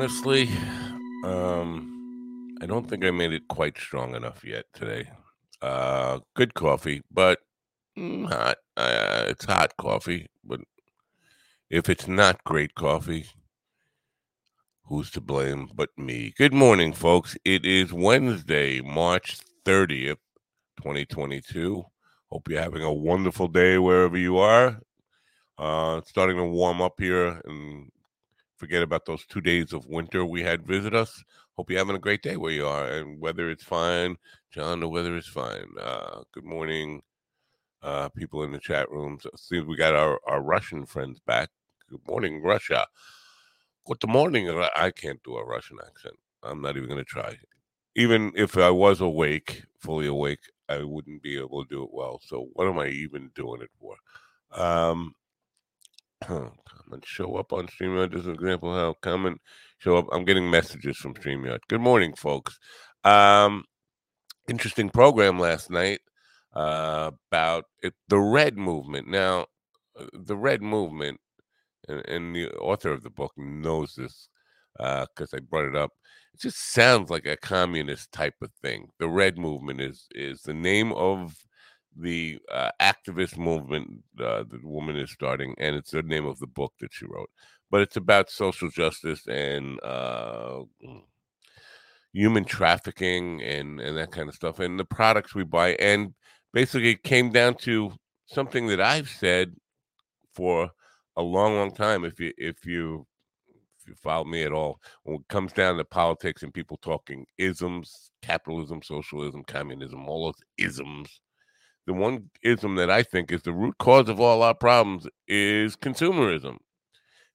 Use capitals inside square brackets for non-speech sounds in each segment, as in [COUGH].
Honestly, um, I don't think I made it quite strong enough yet today. Uh, good coffee, but hot. Uh, it's hot coffee, but if it's not great coffee, who's to blame but me? Good morning, folks. It is Wednesday, March 30th, 2022. Hope you're having a wonderful day wherever you are. Uh, starting to warm up here and forget about those two days of winter we had visit us. Hope you're having a great day where you are and weather is fine. John, the weather is fine. Uh, good morning, uh, people in the chat rooms. See, we got our, our Russian friends back. Good morning, Russia. Good morning. I can't do a Russian accent. I'm not even going to try. Even if I was awake, fully awake, I wouldn't be able to do it well. So what am I even doing it for? Um, [CLEARS THROAT] comment show up on StreamYard. Just an example how comment show up. I'm getting messages from StreamYard. Good morning, folks. Um, interesting program last night uh, about it, the Red Movement. Now, uh, the Red Movement, and, and the author of the book knows this because I brought it up. It just sounds like a communist type of thing. The Red Movement is is the name of the uh, activist movement uh, the woman is starting, and it's the name of the book that she wrote. But it's about social justice and uh, human trafficking and and that kind of stuff, and the products we buy. And basically, it came down to something that I've said for a long, long time. If you if you if you follow me at all, when it comes down to politics and people talking isms, capitalism, socialism, communism, all those isms the one ism that I think is the root cause of all our problems is consumerism.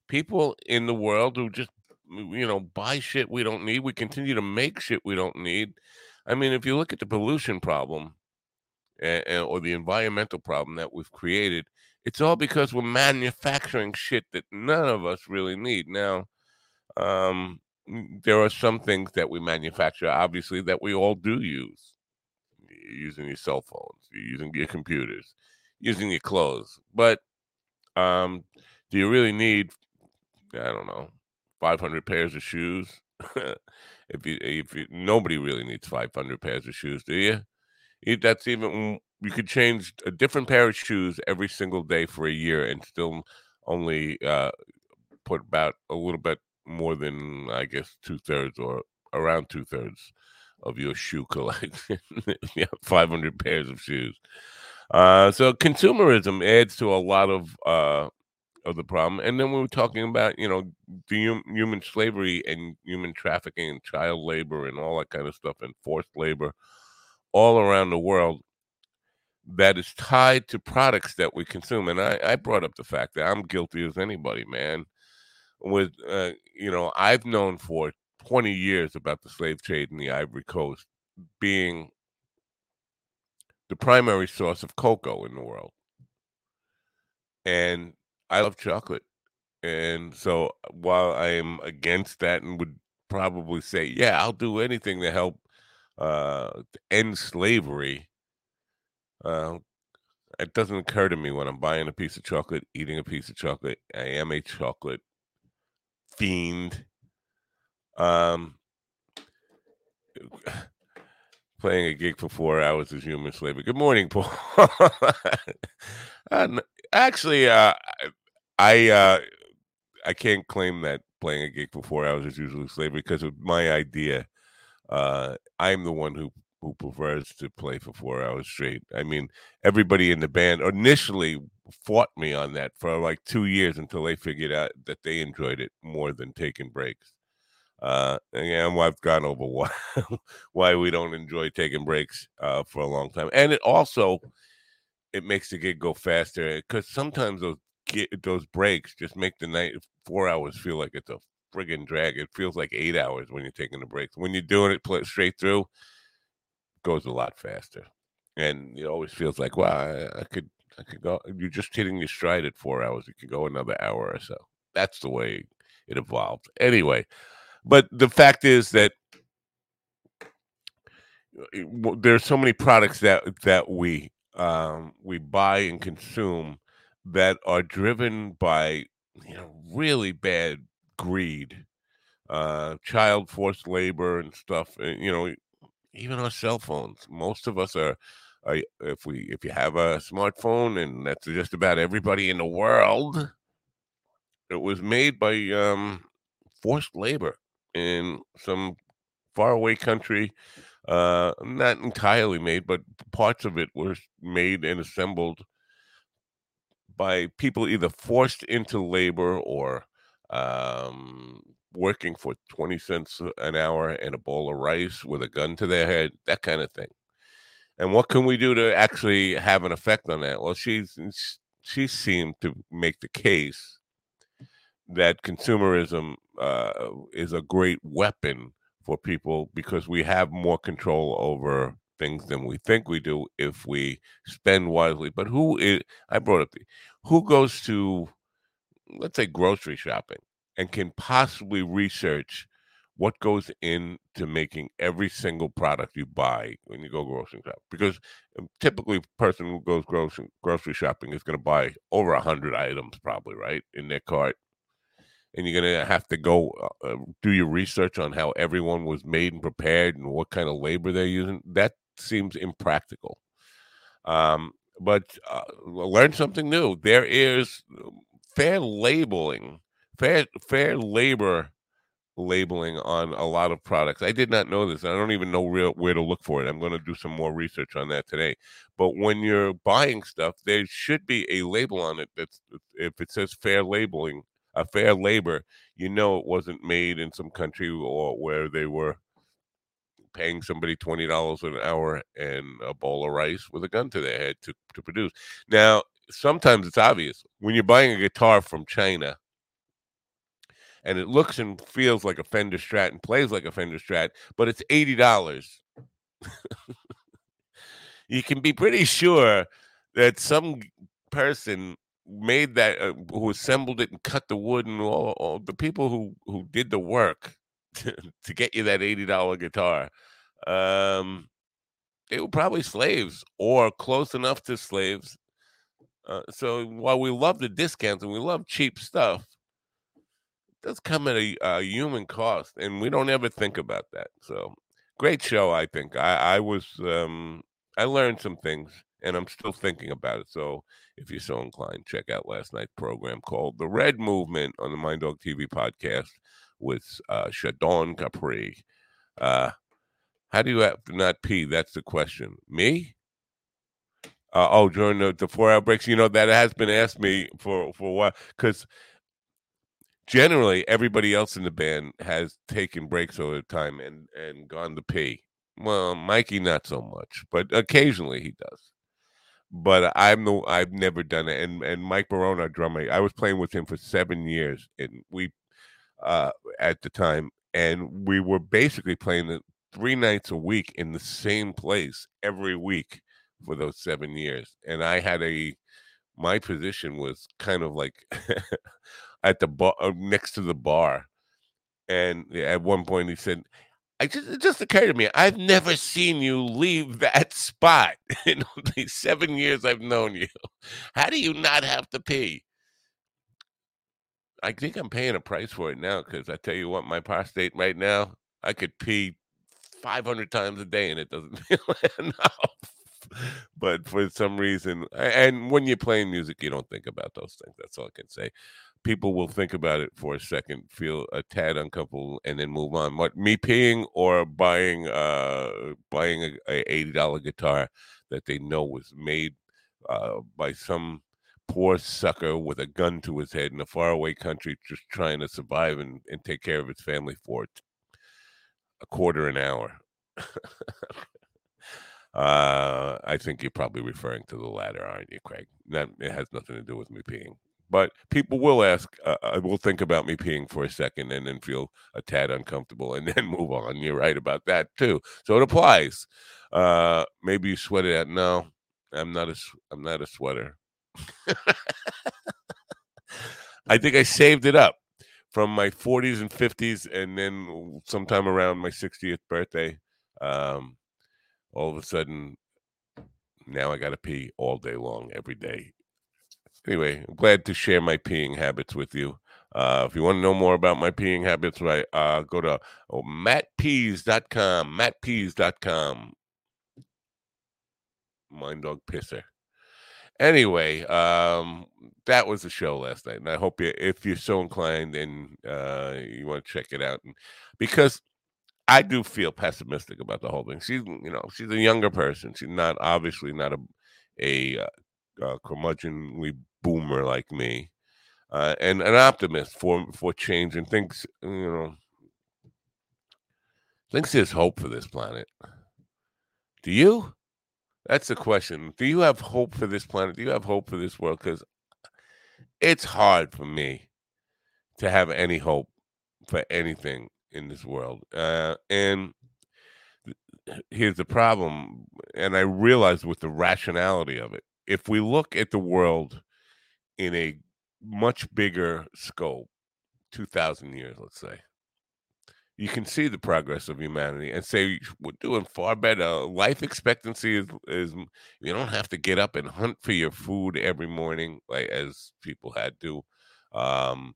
People in the world who just you know buy shit we don't need. We continue to make shit we don't need. I mean, if you look at the pollution problem and, or the environmental problem that we've created, it's all because we're manufacturing shit that none of us really need. Now, um, there are some things that we manufacture, obviously, that we all do use you're using your cell phones, you're using your computers, using your clothes. But um, do you really need, I don't know, 500 pairs of shoes? [LAUGHS] if you, if you, nobody really needs 500 pairs of shoes, do you? That's even you could change a different pair of shoes every single day for a year and still only uh, put about a little bit more than I guess two thirds or around two thirds of your shoe collection. [LAUGHS] yeah, 500 pairs of shoes. Uh, so consumerism adds to a lot of uh, of the problem. And then we were talking about, you know, the hum- human slavery and human trafficking and child labor and all that kind of stuff and forced labor all around the world that is tied to products that we consume. And I, I brought up the fact that I'm guilty as anybody, man. With, uh, you know, I've known for 20 years about the slave trade in the Ivory Coast being the primary source of cocoa in the world. And I love chocolate. And so while I am against that and would probably say, yeah, I'll do anything to help uh, end slavery, uh, it doesn't occur to me when I'm buying a piece of chocolate, eating a piece of chocolate. I am a chocolate fiend. Um, [SIGHS] playing a gig for four hours is human slavery. Good morning, [LAUGHS] Paul. uh, actually, uh, I uh, I can't claim that playing a gig for four hours is usually slavery because of my idea. Uh, I'm the one who who prefers to play for four hours straight. I mean, everybody in the band initially fought me on that for like two years until they figured out that they enjoyed it more than taking breaks. Uh, and I've gone over why [LAUGHS] why we don't enjoy taking breaks uh, for a long time, and it also it makes the gig go faster because sometimes those those breaks just make the night four hours feel like it's a friggin' drag. It feels like eight hours when you're taking the breaks. When you're doing it straight through, it goes a lot faster, and it always feels like, wow, I, I could I could go. You're just hitting your stride at four hours. You can go another hour or so. That's the way it evolved. Anyway, but the fact is that there's so many products that that we um, we buy and consume that are driven by you know really bad greed, uh, child forced labor and stuff. And, you know, even our cell phones. Most of us are, are if we if you have a smartphone, and that's just about everybody in the world. It was made by um, forced labor in some faraway country. Uh, not entirely made, but parts of it were made and assembled by people either forced into labor or um, working for 20 cents an hour and a bowl of rice with a gun to their head, that kind of thing. And what can we do to actually have an effect on that? Well, she's she seemed to make the case that consumerism uh, is a great weapon for people because we have more control over things than we think we do if we spend wisely. But who is, I brought up the, who goes to, let's say, grocery shopping and can possibly research what goes into making every single product you buy when you go grocery shopping? Because um, typically, person who goes grocery grocery shopping is going to buy over a hundred items, probably right in their cart and you're going to have to go uh, uh, do your research on how everyone was made and prepared and what kind of labor they're using. That seems impractical. Um, but uh, learn something new. There is um, fair labeling, fair fair labor labeling on a lot of products. I did not know this. I don't even know real where to look for it. I'm going to do some more research on that today. But when you're buying stuff, there should be a label on it that's if it says fair labeling, a fair labor, you know it wasn't made in some country or where they were paying somebody twenty dollars an hour and a bowl of rice with a gun to their head to, to produce. Now, sometimes it's obvious when you're buying a guitar from China and it looks and feels like a Fender Strat and plays like a Fender Strat, but it's eighty dollars. [LAUGHS] you can be pretty sure that some person made that uh, who assembled it and cut the wood and all, all the people who who did the work to, [LAUGHS] to get you that $80 guitar um they were probably slaves or close enough to slaves uh, so while we love the discounts and we love cheap stuff it does come at a, a human cost and we don't ever think about that so great show i think. I i was um i learned some things and i'm still thinking about it so if you're so inclined, check out last night's program called The Red Movement on the Mind Dog TV podcast with uh, Shadon Capri. Uh, how do you have to not pee? That's the question. Me? Uh, oh, during the, the four hour breaks, you know, that has been asked me for, for a while because generally everybody else in the band has taken breaks over time and, and gone to pee. Well, Mikey, not so much, but occasionally he does but I'm no, I've never done it. And and Mike Barone, our drummer, I was playing with him for seven years, and we, uh, at the time, and we were basically playing the three nights a week in the same place every week for those seven years. And I had a, my position was kind of like [LAUGHS] at the bar, uh, next to the bar. And at one point, he said, I just it just occurred to me, I've never seen you leave that [LAUGHS] spot in the seven years I've known you. How do you not have to pee? I think I'm paying a price for it now because I tell you what, my prostate right now, I could pee 500 times a day and it doesn't [LAUGHS] feel [LAUGHS] enough. But for some reason, and when you're playing music, you don't think about those things. That's all I can say. People will think about it for a second, feel a tad uncomfortable, and then move on. What me peeing or buying uh buying a, a eighty dollar guitar that they know was made uh, by some poor sucker with a gun to his head in a faraway country, just trying to survive and, and take care of his family for a quarter an hour. [LAUGHS] uh, I think you're probably referring to the latter, aren't you, Craig? That it has nothing to do with me peeing. But people will ask, uh, uh will think about me peeing for a second and then feel a tad uncomfortable and [LAUGHS] then move on. You're right about that too. So it applies. Uh, maybe you sweat it out. No, I'm not a, I'm not a sweater. [LAUGHS] I think I saved it up from my 40s and 50s, and then sometime around my 60th birthday, um, all of a sudden, now I got to pee all day long, every day. Anyway, I'm glad to share my peeing habits with you. Uh, if you want to know more about my peeing habits, right, uh, go to oh, mattpeas.com, mattpeas.com. Mind dog pisser. Anyway, um, that was the show last night, and I hope you, if you're so inclined and uh, you want to check it out, and because I do feel pessimistic about the whole thing. She's, you know, she's a younger person. She's not obviously not a a, uh, a curmudgeonly boomer like me, uh, and an optimist for for change, and thinks, you know, thinks there's hope for this planet. Do you? That's the question. Do you have hope for this planet? Do you have hope for this world? Because it's hard for me to have any hope for anything in this world. Uh, and here's the problem, and I realize with the rationality of it. If we look at the world in a much bigger scope, 2,000 years, let's say, you can see the progress of humanity and say we're doing far better. Life expectancy is is you don't have to get up and hunt for your food every morning like as people had to. Um,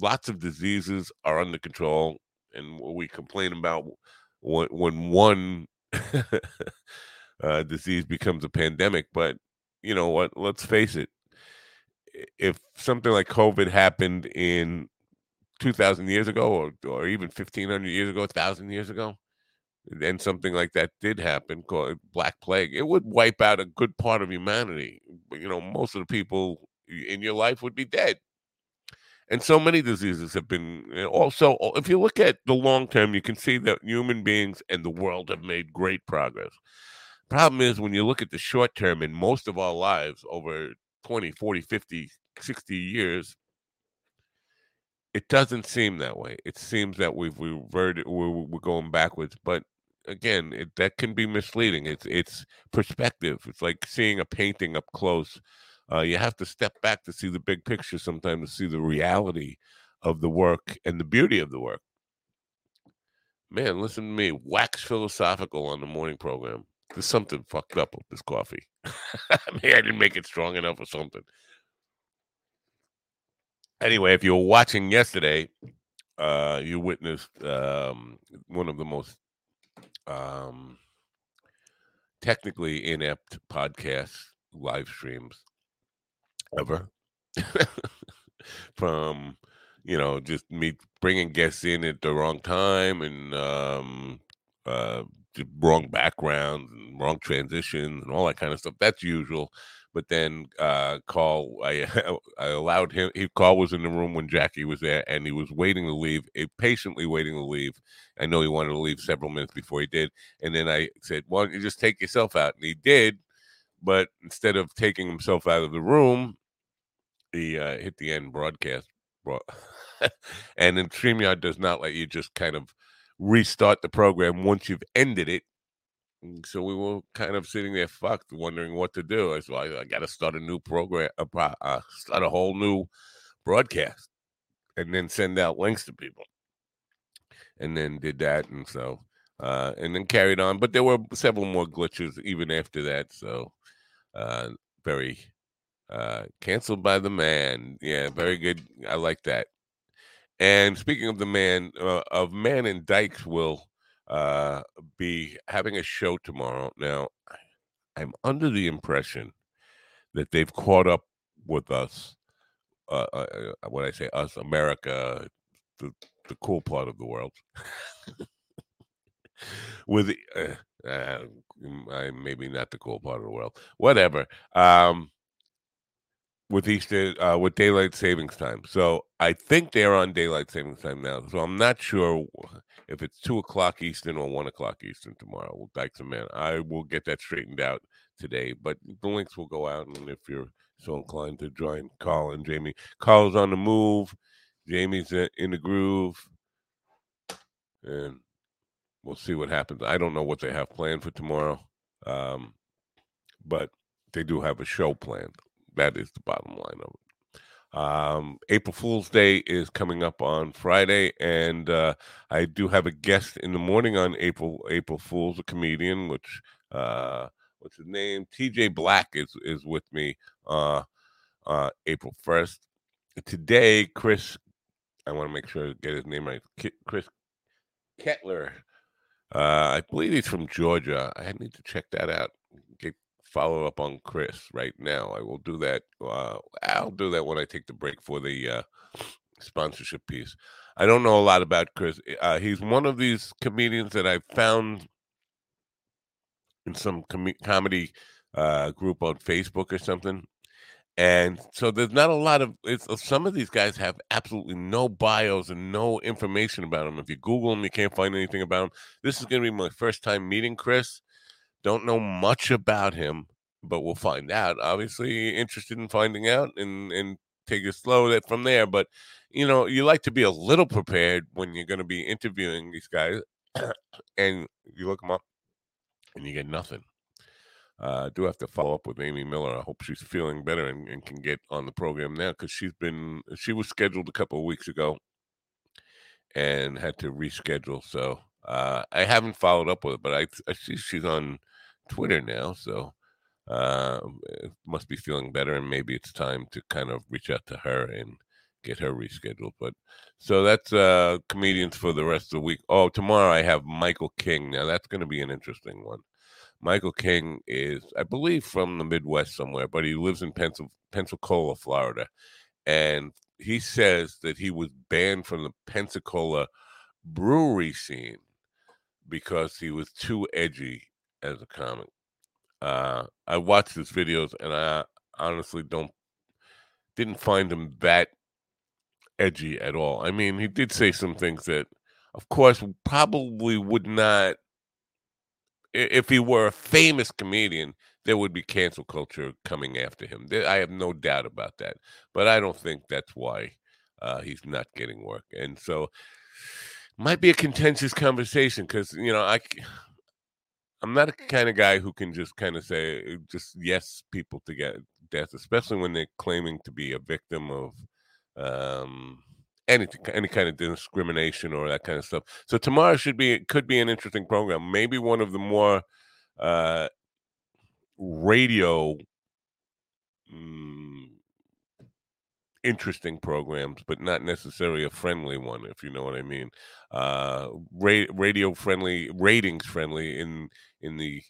lots of diseases are under control, and we complain about when when one [LAUGHS] uh, disease becomes a pandemic. But you know what? Let's face it. If something like COVID happened in 2,000 years ago, or, or even 1,500 years ago, 1,000 years ago, and something like that did happen, called Black Plague, it would wipe out a good part of humanity. You know, most of the people in your life would be dead. And so many diseases have been also, if you look at the long term, you can see that human beings and the world have made great progress. Problem is, when you look at the short term in most of our lives over 20, 40, 50, 60 years, it doesn't seem that way. It seems that we've reverted, we're, we're going backwards. But again, it, that can be misleading. It's it's perspective. It's like seeing a painting up close. Uh, you have to step back to see the big picture sometimes to see the reality of the work and the beauty of the work. Man, listen to me, wax philosophical on the morning program. There's something fucked up with this coffee. [LAUGHS] Maybe I didn't make it strong enough or something anyway, if you were watching yesterday, uh, you witnessed um, one of the most um, technically inept podcast live streams ever. [LAUGHS] From you know, just me bringing guests in at the wrong time and um, uh, wrong backgrounds and wrong transitions and all that kind of stuff. That's usual but then uh call I [LAUGHS] I allowed him he call was in the room when Jackie was there and he was waiting to leave, eh, patiently waiting to leave. I know he wanted to leave several minutes before he did. And then I said, Why don't you just take yourself out? And he did, but instead of taking himself out of the room, he uh, hit the end broadcast. [LAUGHS] and then StreamYard does not let you just kind of restart the program once you've ended it so we were kind of sitting there fucked, wondering what to do. So I, I got to start a new program, uh, start a whole new broadcast, and then send out links to people. And then did that, and so uh, and then carried on. But there were several more glitches even after that. So uh, very uh, canceled by the man. Yeah, very good. I like that. And speaking of the man, uh, of man and Dykes will uh, be having a show tomorrow. Now, I'm under the impression that they've caught up with us uh, uh, uh, what I say, us, America, the the cool part of the world. [LAUGHS] With uh, uh, maybe not the cool part of the world, whatever. Um, with Easter uh, with daylight savings time. So I think they're on daylight savings time now. So I'm not sure if it's two o'clock Eastern or one o'clock Eastern tomorrow. We'll Dykes man. I will get that straightened out today. But the links will go out, and if you're so inclined to join Carl and Jamie, Carl's on the move. Jamie's in the groove, and we'll see what happens. I don't know what they have planned for tomorrow, um, but they do have a show planned. That is the bottom line of it. Um, April Fool's Day is coming up on Friday, and uh, I do have a guest in the morning on April April Fool's, a comedian, which uh, what's his name? TJ Black is is with me uh, uh, April first. Today, Chris, I want to make sure I get his name right. Chris Ketler. Uh, I believe he's from Georgia. I need to check that out. Follow up on Chris right now. I will do that. Uh, I'll do that when I take the break for the uh, sponsorship piece. I don't know a lot about Chris. Uh, he's one of these comedians that I found in some com- comedy uh, group on Facebook or something. And so there's not a lot of uh, some of these guys have absolutely no bios and no information about them. If you Google them, you can't find anything about them. This is going to be my first time meeting Chris. Don't know much about him, but we'll find out. Obviously, interested in finding out and and take it slow that from there. But you know, you like to be a little prepared when you're going to be interviewing these guys, [COUGHS] and you look them up and you get nothing. Uh, I do have to follow up with Amy Miller. I hope she's feeling better and, and can get on the program now because she's been she was scheduled a couple of weeks ago and had to reschedule. So uh, I haven't followed up with her, but I, I see she's on Twitter now, so uh, must be feeling better, and maybe it's time to kind of reach out to her and get her rescheduled. But so that's uh, comedians for the rest of the week. Oh, tomorrow I have Michael King. Now that's going to be an interesting one. Michael King is, I believe, from the Midwest somewhere, but he lives in Pencil- Pensacola, Florida, and he says that he was banned from the Pensacola brewery scene because he was too edgy as a comic. Uh, I watched his videos and I honestly don't didn't find him that edgy at all. I mean, he did say some things that, of course, probably would not. If he were a famous comedian, there would be cancel culture coming after him. I have no doubt about that. But I don't think that's why uh, he's not getting work. And so, might be a contentious conversation because you know I I'm not a kind of guy who can just kind of say uh, just yes people to get death, especially when they're claiming to be a victim of um, any any kind of discrimination or that kind of stuff. So tomorrow should be could be an interesting program. Maybe one of the more uh, radio mm, interesting programs, but not necessarily a friendly one, if you know what I mean. Uh, ra- radio friendly, ratings friendly in in the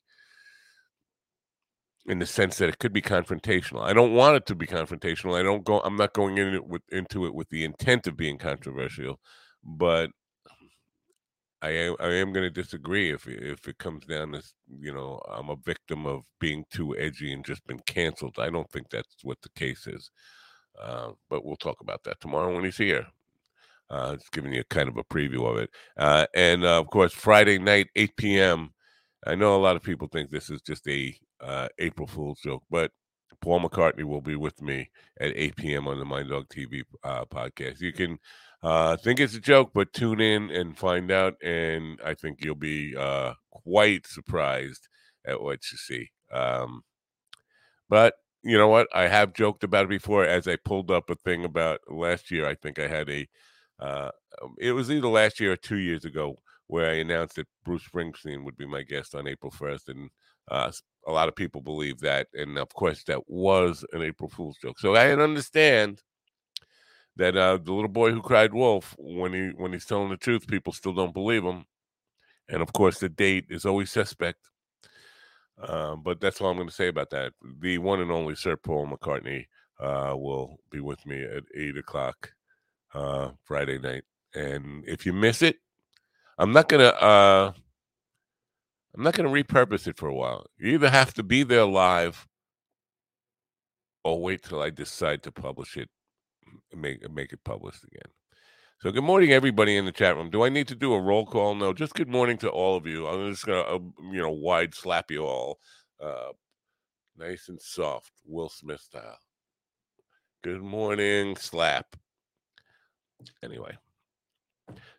in the sense that it could be confrontational. I don't want it to be confrontational. I don't go. I'm not going in it with, into it with the intent of being controversial, but I am I am going to disagree if if it comes down to you know I'm a victim of being too edgy and just been canceled. I don't think that's what the case is. Uh, but we'll talk about that tomorrow when he's here. Uh, just giving you kind of a preview of it. Uh, and uh, of course, Friday night, 8 p.m. I know a lot of people think this is just a uh, April Fool's joke, but Paul McCartney will be with me at 8 p.m. on the Mind Dog TV uh, podcast. You can think it's a joke, but tune in and find out, and I think you'll be quite surprised at what you see. Um, but you know what? I have joked about it before as I pulled up a thing about last year. I think I had a, uh, um, it was either last year or two years ago where I announced that Bruce Springsteen would be my guest on April 1st. And uh, a lot of people believe that. And of course, that was an April Fool's joke. So I understand that uh, the little boy who cried wolf, when he when he's telling the truth, people still don't believe him. And of course, the date is always suspect. Uh, but that's all I'm going to say about that. The one and only Sir Paul McCartney uh, will be with me at eight o'clock uh, Friday night. And if you miss it, I'm not gonna uh, I'm not gonna repurpose it for a while. You either have to be there live or wait till I decide to publish it, make make it published again. So good morning, everybody in the chat room. Do I need to do a roll call? No, just good morning to all of you. I'm just gonna, uh, you know, wide slap you all, uh, nice and soft, Will Smith style. Good morning, slap. Anyway,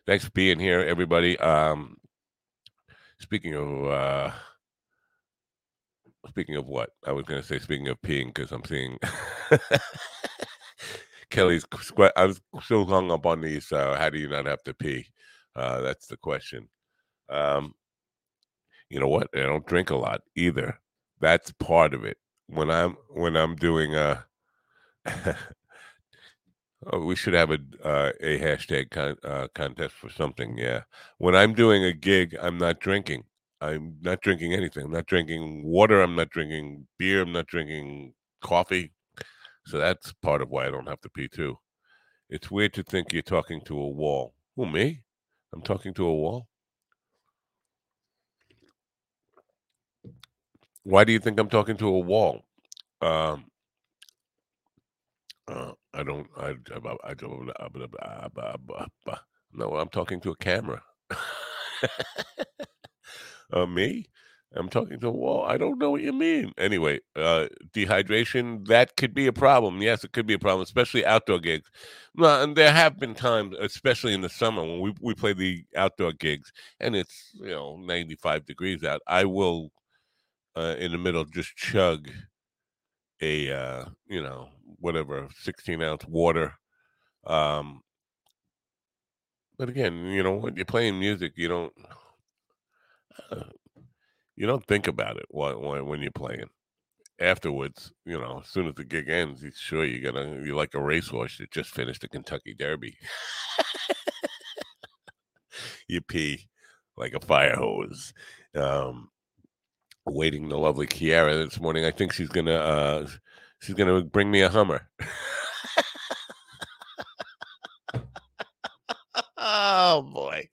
thanks for being here, everybody. Um, speaking of, uh, speaking of what I was gonna say, speaking of peeing, because I'm seeing. [LAUGHS] Kelly's I was still hung up on these. Uh, how do you not have to pee? Uh, that's the question. Um, you know what? I don't drink a lot either. That's part of it. When I'm when I'm doing a, [LAUGHS] oh, we should have a uh, a hashtag con, uh, contest for something. Yeah. When I'm doing a gig, I'm not drinking. I'm not drinking anything. I'm not drinking water. I'm not drinking beer. I'm not drinking coffee. So that's part of why I don't have to pee too. It's weird to think you're talking to a wall. Who, me? I'm talking to a wall? Why do you think I'm talking to a wall? Um, uh, I don't. I, I, I don't. No, I'm talking to a camera. [LAUGHS] uh, me? I'm talking to a wall. I don't know what you mean. Anyway, uh, dehydration, that could be a problem. Yes, it could be a problem, especially outdoor gigs. No, and there have been times, especially in the summer, when we, we play the outdoor gigs and it's, you know, 95 degrees out. I will, uh, in the middle, just chug a, uh, you know, whatever, 16 ounce water. Um, but again, you know, when you're playing music, you don't. Uh, you don't think about it when, when you're playing. Afterwards, you know, as soon as the gig ends, you sure you're gonna you're like a racehorse that just finished the Kentucky Derby. [LAUGHS] you pee like a fire hose. Um, waiting the lovely Kiara this morning. I think she's gonna uh, she's gonna bring me a Hummer. [LAUGHS] oh boy.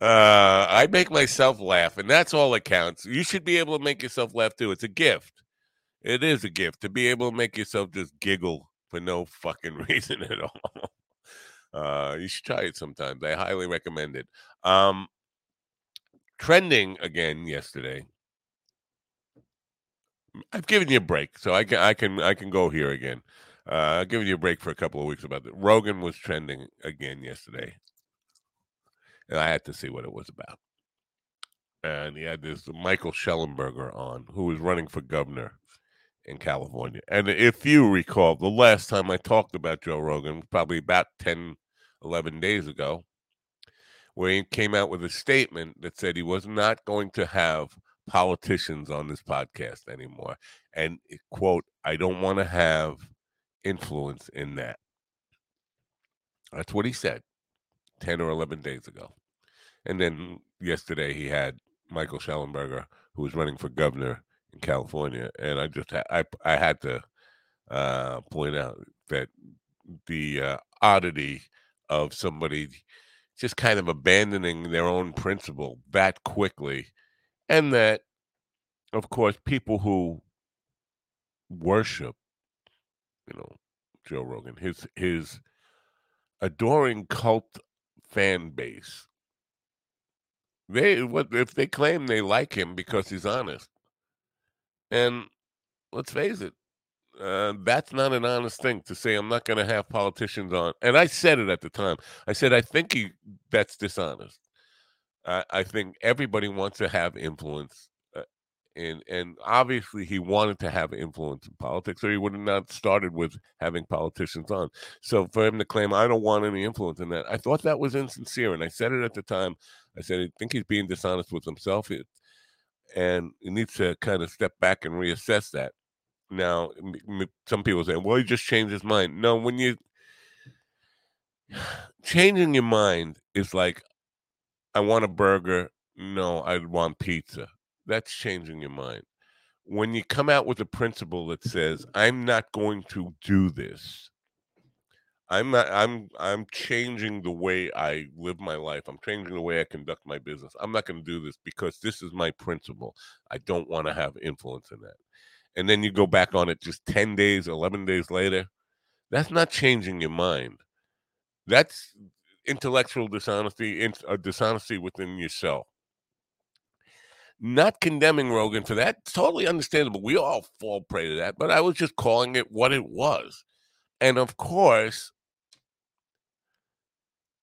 Uh, I make myself laugh, and that's all that counts. You should be able to make yourself laugh too. It's a gift. It is a gift to be able to make yourself just giggle for no fucking [LAUGHS] reason at all. Uh, you should try it sometimes. I highly recommend it. Um, trending again yesterday. I've given you a break, so I can I can I can go here again. Uh, I've given you a break for a couple of weeks about it. Rogan was trending again yesterday and I had to see what it was about. And he had this Michael Shellenberger on, who was running for governor in California. And if you recall, the last time I talked about Joe Rogan, probably about 10, 11 days ago, where he came out with a statement that said he was not going to have politicians on this podcast anymore. And, eh, quote, I don't want to have influence in that. That's what he said 10 or 11 days ago. And then yesterday he had Michael Shellenberger, who was running for governor in California, and I just ha- I I had to uh, point out that the uh, oddity of somebody just kind of abandoning their own principle that quickly, and that, of course, people who worship, you know, Joe Rogan, his his adoring cult fan base they what if they claim they like him because he's honest? And let's face it, uh, that's not an honest thing to say. I'm not going to have politicians on. And I said it at the time. I said I think he that's dishonest. I, I think everybody wants to have influence, uh, and and obviously he wanted to have influence in politics, or he would have not started with having politicians on. So for him to claim I don't want any influence in that, I thought that was insincere, and I said it at the time. I said, I think he's being dishonest with himself, and he needs to kind of step back and reassess that. Now, some people say, well, he just changed his mind. No, when you [SIGHS] changing your mind is like, I want a burger. No, I want pizza. That's changing your mind. when you come out with a principle that says, I'm not going to do this, I'm not I'm I'm changing the way I live my life. I'm changing the way I conduct my business. I'm not going to do this because this is my principle. I don't want to have influence in that. And then you go back on it just 10 days, 11 days later. That's not changing your mind. That's intellectual dishonesty, a uh, dishonesty within yourself. Not condemning Rogan for that. totally understandable. We all fall prey to that, but I was just calling it what it was. And of course,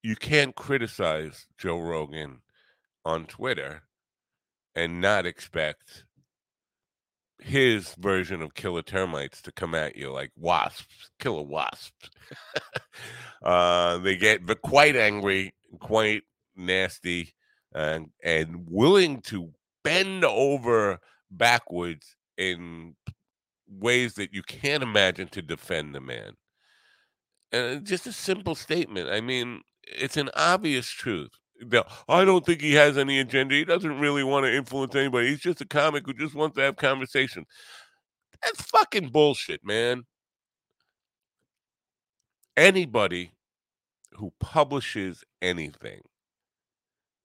you can't criticize Joe Rogan on Twitter and not expect his version of killer termites to come at you like wasps, killer wasps. [LAUGHS] uh, they get quite angry, quite nasty, and and willing to bend over backwards in ways that you can't imagine to defend the man. And just a simple statement. I mean, it's an obvious truth. I don't think he has any agenda. He doesn't really want to influence anybody. He's just a comic who just wants to have conversation. That's fucking bullshit, man. Anybody who publishes anything,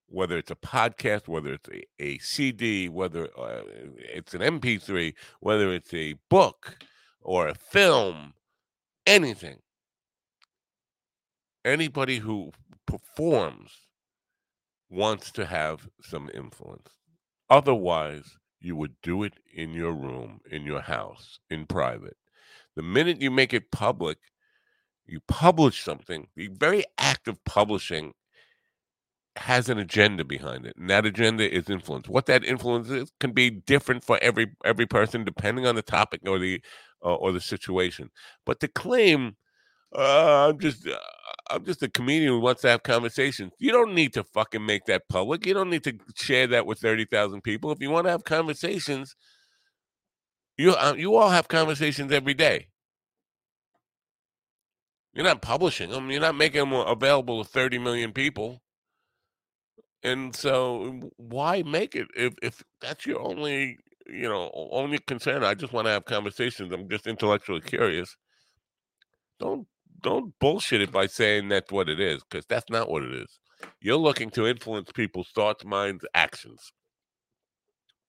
whether it's a podcast, whether it's a, a CD, whether uh, it's an MP3, whether it's a book or a film, anything, anybody who performs wants to have some influence. Otherwise, you would do it in your room, in your house, in private. The minute you make it public, you publish something, the very act of publishing has an agenda behind it and that agenda is influence what that influence is can be different for every every person depending on the topic or the uh, or the situation but to claim uh, I'm just uh, I'm just a comedian who wants to have conversations. You don't need to fucking make that public. You don't need to share that with thirty thousand people. If you want to have conversations, you uh, you all have conversations every day. You're not publishing them. You're not making them available to thirty million people. And so, why make it if if that's your only you know only concern? I just want to have conversations. I'm just intellectually curious. Don't don't bullshit it by saying that's what it is, because that's not what it is. You're looking to influence people's thoughts, minds, actions.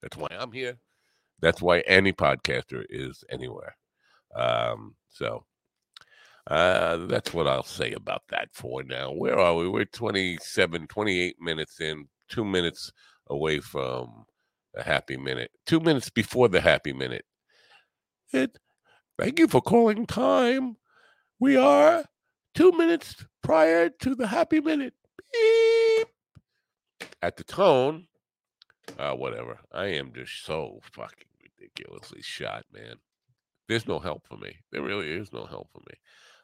That's why I'm here. That's why any podcaster is anywhere. Um, so uh, that's what I'll say about that for now. Where are we? We're 27, 28 minutes in, two minutes away from a happy minute, two minutes before the happy minute. It, thank you for calling time. We are two minutes prior to the happy minute. Beep. At the tone, uh, whatever. I am just so fucking ridiculously shot, man. There's no help for me. There really is no help for me.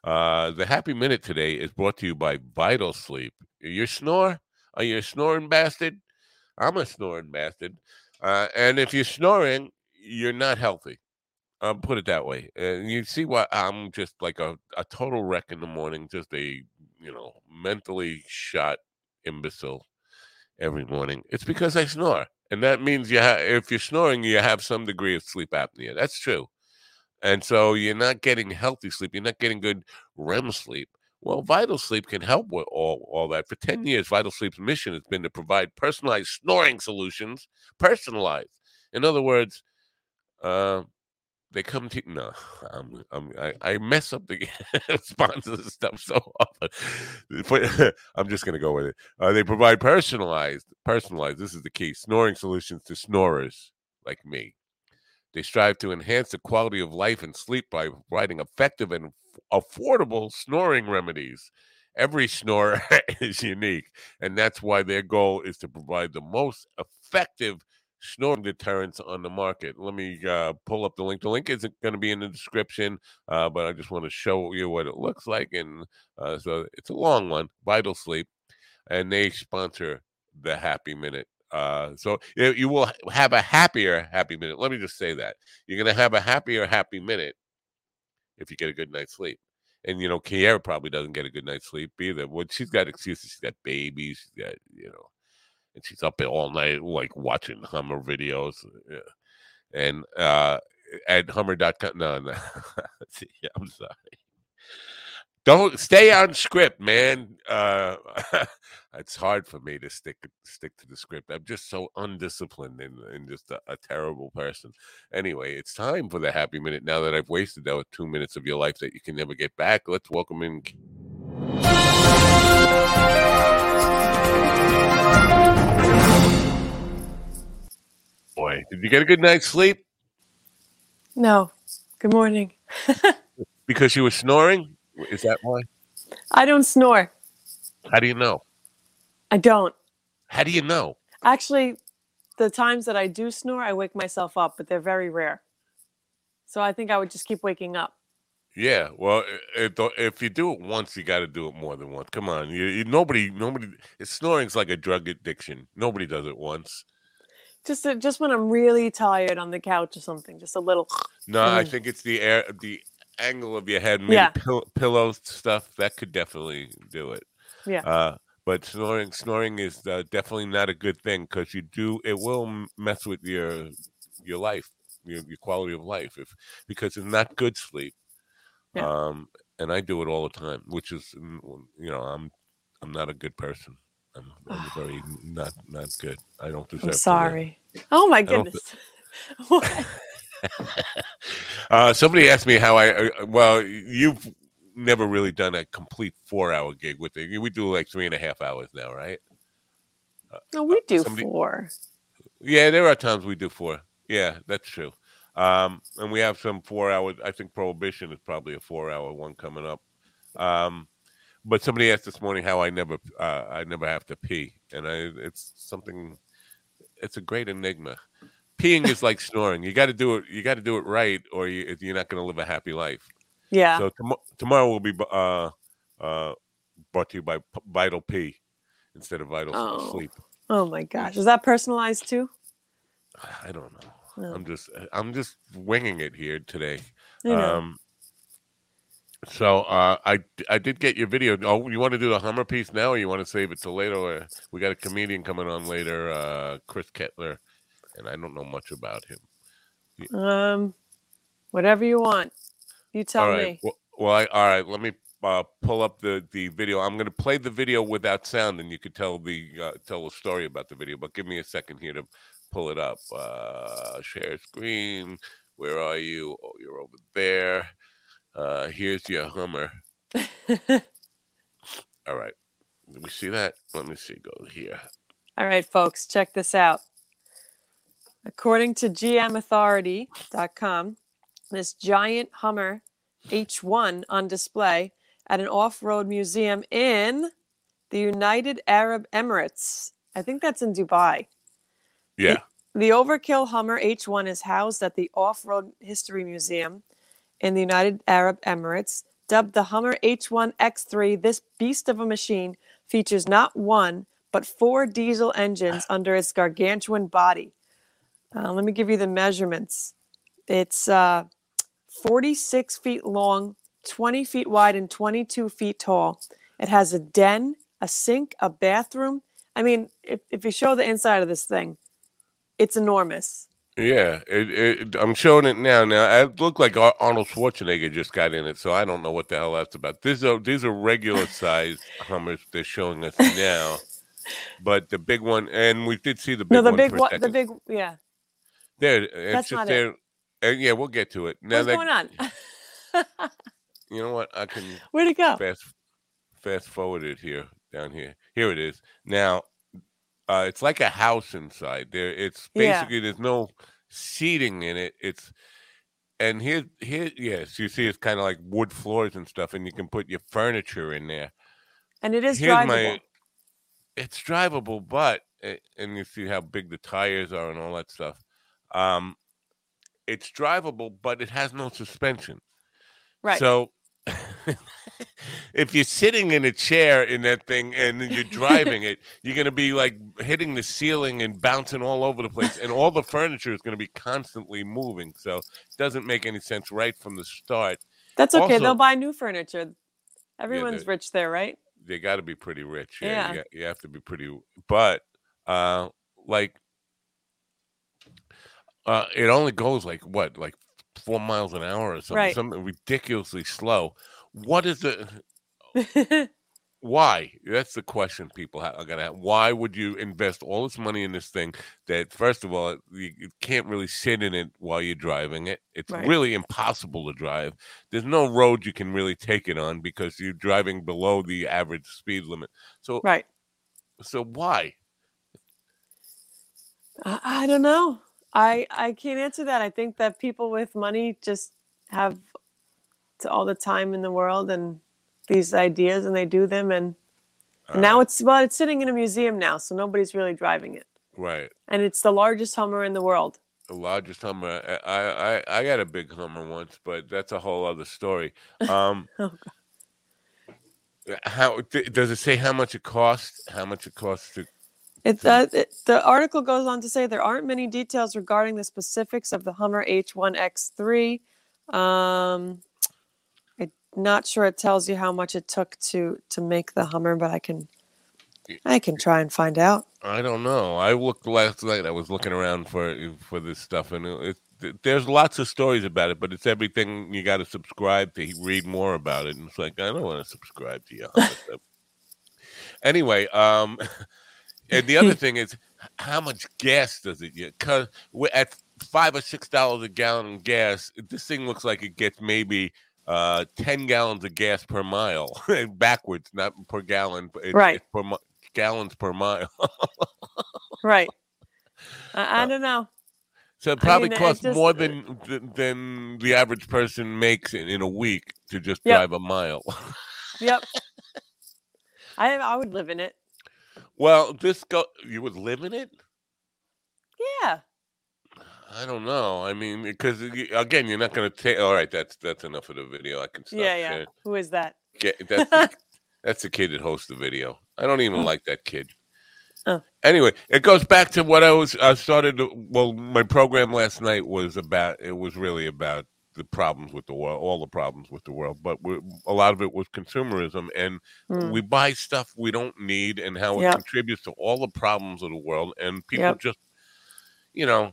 Uh, the happy minute today is brought to you by Vital Sleep. You snore? Are you a snoring bastard? I'm a snoring bastard. Uh, and if you're snoring, you're not healthy. I'll put it that way. And you see why I'm just like a, a total wreck in the morning, just a, you know, mentally shot imbecile every morning. It's because I snore. And that means you ha- if you're snoring, you have some degree of sleep apnea. That's true. And so you're not getting healthy sleep. You're not getting good REM sleep. Well, Vital Sleep can help with all, all that. For 10 years, Vital Sleep's mission has been to provide personalized snoring solutions, personalized. In other words, uh, they come to no I'm, I'm, I, I mess up the [LAUGHS] sponsors stuff so often. But [LAUGHS] i'm just going to go with it. Uh, they provide personalized personalized this is the key snoring solutions to snorers like me. They strive to enhance the quality of life and sleep by providing effective and affordable snoring remedies. Every snorer [LAUGHS] is unique and that's why their goal is to provide the most effective snoring deterrents on the market. Let me uh, pull up the link. The link isn't going to be in the description, uh, but I just want to show you what it looks like. And uh, so it's a long one, Vital Sleep, and they sponsor the Happy Minute. Uh, so you will have a happier happy minute. Let me just say that you're going to have a happier happy minute if you get a good night's sleep. And you know, Kiara probably doesn't get a good night's sleep either. Well, she's got excuses. She's got babies. She's got you know and she's up all night like watching Hummer videos. Yeah. and uh, at Hummer.com. No, no, [LAUGHS] yeah, I'm sorry. Don't stay on script, man. Uh, [LAUGHS] it's hard for me to stick stick to the script. I'm just so undisciplined and, and just a, a, terrible person. Anyway, it's time for the happy minute. Now that I've wasted those two minutes of your life that you can never get back, let's welcome in. Boy, did you get a good night's sleep? No. Good morning. [LAUGHS] because you were snoring. Is that why? I don't snore. How do you know? I don't. How do you know? Actually, the times that I do snore, I wake myself up, but they're very rare. So I think I would just keep waking up. Yeah, well, it, if you do it once, you got to do it more than once. Come on, you, you nobody, nobody. Snoring's like a drug addiction. Nobody does it once. Just, just when I'm really tired on the couch or something, just a little. No, I think it's the air, the angle of your head, maybe yeah. pill- pillow stuff. That could definitely do it. Yeah. Uh, but snoring, snoring is uh, definitely not a good thing because you do it will mess with your your life, your, your quality of life, if because it's not good sleep. Yeah. Um, and I do it all the time, which is you know I'm I'm not a good person. I'm, I'm very not not good. I don't deserve. [SIGHS] I'm sorry. Oh my goodness. [LAUGHS] [LAUGHS] uh, somebody asked me how I. Uh, well, you've never really done a complete four-hour gig with it. We do like three and a half hours now, right? Uh, no, we uh, do somebody, four. Yeah, there are times we do four. Yeah, that's true. Um, and we have some four hours. I think Prohibition is probably a four-hour one coming up. Um, but somebody asked this morning how I never, uh, I never have to pee, and I, it's something. It's a great enigma peeing is like snoring. You got to do it. You got to do it right, or you, you're not going to live a happy life. Yeah. So tom- tomorrow will be uh, uh, brought to you by P- Vital P instead of Vital oh. Sleep. Oh my gosh, is that personalized too? I don't know. No. I'm just I'm just winging it here today. Um, so uh, I I did get your video. Oh, you want to do the Hummer piece now, or you want to save it till later? Or we got a comedian coming on later, uh, Chris Ketler and I don't know much about him. Um, whatever you want. You tell all right. me. Well, well I, all right. Let me uh, pull up the the video. I'm going to play the video without sound, and you could tell the uh, tell a story about the video. But give me a second here to pull it up. Uh, share screen. Where are you? Oh, you're over there. Uh, here's your Hummer. [LAUGHS] all right. Did we see that? Let me see. Go here. All right, folks, check this out. According to GMAuthority.com, this giant Hummer H1 on display at an off road museum in the United Arab Emirates. I think that's in Dubai. Yeah. The, the Overkill Hummer H1 is housed at the Off Road History Museum in the United Arab Emirates. Dubbed the Hummer H1 X3, this beast of a machine features not one, but four diesel engines [SIGHS] under its gargantuan body. Uh, let me give you the measurements. It's uh, 46 feet long, 20 feet wide, and 22 feet tall. It has a den, a sink, a bathroom. I mean, if, if you show the inside of this thing, it's enormous. Yeah, it, it, I'm showing it now. Now it looked like Arnold Schwarzenegger just got in it, so I don't know what the hell that's about. These are these are regular [LAUGHS] size Hummers they're showing us now, but the big one, and we did see the big no, the one big one, the big, yeah, there, it's That's just there. It. yeah, we'll get to it. Now What's that, going on? you know what? I can. [LAUGHS] Where'd it go? Fast, fast forward it here, down here. Here it is. Now, uh, it's like a house inside. There, it's basically yeah. there's no seating in it. It's and here, here, yes, you see, it's kind of like wood floors and stuff, and you can put your furniture in there. And it is Here's drivable. My, it's drivable, but eh, and you see how big the tires are and all that stuff. Um, it's drivable, but it has no suspension. Right. So if you're sitting in a chair in that thing and you're driving it, you're going to be like hitting the ceiling and bouncing all over the place, and all the furniture is going to be constantly moving. So it doesn't make any sense right from the start. That's okay. Also, They'll buy new furniture. Everyone's yeah, rich there, right? They got to be pretty rich. Yeah, yeah. You, got, you have to be pretty. But uh, like Uh, it only goes like what, like four miles an hour or something, Right. something ridiculously slow. What is the [LAUGHS] why? That's the question people are gonna have. Why would you invest all this money in this thing that, first of all, you, you can't really sit in it while you're driving it? It's Right. really impossible to drive. There's no road you can really take it on because you're driving below the average speed limit. So, right. so why? I, I don't know. I I can't answer that. I think that people with money just have all the time in the world and these ideas, and they do them. And Uh, now it's well, it's sitting in a museum now, so nobody's really driving it. right. And it's the largest Hummer in the world. The largest Hummer. I, I I got a big Hummer once, but that's a whole other story. Um, [LAUGHS] Oh, how th- does it say how much it costs? How much it costs to? It, uh, it, the article goes on to say there aren't many details regarding the specifics of the Hummer H1X3. Um, not sure it tells you how much it took to to make the Hummer, but I can I can try and find out. I don't know. I looked last night. I was looking around for for this stuff, and it, it, there's lots of stories about it, but it's everything you got to subscribe to read more about it. And it's like I don't want to subscribe to you. anyway, um, [LAUGHS] and the other [LAUGHS] thing is, how much gas does it get? Because at five or six dollars a gallon of gas, this thing looks like it gets maybe uh 10 gallons of gas per mile [LAUGHS] backwards not per gallon but it's, Right. it's per mi- gallons per mile Right. [LAUGHS] I, I don't know. So it probably mean, it costs just- more than than- than the average person makes in, in a week to just Yep. drive a mile. Yep. [LAUGHS] I I would live in it. well, this go you would live in it? Yeah. I don't know. I mean, because again, you're not going to take. All right, that's that's enough of the video. I can stop. Yeah, yeah. sharing. Who is that? Get, that's, the, [LAUGHS] that's the kid that hosts the video. I don't even like that kid. Oh. Anyway, it goes back to what I was. I started. to- Well, my program last night was about. It was really about the problems with the world, all the problems with the world, but a lot of it was consumerism, and Hmm. we buy stuff we don't need, and how it Yep. contributes to all the problems of the world, and people Yep. just, you know.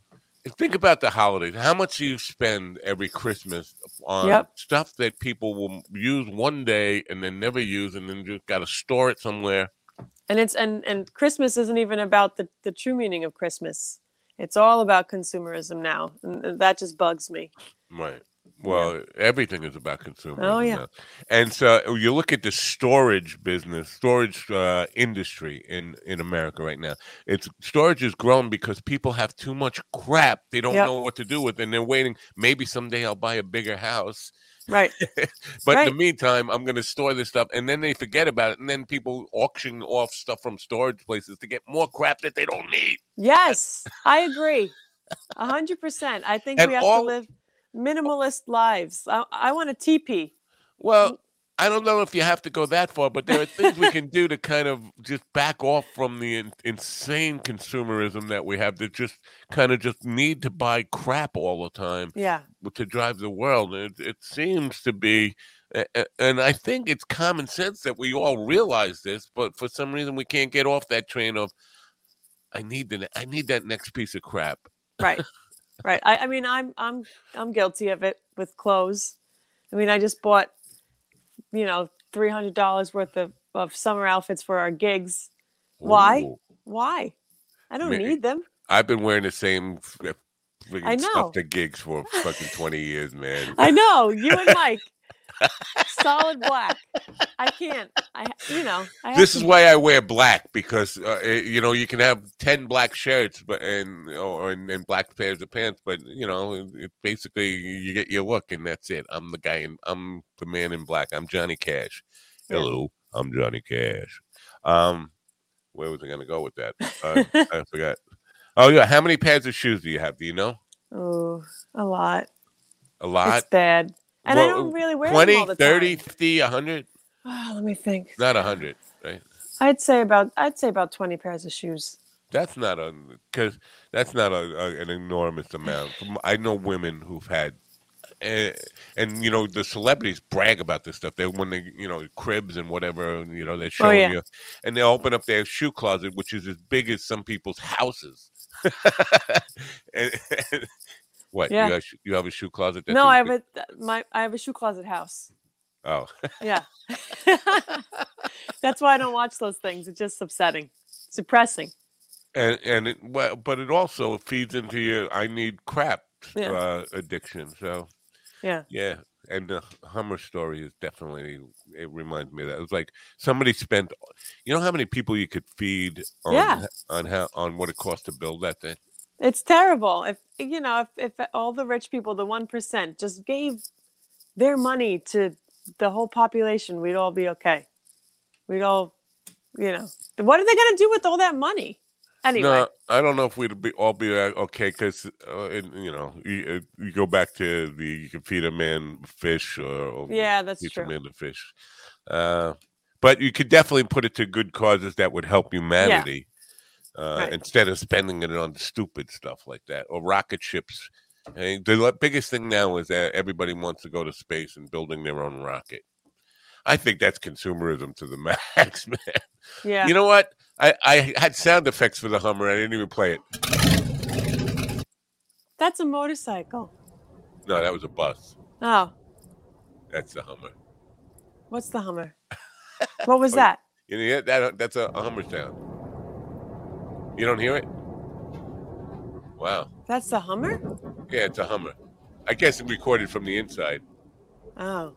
Think about the holidays. How much do you spend every Christmas on Yep. stuff that people will use one day and then never use, and then just got to store it somewhere? and it's and and christmas isn't even about the the true meaning of christmas it's all about consumerism now and that just bugs me Right. Well, everything is about consumer. Oh, yeah. And so you look at the storage business, storage uh, industry in in America right now. It's storage has grown because people have too much crap they don't Yep. know what to do with, and they're waiting. Maybe someday I'll buy a bigger house, right [LAUGHS] but in the meantime, I'm going to store this stuff, and then they forget about it, and then people auction off stuff from storage places to get more crap that they don't need. yes i agree a hundred percent i think And we have all- to live Oh. minimalist lives i, I want a teepee Well, I don't know if you have to go that far, but there are things we can do to kind of just back off from the in, insane consumerism that we have that just kind of just need to buy crap all the time yeah to drive the world. It, it seems to be, and I think it's common sense that we all realize this, but for some reason we can't get off that train of. I need the I need that next piece of crap. right right I, I mean i'm i'm i'm guilty of it with clothes i mean i just bought you know $300 worth of, of summer outfits for our gigs Why? Ooh. why i don't Ma- need them I've been wearing the same I know. stuff to gigs for fucking twenty years, man. I know you and Mike, solid black. I can't. I you know. I have this to- is why I wear black because uh, it- you know you can have ten black shirts, but and or and, and black pairs of pants, but you know it, it basically you get your look and that's it. I'm the guy, in, I'm the man in black. I'm Johnny Cash. Yeah. Hello, I'm Johnny Cash. Um, where was I going to go with that? Uh, [LAUGHS] I forgot. Oh yeah, how many pairs of shoes do you have? Do you know? Oh, a lot. A lot. It's bad, and I don't really wear 20, them all the 30, time. 50, 100? Ah, let me think. Not 100, right? I'd say about. I'd say about twenty pairs of shoes. That's not a because that's not a, a an enormous amount. I know women who've had, uh, and you know the celebrities brag about this stuff. They when they you know cribs and whatever, you know they're showing Oh, yeah. you, and they open up their shoe closet, which is as big as some people's houses. [LAUGHS] and, [LAUGHS] and- what? Yeah. You, have, you have a shoe closet? No, I have a my I have a shoe closet house. Oh, Yeah. [LAUGHS] [LAUGHS] That's why I don't watch those things. It's just upsetting. It's depressing. and and it, well, but it also feeds into your I need crap Yeah. uh, addiction. So Yeah. yeah, and the Hummer story is definitely it reminds me of that. It was like somebody spent, you know, how many people you could feed on Yeah. on how on what it cost to build that thing. It's terrible. If you know, if, if all the rich people, the one percent, just gave their money to the whole population, we'd all be okay. We'd all, you know, what are they gonna do with all that money? Anyway, No, I don't know if we'd be all be uh, okay because uh, you know you, uh, you go back to the you can feed a man fish or, or yeah, that's teach true. a man to fish, uh, but you could definitely put it to good causes that would help humanity uh, Right. instead of spending it on stupid stuff like that or rocket ships. Mean, the biggest thing now is that everybody wants to go to space and building their own rocket. I think that's consumerism to the [LAUGHS] max, man. Yeah, You know what? I, I had sound effects for the Hummer. I didn't even play it. that's a motorcycle. No, that was a bus. Oh, That's the Hummer. what's the Hummer? What was Oh, that? You know, that, that's a, a Hummer sound. You don't hear it? Wow. That's the Hummer? Yeah, it's a Hummer. I guess it recorded from the inside. Oh.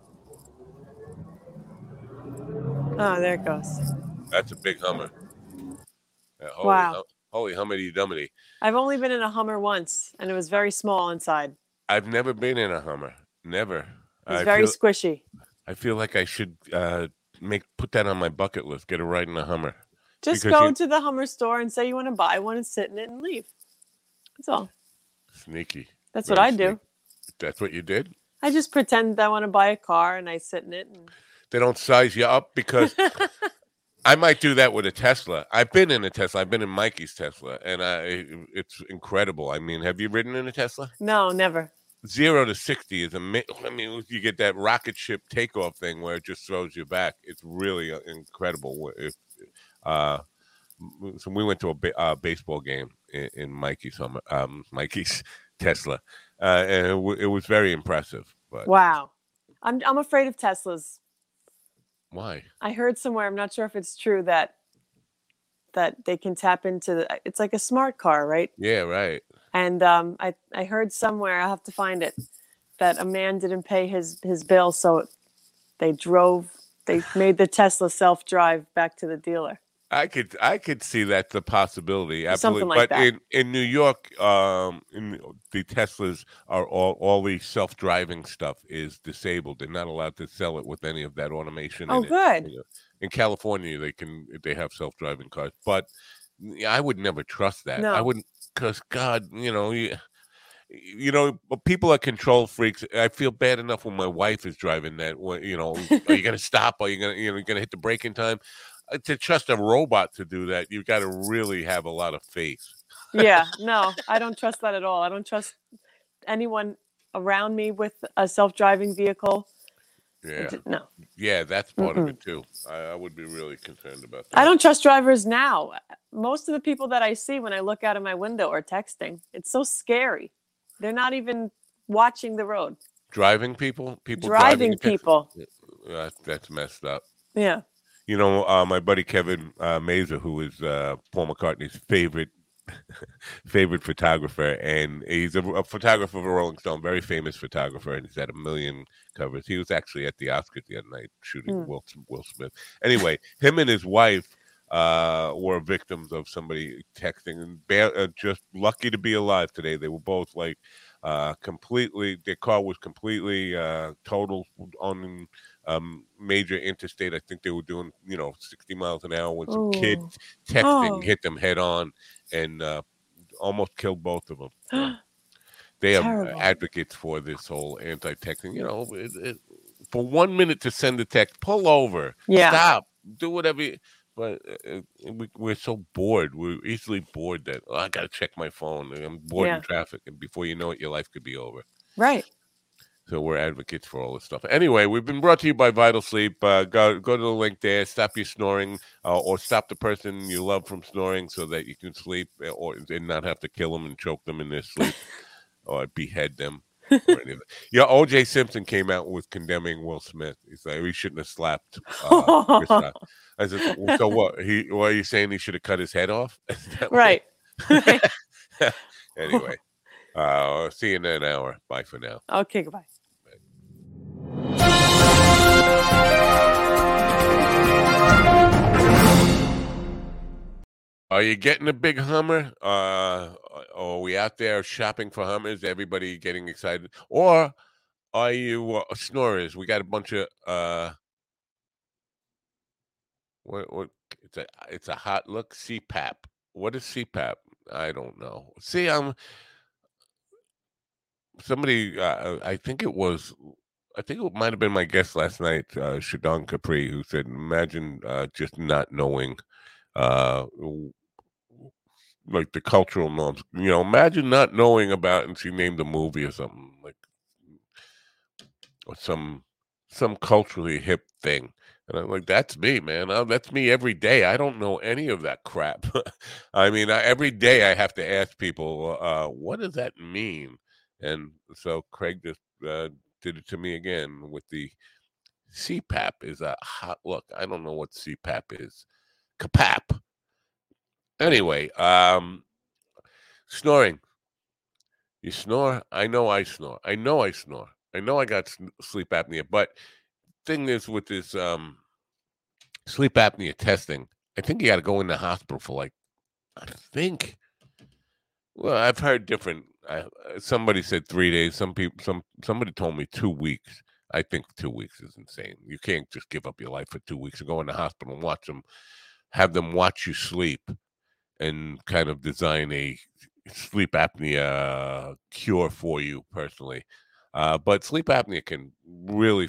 Oh, there it goes. That's a big Hummer. Uh, holy, Wow. hum- holy Hummity Dummity. I've only been in a Hummer once, and it was very small inside. I've never been in a Hummer. Never. It's very feel, squishy. I feel like I should uh, make put that on my bucket list. Get a ride in a Hummer. Just because go you- to the Hummer store and say you want to buy one and sit in it and leave. That's all. Sneaky. That's what Very I do. That's what you did? I just pretend I want to buy a car and I sit in it. And... they don't size you up because [LAUGHS] I might do that with a Tesla. I've been in a Tesla. I've been in Mikey's Tesla, and I it's incredible. I mean, have you ridden in a Tesla? no, never. Zero to sixty is amazing. I mean, you get that rocket ship takeoff thing where it just throws you back. It's really uh, incredible. If, uh, so we went to a ba- uh, baseball game in, in Mikey's home, um, Mikey's [LAUGHS] Tesla, uh, and it, w- it was very impressive. But Wow. I'm I'm afraid of Teslas. why? I heard somewhere, I'm not sure if it's true that that they can tap into the it's like a smart car, right? Yeah, right. And um I I heard somewhere, I'll have to find it, that a man didn't pay his his bill so they drove they made the Tesla self-drive back to the dealer. I could I could see that's a possibility. Absolutely. like but that. in in New York, um, in the Teslas are all all the self driving stuff is disabled. They're not allowed to sell it with any of that automation. Oh, in good. Know, In California, they can they have self driving cars, but I would never trust that. No. I wouldn't because God, you know. You, you know, people are control freaks. I feel bad enough when my wife is driving that. You know, are you going to stop? Are you going to, you know, going to hit the brake in time? Uh, to trust a robot to do that, you've got to really have a lot of faith. Yeah, [LAUGHS] no, I don't trust that at all. I don't trust anyone around me with a self-driving vehicle. Yeah, No. yeah, that's part of it too. I, I would be really concerned about that. I don't trust drivers now. Most of the people that I see when I look out of my window are texting. It's so scary. They're not even watching the road. driving people, people Driving in Texas? people. Uh, that's messed up. Yeah. You know, uh, my buddy Kevin uh, Mazur, who is uh, Paul McCartney's favorite [LAUGHS] favorite photographer, and he's a, a photographer for Rolling Stone, very famous photographer, and he's had a million covers. He was actually at the Oscars the other night shooting Hmm. Will Will Smith. Anyway, him and his wife uh, were victims of somebody texting, and ba- uh, just lucky to be alive today. They were both like uh, completely. Their car was completely uh, total on um, major interstate. I think they were doing, you know, 60 miles an hour when some kid Ooh. texting Oh. hit them head on and uh, almost killed both of them. So [GASPS] they are Terrible. advocates for this whole anti-texting. You know, it, it, for one minute to send a text, pull over, Yeah. stop, do whatever. You, but uh, uh, we, we're so bored. We're easily bored that oh, I got to check my phone. I'm bored Yeah. in traffic, and before you know it, your life could be over. Right. So we're advocates for all this stuff. Anyway, we've been brought to you by Vital Sleep. Uh, go go to the link there. Stop your snoring, uh, or stop the person you love from snoring, so that you can sleep, uh, or and not have to kill them and choke them in their sleep, [LAUGHS] or behead them. or. Yeah, O.J. Simpson came out with condemning Will Smith. He's like, he shouldn't have slapped. Uh, [LAUGHS] I said, well, so what? He, what are you saying? He should have cut his head off? [LAUGHS] Is that what- right. right. anyway, uh, see you in an hour. Bye for now. Okay, goodbye. Are you getting a big Hummer? Uh, are we out there shopping for Hummers? Everybody getting excited, or are you uh, snorers? We got a bunch of uh, what? What? It's a it's a hot look. CPAP. What is CPAP? I don't know. See, I'm somebody. Uh, I think it was. I think it might have been my guest last night, uh, Shadon Capri, who said, "Imagine uh, just not knowing." Uh, like the cultural norms. You know, imagine not knowing about and she named a movie or something like or some some culturally hip thing. And I'm like, that's me, man. Uh, that's me every day. I don't know any of that crap. [LAUGHS] I mean, I, every day I have to ask people, uh, what does that mean? And so Craig just uh, did it to me again with the CPAP is a hot look. I don't know what CPAP is. Capap. Anyway, um, snoring. You snore? I know I snore. I know I snore. I know I got sleep apnea. But thing is, with this um, sleep apnea testing, I think you got to go in the hospital for like, I think. Well, I've heard different. I, somebody said three days. Some people, some somebody told me two weeks. I think two weeks is insane. You can't just give up your life for two weeks and go in the hospital and watch them, have them watch you sleep and kind of design a sleep apnea cure for you personally. Uh, but sleep apnea can really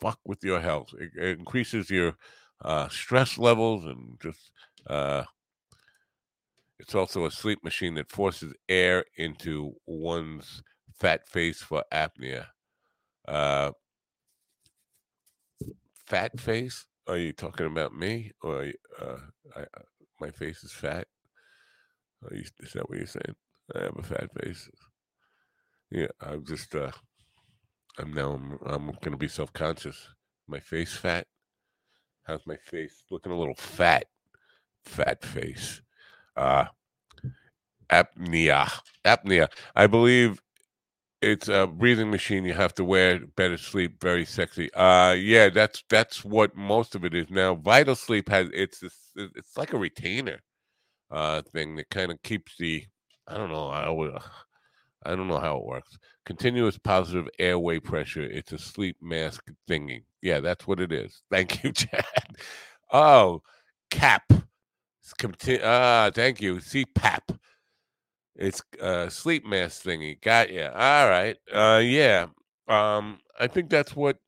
fuck with your health. It, it increases your uh, stress levels and just. Uh, it's also a sleep machine that forces air into one's fat face for apnea. Uh, fat face? Are you talking about me, or you- uh, I, I- my face is fat? You, is that what you're saying? I have a fat face. Yeah, I'm just. Uh, I'm now. I'm, I'm gonna be self conscious. My face fat. How's my face looking? A little fat. Fat face. Uh apnea. Apnea. I believe it's a breathing machine you have to wear better sleep very sexy. Uh yeah that's that's what most of it is. Now vital sleep has it's this it's like a retainer uh thing that kind of keeps the i don't know i [SIGHS] would i don't know how it works. Continuous positive airway pressure it's a sleep mask thingy. Yeah that's what it is. Thank you [LAUGHS] chad. Oh cap. It's conti- ah thank you. Cpap it's uh sleep mask thingy. Got ya. All right. Uh yeah. Um I think that's what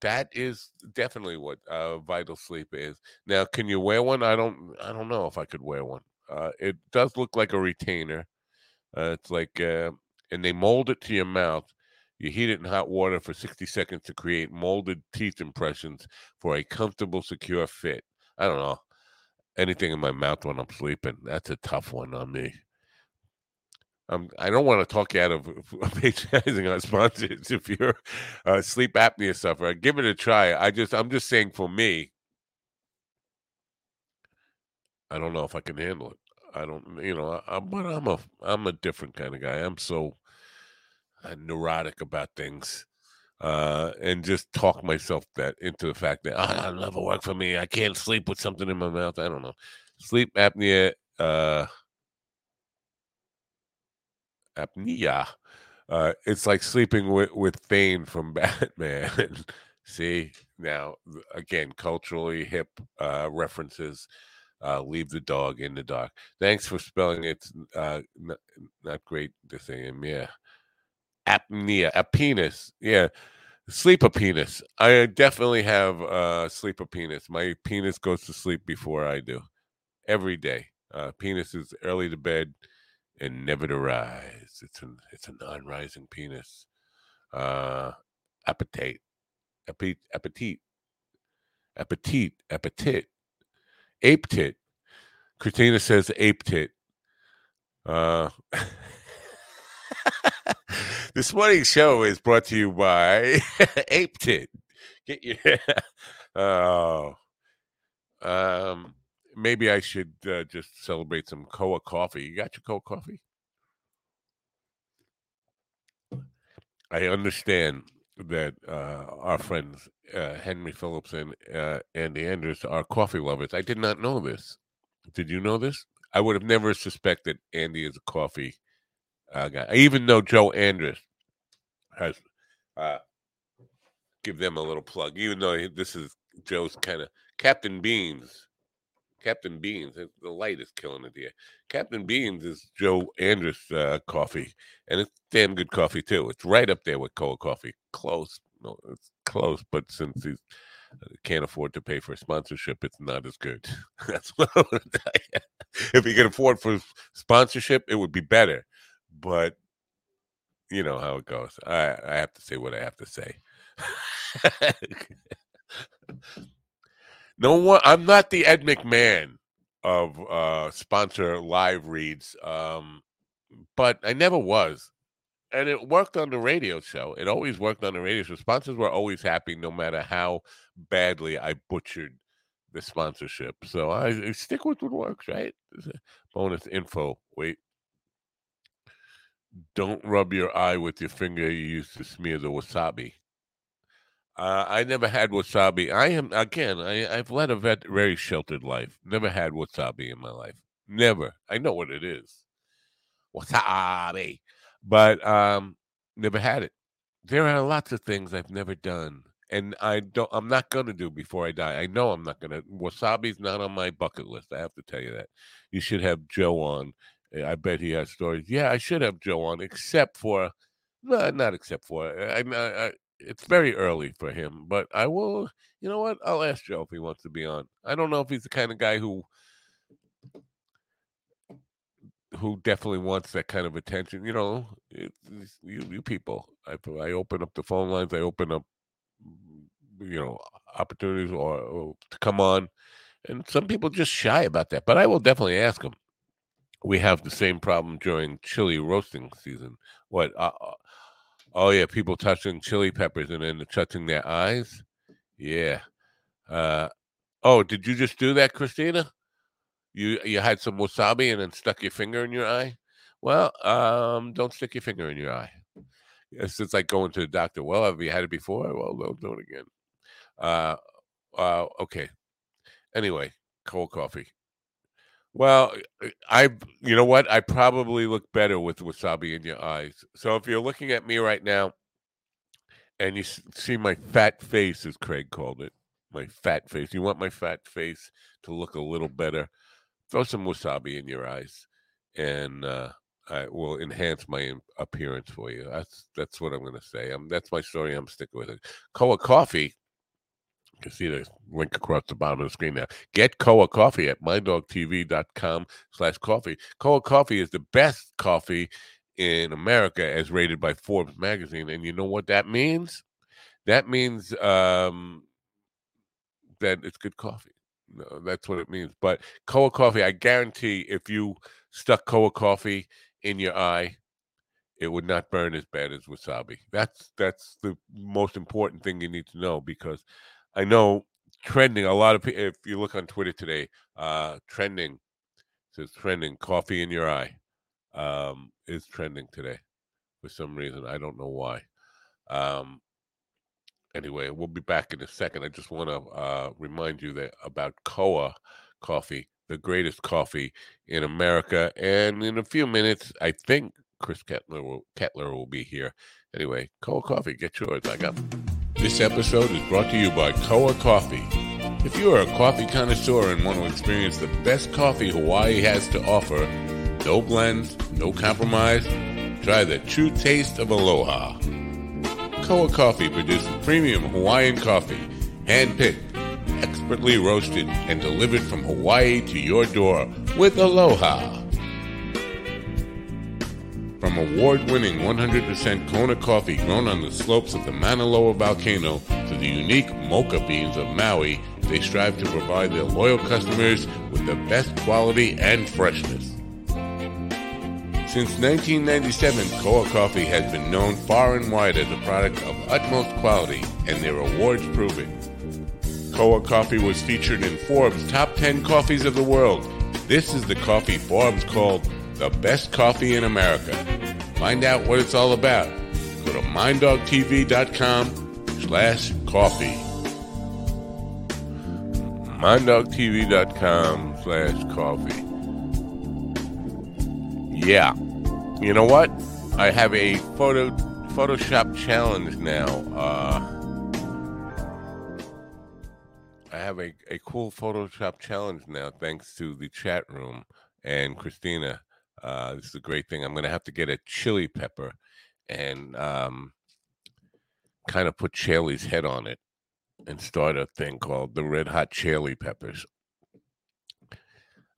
that is definitely what uh vital sleep is. Now can you wear one? I don't I don't know if I could wear one. Uh it does look like a retainer. Uh, it's like uh and they mold it to your mouth. You heat it in hot water for 60 seconds to create molded teeth impressions for a comfortable, secure fit. I don't know. Anything in my mouth when I'm sleeping. That's a tough one on me. Um, I don't want to talk you out of [LAUGHS] patronizing our sponsors if you're a sleep apnea sufferer. Give it a try. I just, I'm just saying for me, I don't know if I can handle it. I don't, you know, I, but I'm a, I'm a different kind of guy. I'm so uh, neurotic about things, uh, and just talk myself that into the fact that oh, it'll never work for me. I can't sleep with something in my mouth. I don't know. Sleep apnea. Uh, apnea. Uh, it's like sleeping with with Bane from [LAUGHS] Batman. See now again, culturally hip uh, references. Uh, leave the dog in the dark. Thanks for spelling it. Uh, n- not great this name. Yeah, apnea, a penis. Yeah, sleep a penis. I definitely have uh, sleep a penis. My penis goes to sleep before I do every day. Uh, penis is early to bed and never to rise. It's an it's a non-rising penis. Uh, appetite, appetite, appetite, appetite, appetite, ape tit. Says ape tit. Uh, [LAUGHS] this morning's show is brought to you by [LAUGHS] Ape Tit. Get your [LAUGHS] oh, um, maybe I should uh, just celebrate some Koa coffee. You got your Koa coffee? I understand that uh, our friends uh, Henry Phillips and uh, Andy Andrews are coffee lovers. I did not know this. Did you know this? I would have never suspected Andy is a coffee uh, guy. Even though Joe Andrews has uh, give them a little plug, even though this is Joe's kind of Captain Beans. Captain Beans, the light is killing it here. Captain Beans is Joe Andrews uh, coffee, and it's damn good coffee too. It's right up there with Koa coffee. Close, no, it's close, but since he's uh, can't afford to pay for sponsorship, it's not as good. [LAUGHS] That's what I would tell you. If he could afford for sponsorship, it would be better. But you know how it goes. I, I have to say what I have to say. [LAUGHS] no one. I'm not the Ed McMahon of uh, sponsor live reads, um, but I never was. And it worked on the radio show. It always worked on the radio show. Sponsors were always happy, no matter how badly I butchered the sponsorship. So I, I stick with what works, right? Bonus info. Wait. Don't rub your eye with your finger you used to smear the wasabi. Uh, I never had wasabi. I am again. I, I've led a vet, very sheltered life. Never had wasabi in my life. Never. I know what it is. Wasabi, but um, never had it. There are lots of things I've never done, and I don't. I'm not gonna do before I die. I know I'm not gonna. Wasabi's not on my bucket list. I have to tell you that. You should have Joe on. Uh, I bet he has stories. Yeah, I should have Joe on, except for, no, not except for. I, I, I, it's very early for him, but I will. You know what? I'll ask Joe if he wants to be on. I don't know if he's the kind of guy who who definitely wants that kind of attention. You know, it, you, you people. I I open up the phone lines. I open up, mm, you know, opportunities or, or to come on, and some people just shy about that. But I will definitely ask him. We have the same problem during chili roasting season. What? Uh, uh, oh yeah, people touching chili peppers and then touching their eyes. Yeah. Uh, oh, did you just do that, Christina? You you had some wasabi and then stuck your finger in your eye. Well, um, don't stick your finger in your eye. It's like going to the doctor. Well, have you had it before? Well, don't do it again. Uh, uh, okay. Anyway, Koa coffee. Well, uh, I you know what? I probably look better with wasabi in your eyes. So if you're looking at me right now, and you see my fat face, as Craig called it, my fat face. You want my fat face to look a little better? Throw some wasabi in your eyes, and uh, I will enhance my appearance for you. That's that's what I'm going to say. Um, that's my story. I'm sticking with it. Koa Coffee. You see the link across the bottom of the screen now. Get Koa Coffee at minddogtv.com slash coffee. Koa Coffee is the best coffee in America as rated by Forbes magazine. And you know what that means? That means um, that it's good coffee. No, that's what it means. But Koa Coffee, I guarantee if you stuck Koa Coffee in your eye, it would not burn as bad as wasabi. That's that's the most important thing you need to know because I know trending a lot of people. If you look on Twitter today, uh, trending says trending coffee in your eye um, is trending today for some reason. I don't know why. Um, anyway, we'll be back in a second. I just want to uh, remind you that about Koa Coffee, the greatest coffee in America. And in a few minutes, I think Chris Ketler will Ketler will be here. Anyway, Koa Coffee, get yours. I got. This episode is brought to you by Koa Coffee. If you are a coffee connoisseur and want to experience the best coffee Hawaii has to offer, no blends, no compromise, try the true taste of aloha. Koa Coffee produces premium Hawaiian coffee, hand-picked, expertly roasted, and delivered from Hawaii to your door with aloha. From award winning 100% Kona coffee grown on the slopes of the Mauna Loa volcano to the unique mocha beans of Maui, they strive to provide their loyal customers with the best quality and freshness. Since 1997, Koa Coffee has been known far and wide as a product of utmost quality, and their awards prove it. Koa Coffee was featured in Forbes' top 10 coffees of the world. This is the coffee Forbes called the best coffee in America. Find out what it's all about. Go to minddogtv.com slash coffee. minddogtv.com slash coffee. Yeah. You know what? I have a photo Photoshop challenge now. Uh, I have a, a cool Photoshop challenge now, thanks to the chat room and Christina. Uh, this is a great thing. I'm going to have to get a chili pepper and um, kind of put Charlie's head on it and start a thing called the Red Hot Chili Peppers.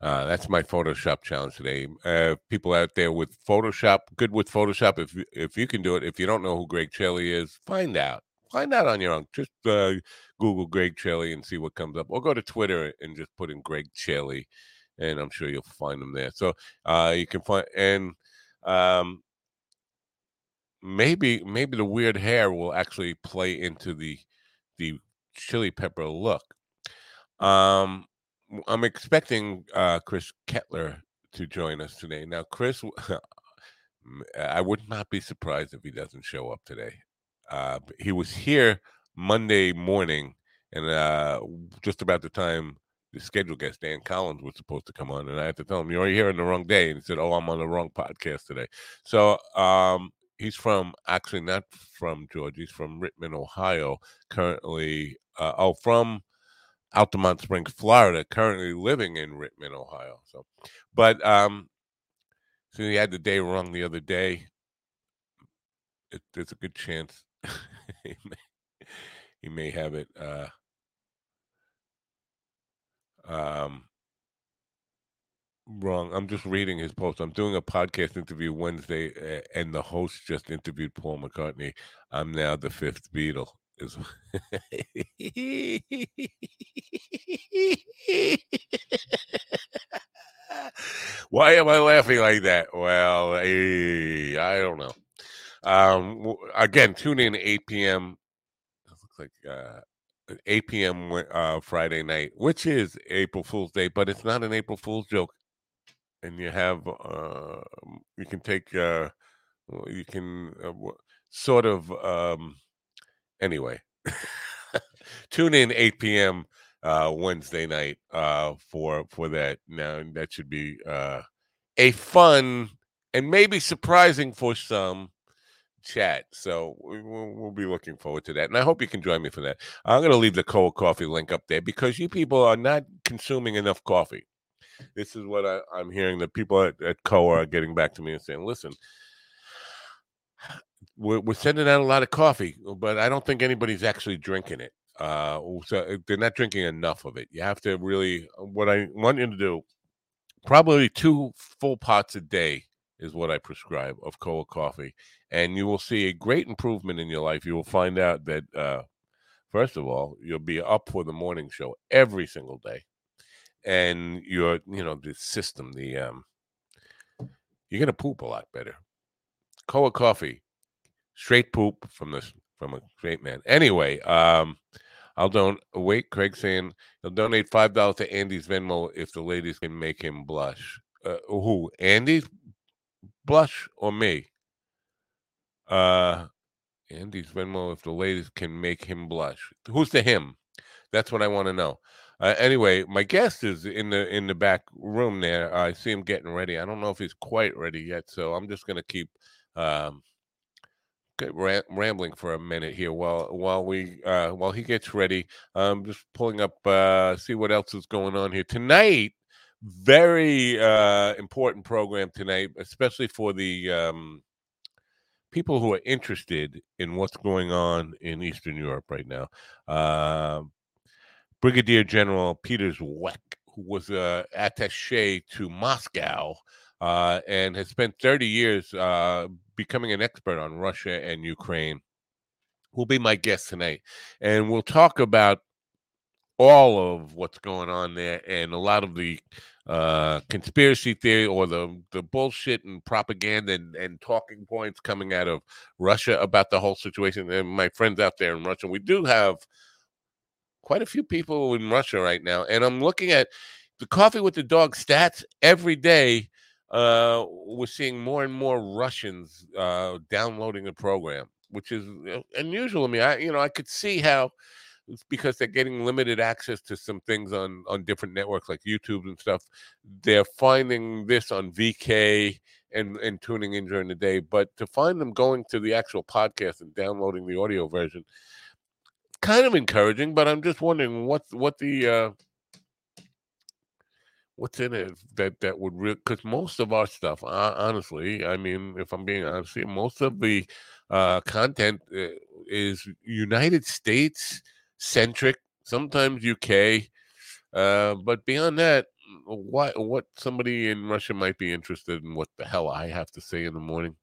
Uh, that's my Photoshop challenge today. Uh, people out there with Photoshop, good with Photoshop. If if you can do it, if you don't know who Greg Cheli is, find out. Find out on your own. Just uh, Google Greg Cheli and see what comes up, or go to Twitter and just put in Greg Cheli, and I'm sure you'll find them there. So uh, you can find and um, maybe maybe the weird hair will actually play into the the chili pepper look. Um, I'm expecting uh, Chris Ketler to join us today. Now, Chris, [LAUGHS] I would not be surprised if he doesn't show up today. Uh, he was here Monday morning, and uh, just about the time the scheduled guest Dan Collins was supposed to come on, and I had to tell him you're here on the wrong day, and he said, "Oh, I'm on the wrong podcast today." So um, he's from actually not from Georgia. He's from Rittman, Ohio. Currently, uh, oh, from Altamonte Springs, Florida, currently living in Rittman, Ohio. So, but um, so he had the day wrong the other day. It, there's a good chance [LAUGHS] he, may, he may have it. Uh, um, wrong. I'm just reading his post. I'm doing a podcast interview Wednesday, and the host just interviewed Paul McCartney. I'm now the fifth Beatle. Is [LAUGHS] Why am I laughing like that? Well, I, I don't know. Um, again, tune in 8 p.m. It looks like uh, 8 p.m. Uh, Friday night, which is April Fool's Day, but it's not an April Fool's joke. And you have, uh, you can take, uh, you can uh, sort of, um, anyway. [LAUGHS] tune in 8 p.m uh, Wednesday night uh, for for that. Now that should be uh, a fun and maybe surprising for some chat. So we'll, be looking forward to that, and I hope you can join me for that. I'm going to leave the Koa Coffee link up there because you people are not consuming enough coffee. This is what I, am hearing. The people at, at Koa are getting back to me and saying, "Listen." [SIGHS] We're, we're sending out a lot of coffee, but I don't think anybody's actually drinking it. Uh, so uh, they're not drinking enough of it. You have to really. Uh, what I want you to do, probably two full pots a day is what I prescribe of Koa coffee, and you will see a great improvement in your life. You will find out that uh, first of all, you'll be up for the morning show every single day, and your you know the system, the um, you're gonna poop a lot better. Koa coffee, straight poop from the from a great man. Anyway, um, I'll don't wait. Craig saying he'll donate five dollars to Andy's Venmo if the ladies can make him blush. Uh, who? Andy blush or me? Uh, Andy's Venmo if the ladies can make him blush. Who's the him? That's what I want to know. Uh, anyway, my guest is in the in the back room there. I see him getting ready. I don't know if he's quite ready yet, so I'm just gonna keep um, rambling for a minute here while while we uh, while he gets ready. I'm just pulling up uh, see what else is going on here tonight. Very uh, important program tonight, especially for the um, people who are interested in what's going on in Eastern Europe right now. Uh, Brigadier General Peter Zwack, who was uh, attaché to Moscow uh, and has spent 30 years uh, becoming an expert on Russia and Ukraine. Will be my guest tonight, and we'll talk about all of what's going on there and a lot of the uh, conspiracy theory or the the bullshit and propaganda and, and talking points coming out of Russia about the whole situation. And my friends out there in Russia, we do have quite a few people in Russia right now, and I'm looking at the coffee with the dog stats every day uh, we're seeing more and more Russians uh, downloading the program, which is unusual. I mean, I you know I could see how because they're getting limited access to some things on on different networks like YouTube and stuff. They're finding this on VK and and tuning in during the day, but to find them going to the actual podcast and downloading the audio version, kind of encouraging. But I'm just wondering what what the uh, what's in it that that would really because most of our stuff uh, honestly i mean if i'm being honest most of the uh content uh, is united states centric sometimes uk uh but beyond that what what somebody in russia might be interested in what the hell i have to say in the morning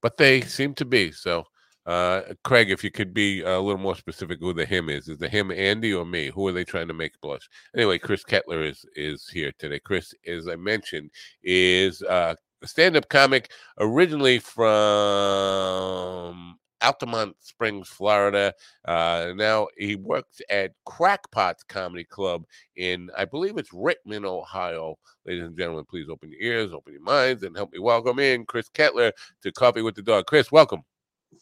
but they seem to be so uh, Craig, if you could be a little more specific who the him is. Is the him Andy or me? Who are they trying to make blush? Anyway, Chris Ketler is is here today. Chris, as I mentioned, is uh, a stand-up comic originally from Altamonte Springs, Florida. Uh, now he works at Krackpots Comedy Club in, I believe it's Rittman, Ohio. Ladies and gentlemen, please open your ears, open your minds, and help me welcome in Chris Ketler to Coffee with the Dog. Chris, welcome.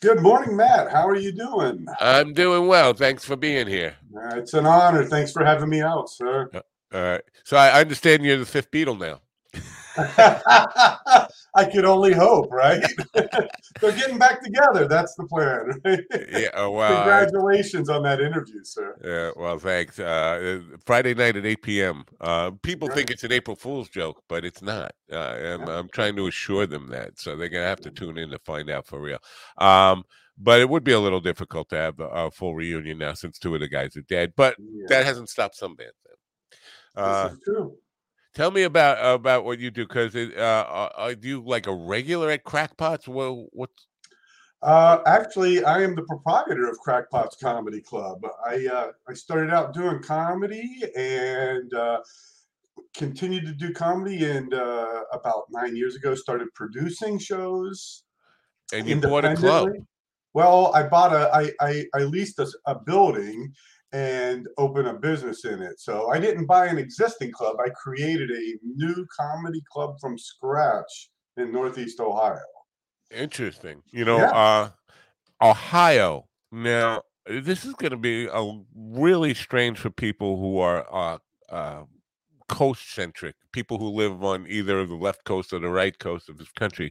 Good morning, Matt. How are you doing? I'm doing well. Thanks for being here. Uh, it's an honor. Thanks for having me out, sir. Uh, all right. So I understand you're the fifth Beatle now. [LAUGHS] [LAUGHS] I could only hope, right? [LAUGHS] They're getting back together. That's the plan. Right? [LAUGHS] Yeah. Oh, wow. Congratulations on that interview, sir. Yeah. Well, thanks. Uh, Friday night at 8 p.m. Uh, people right. think it's an April Fool's joke, but it's not. Uh, I'm, I'm, trying to assure them that, so they're gonna have to tune in to find out for real. Um, but it would be a little difficult to have a, a, full reunion now since two of the guys are dead. But yeah. that hasn't stopped some bands. Uh, this is true. Tell me about about what you do because uh, uh, are you like a regular at Krackpots? Well, what's uh, actually, I am the proprietor of Krackpots Comedy Club. I uh, I started out doing comedy and uh, continued to do comedy, and uh, about nine years ago, started producing shows. And you bought a club. Well, I bought a I I, I leased a, a building and open a business in it. So I didn't buy an existing club. I created a new comedy club from scratch in Northeast Ohio. Interesting. You know, yeah. uh Ohio. Now, this is going to be a really strange for people who are uh, uh coast centric, people who live on either the left coast or the right coast of this country.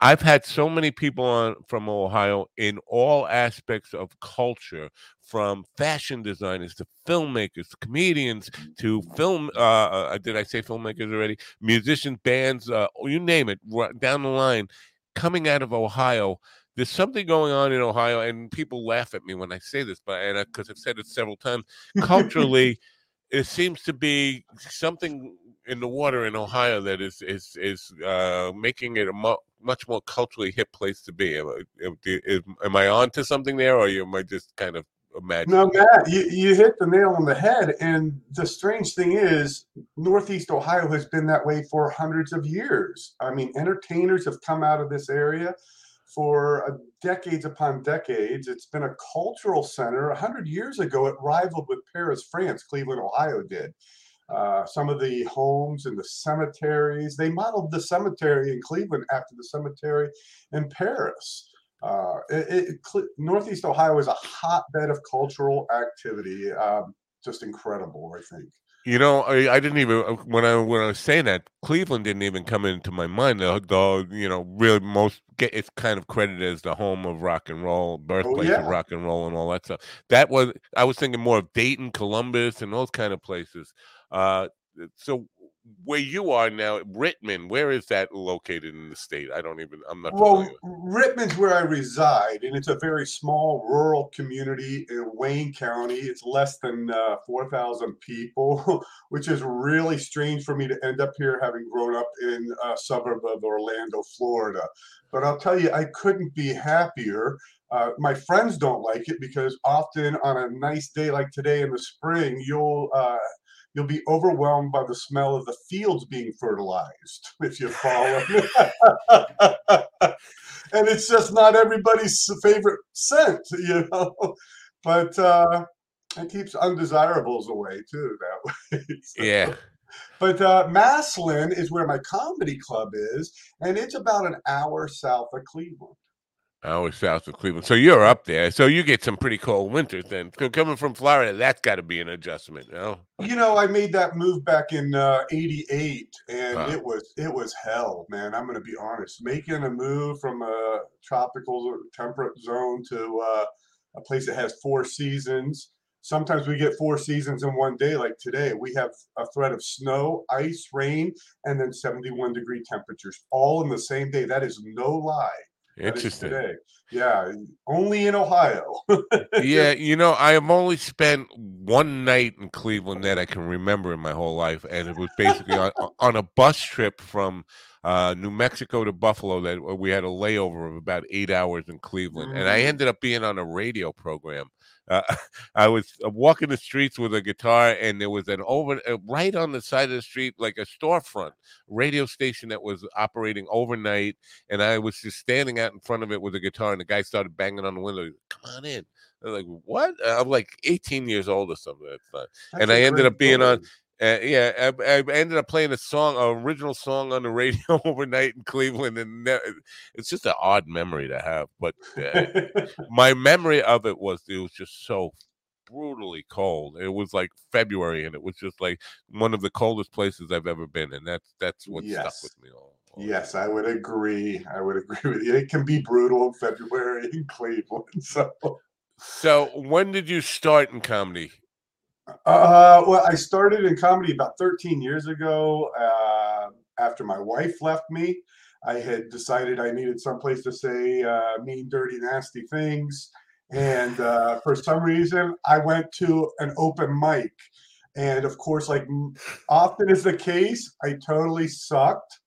I've had so many people on from Ohio in all aspects of culture, from fashion designers to filmmakers, to comedians to film. Uh, uh, did I say filmmakers already? Musicians, bands, uh, you name it, right down the line, coming out of Ohio there's something going on in Ohio, and people laugh at me when I say this, but and because I've said it several times, [LAUGHS] culturally, it seems to be something in the water in Ohio that is is is uh, making it a mo- much more culturally hip place to be. Am I, am I on to something there, or am I just kind of imagining? No, Matt, you, you hit the nail on the head. And the strange thing is, Northeast Ohio has been that way for hundreds of years. I mean, entertainers have come out of this area for uh, decades upon decades. It's been a cultural center. A hundred years ago, it rivaled with Paris, France. Cleveland, Ohio did. Uh, some of the homes and the cemeteries. They modeled the cemetery in Cleveland after the cemetery in Paris. Uh, it, it, Northeast Ohio is a hotbed of cultural activity. Um, just incredible, I think. You know, I, I, didn't even uh, when I when I was saying that Cleveland didn't even come into my mind. Though, you know, really most get it's kind of credited as the home of rock and roll, oh, birthplace oh, yeah. of rock and roll, and all that stuff. That was I was thinking more of Dayton, Columbus, and those kind of places. Uh, so where you are now, Rittman, where is that located in the state? I don't even. I'm not. Well. Rittman's where I reside, and it's a very small rural community in Wayne County. It's less than uh, 4,000 people, [LAUGHS] which is really strange for me to end up here having grown up in a suburb of Orlando, Florida. But I'll tell you, I couldn't be happier. Uh, my friends don't like it because often on a nice day like today in the spring, you'll uh, you'll be overwhelmed by the smell of the fields being fertilized [LAUGHS] if you follow [LAUGHS] and it's just not everybody's favorite scent [LAUGHS] you know? But uh it keeps undesirables away too that way So- yeah. but uh Massillon is where my comedy club is and it's about an hour south of cleveland I was south of Cleveland, so you're up there. So you get some pretty cold winters. Then coming from Florida, that's got to be an adjustment. You know? you know i made that move back in uh 88 and Wow. it was it was hell man i'm gonna be honest making a move from a tropical temperate zone to uh, a place that has four seasons sometimes we get four seasons in one day like today we have a threat of snow ice rain and then 71 degree temperatures all in the same day that is no lie Interesting. yeah only in ohio [LAUGHS] yeah, you know, I have only spent one night in Cleveland that I can remember in my whole life, and it was basically on, on a bus trip from uh, New Mexico to Buffalo. That we had a layover of about eight hours in Cleveland, and I Mm. ended up being on a radio program. Uh, [LAUGHS] I was uh, walking the streets with a guitar, and there was an over uh, right on the side of the street, like a storefront radio station that was operating overnight, and I was just standing out in front of it with a guitar, and the guy started banging on the window. Come on in. I was like, what? I'm like 18 years old or something. At the time. And I ended up being on- story. Uh, yeah, I, I ended up playing a song, an original song on the radio [LAUGHS] overnight in Cleveland, and ne- it's just an odd memory to have. But uh, [LAUGHS] my memory of it was it was just so brutally cold. It was like February, and it was just like one of the coldest places I've ever been, and that's that's what stuck with me all. all Yes, I would agree. I would agree with you. It can be brutal in February in Cleveland. [LAUGHS] So, So when did you start in comedy? Uh, well, I started in comedy about 13 years ago. Uh, after my wife left me, I had decided I needed someplace to say uh, mean, dirty, nasty things. And uh, for some reason, I went to an open mic. And of course, like often is the case, I totally sucked.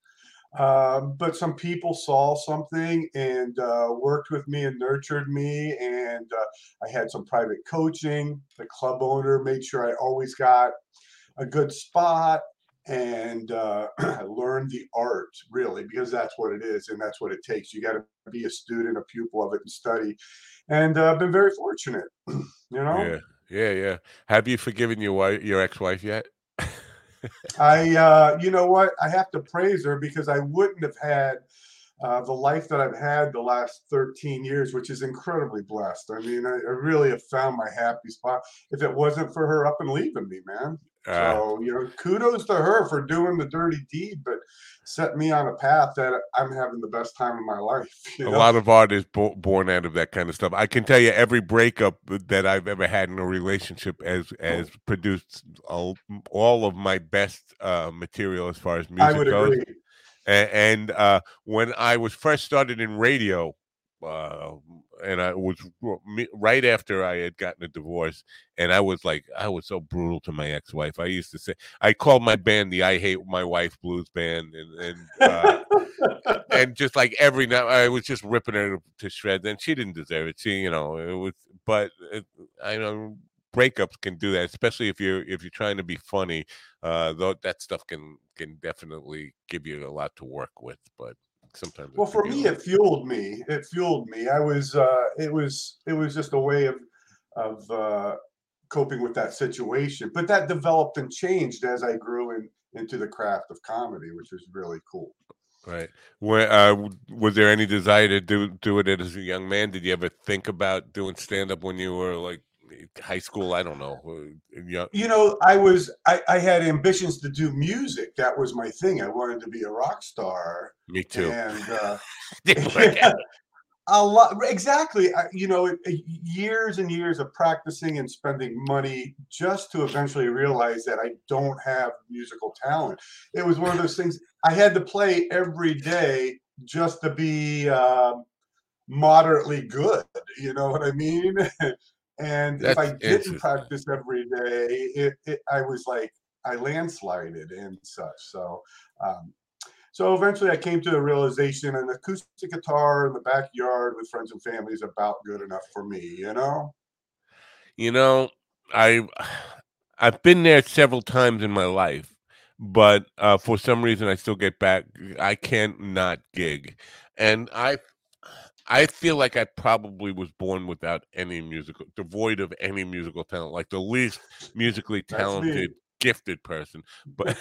Um, but some people saw something and uh, worked with me and nurtured me. And uh, I had some private coaching. The club owner made sure I always got a good spot. And uh, [CLEARS THROAT] I learned the art really because that's what it is and that's what it takes. You got to be a student, a pupil of it, and study. And uh, I've been very fortunate, [CLEARS THROAT] you know. Yeah, yeah, yeah. Have you forgiven your wife, your ex-wife yet? I, uh, you know what? I have to praise her because I wouldn't have had uh, the life that I've had the last 13 years, which is incredibly blessed. I mean, I, I really have found my happy spot if it wasn't for her up and leaving me, man. Uh, So, you know, kudos to her for doing the dirty deed, but set me on a path that I'm having the best time of my life. [LAUGHS] You a know? lot of art is bo- born out of that kind of stuff. I can tell you, every breakup that I've ever had in a relationship has has produced all, all of my best uh, material as far as music I would goes. agree. A- and uh, when I was first started in radio, uh, and I was right after I had gotten a divorce, and I was like, I was so brutal to my ex-wife. I used to say, I called my band the "I Hate My Wife" blues band, and and uh, and just like every night, I was just ripping her to shreds, and she didn't deserve it. She, you know, it was, but it, I know breakups can do that, especially if you're if you're trying to be funny. Uh, though that stuff can can definitely give you a lot to work with, but sometimes. Well, for me, it fueled me. It fueled me. I was, uh, it was, it was just a way of, of uh, coping with that situation. But that developed and changed as I grew in, into the craft of comedy, which was really cool. Right. Where uh, was there any desire to do do it as a young man? Did you ever think about doing stand up when you were like high school? I don't know. uh, Young. You know, I was, I, I had ambitions to do music. That was my thing. I wanted to be a rock star. Me too. And uh, Didn't work out. a lot exactly I- you know years and years of practicing and spending money just to eventually realize that i don't have musical talent it was one of those things i had to play every day just to be um, moderately good you know what i mean [LAUGHS] and if i didn't practice every day it, it i was like i landslided and such so um, so eventually I came to a realization an acoustic guitar in the backyard with friends and family is about good enough for me, you know? You know, I I've been there several times in my life, but uh, for some reason I still get back. I can't not gig, and I I feel like I probably was born without any musical, devoid of any musical talent, like the least musically talented, gifted person. [LAUGHS] But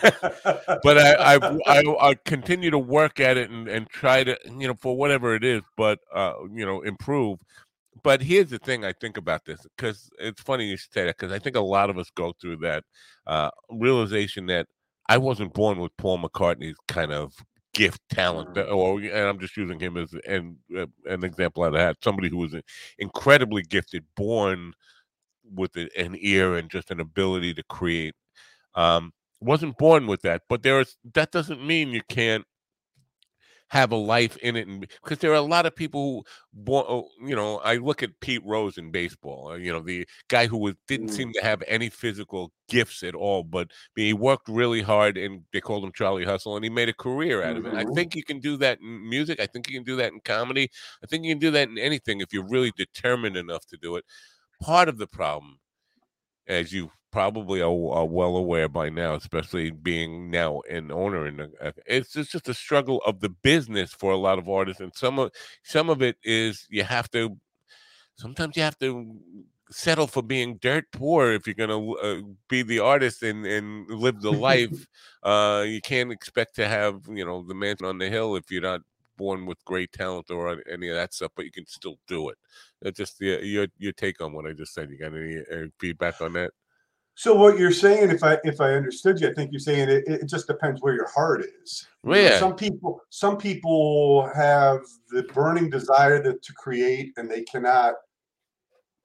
but I, I I I continue to work at it and and try to you know for whatever it is, but uh you know improve. But here's the thing I think about this because it's funny you say that because I think a lot of us go through that uh, realization that I wasn't born with Paul McCartney's kind of gift talent, or and I'm just using him as an an example out of that somebody who was incredibly gifted, born with an ear and just an ability to create. Um, wasn't born with that, but there is that doesn't mean you can't have a life in it and because there are a lot of people who oh, you know i look at pete rose in baseball uh, you know the guy who was didn't Mm. seem to have any physical gifts at all but he worked really hard and they called him charlie hustle and he made a career out of it i Mhm. think you can do that in music i think you can do that in comedy i think you can do that in anything if you're really determined enough to do it part of the problem as you probably are, are well aware by now, especially being now an owner And uh, it's just, just a struggle of the business for a lot of artists, and some of some of it is you have to. Sometimes you have to settle for being dirt poor if you're gonna uh, be the artist and and live the [LAUGHS] life. uh, you can't expect to have you know the mansion on the hill if you're not born with great talent or any of that stuff, but you can still do it. That's just the, your your take on what I just said. You got any uh, feedback on that? So what you're saying, if I if I understood you, I think you're saying it, it just depends where your heart is. You know, Yeah. Some people some people have the burning desire to, to create and they cannot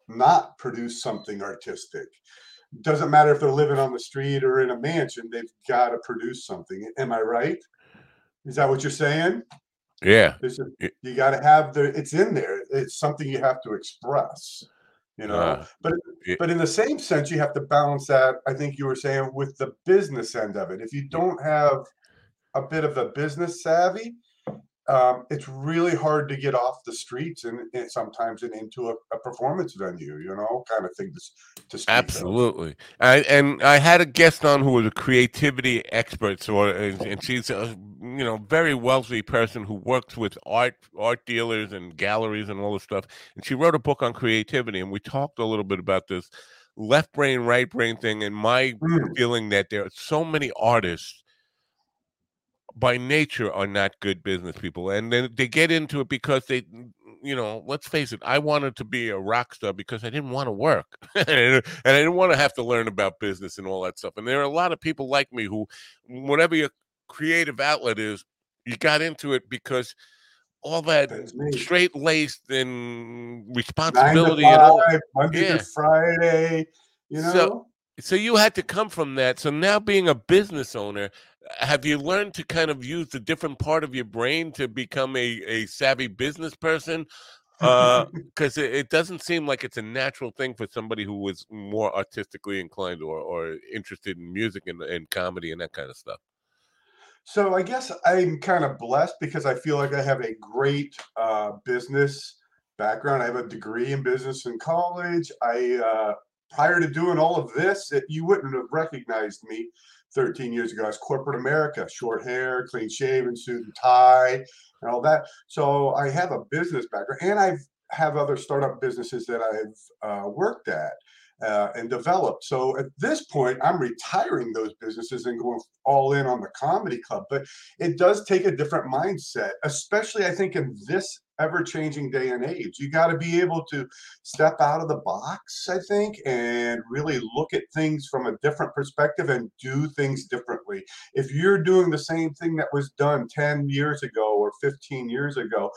not produce something artistic. Doesn't matter if they're living on the street or in a mansion, they've got to produce something. Am I right? Is that what you're saying? Yeah, a, you got to have the it's in there. It's something you have to express. You know, Uh, but y- but in the same sense, you have to balance that. I think you were saying with the business end of it. If you don't have a bit of a business savvy, um, it's really hard to get off the streets and, and sometimes and into a, a performance venue. You know, kind of thing to to absolutely. I and I had a guest on who was a creativity expert, so and and she's a you know very wealthy person who works with art art dealers and galleries and all this stuff. And she wrote a book on creativity, and we talked a little bit about this left brain, right brain thing, and my Mm. feeling that there are so many artists by nature are not good business people and then they get into it because they you know let's face it i wanted to be a rock star because i didn't want to work [LAUGHS] and i didn't want to have to learn about business and all that stuff and there are a lot of people like me who whatever your creative outlet is you got into it because all that straight laced and responsibility and all Monday Yeah. to Friday. You know. So- so you had to come from that so now being a business owner have you learned to kind of use the different part of your brain to become a, a savvy business person uh, [LAUGHS] because it, it doesn't seem like it's a natural thing for somebody who was more artistically inclined or, or interested in music and, and comedy and that kind of stuff So I guess I'm kind of blessed because I feel like I have a great uh, business background. I have a degree in business in college. I uh, prior to doing all of this, it, you wouldn't have recognized me 13 years ago. I was corporate America, short hair, clean shaven, suit and tie, and all that. So I have a business background, and I have other startup businesses that I've uh, worked at. Uh, and developed. So at this point, I'm retiring those businesses and going all in on the comedy club. But it does take a different mindset, especially I think in this ever changing day and age. You got to be able to step out of the box, I think, and really look at things from a different perspective and do things differently. If you're doing the same thing that was done 10 years ago or 15 years ago,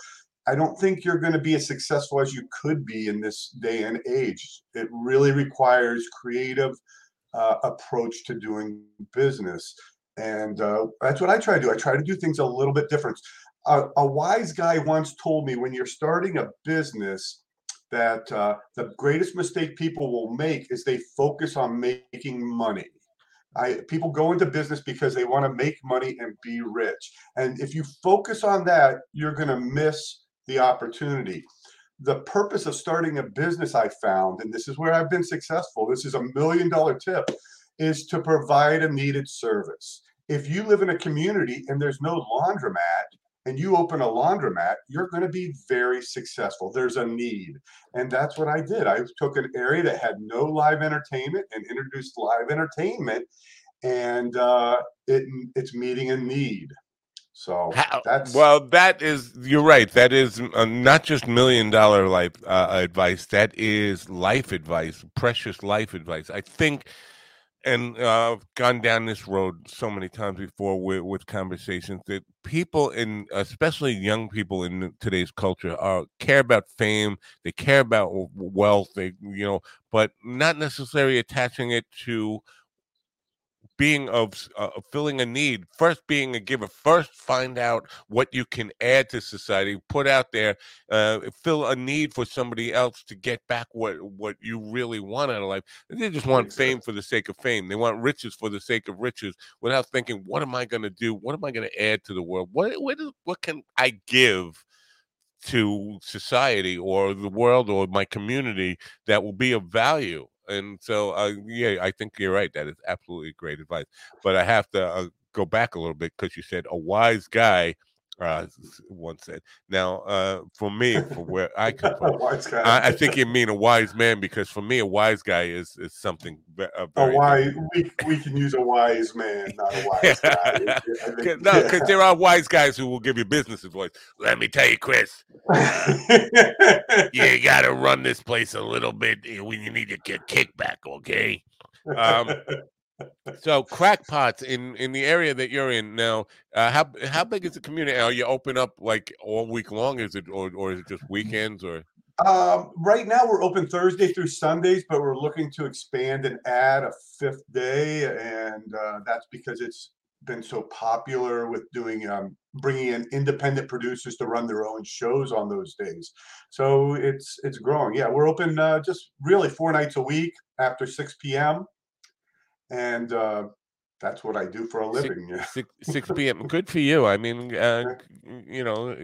I don't think you're going to be as successful as you could be in this day and age. It really requires creative uh, approach to doing business, and uh, that's what I try to do. I try to do things a little bit different. A, a wise guy once told me when you're starting a business that uh, the greatest mistake people will make is they focus on making money. I, people go into business because they want to make money and be rich. And if you focus on that, you're going to miss the opportunity. The purpose of starting a business, I found, and this is where I've been successful, this is a million dollar tip, is to provide a needed service. If you live in a community and there's no laundromat, and you open a laundromat, you're going to be very successful. There's a need. And that's what I did. I took an area that had no live entertainment and introduced live entertainment, and uh, it, it's meeting a need. So How, that's well, that is you're right. That is uh, not just million dollar life uh, advice. That is life advice, precious life advice. I think, and uh, I've gone down this road so many times before with, with conversations that people in, especially young people in today's culture, are care about fame. They care about wealth. They you know, but not necessarily attaching it to being of uh, filling a need first being a giver first find out what you can add to society put out there uh, fill a need for somebody else to get back what what you really want out of life. They just want fame for the sake of fame. They want riches for the sake of riches without thinking what am i going to do? What am i going to add to the world? What what, is, what can i give to society or the world or my community that will be of value and so, uh, yeah, I think you're right. That is absolutely great advice. But I have to uh, go back a little bit because you said a wise guy uh, once said. Now, uh, for me, for [LAUGHS] where I come from, I, I, think you mean a wise man because for me, a wise guy is is something. Uh, a wise, we, we can use a wise man, not a wise guy. [LAUGHS] Think, no, [LAUGHS] because yeah. there are wise guys who will give you business advice. Let me tell you, Chris, you got to run this place a little bit when you need to get kickback, okay? Um, so Krackpots in in the area that you're in now uh, how how big is the community? Are you open up like all week long? Is it or, or is it just weekends or? Um, right now we're open thursday through sundays but we're looking to expand and add a fifth day and uh, that's because it's been so popular with doing um, bringing in independent producers to run their own shows on those days. So it's it's growing. Yeah we're open uh, just really four nights a week after 6 p.m and uh, that's what I do for a living. Six, [LAUGHS] six, 6 p.m. Good for you. I mean, uh, you know,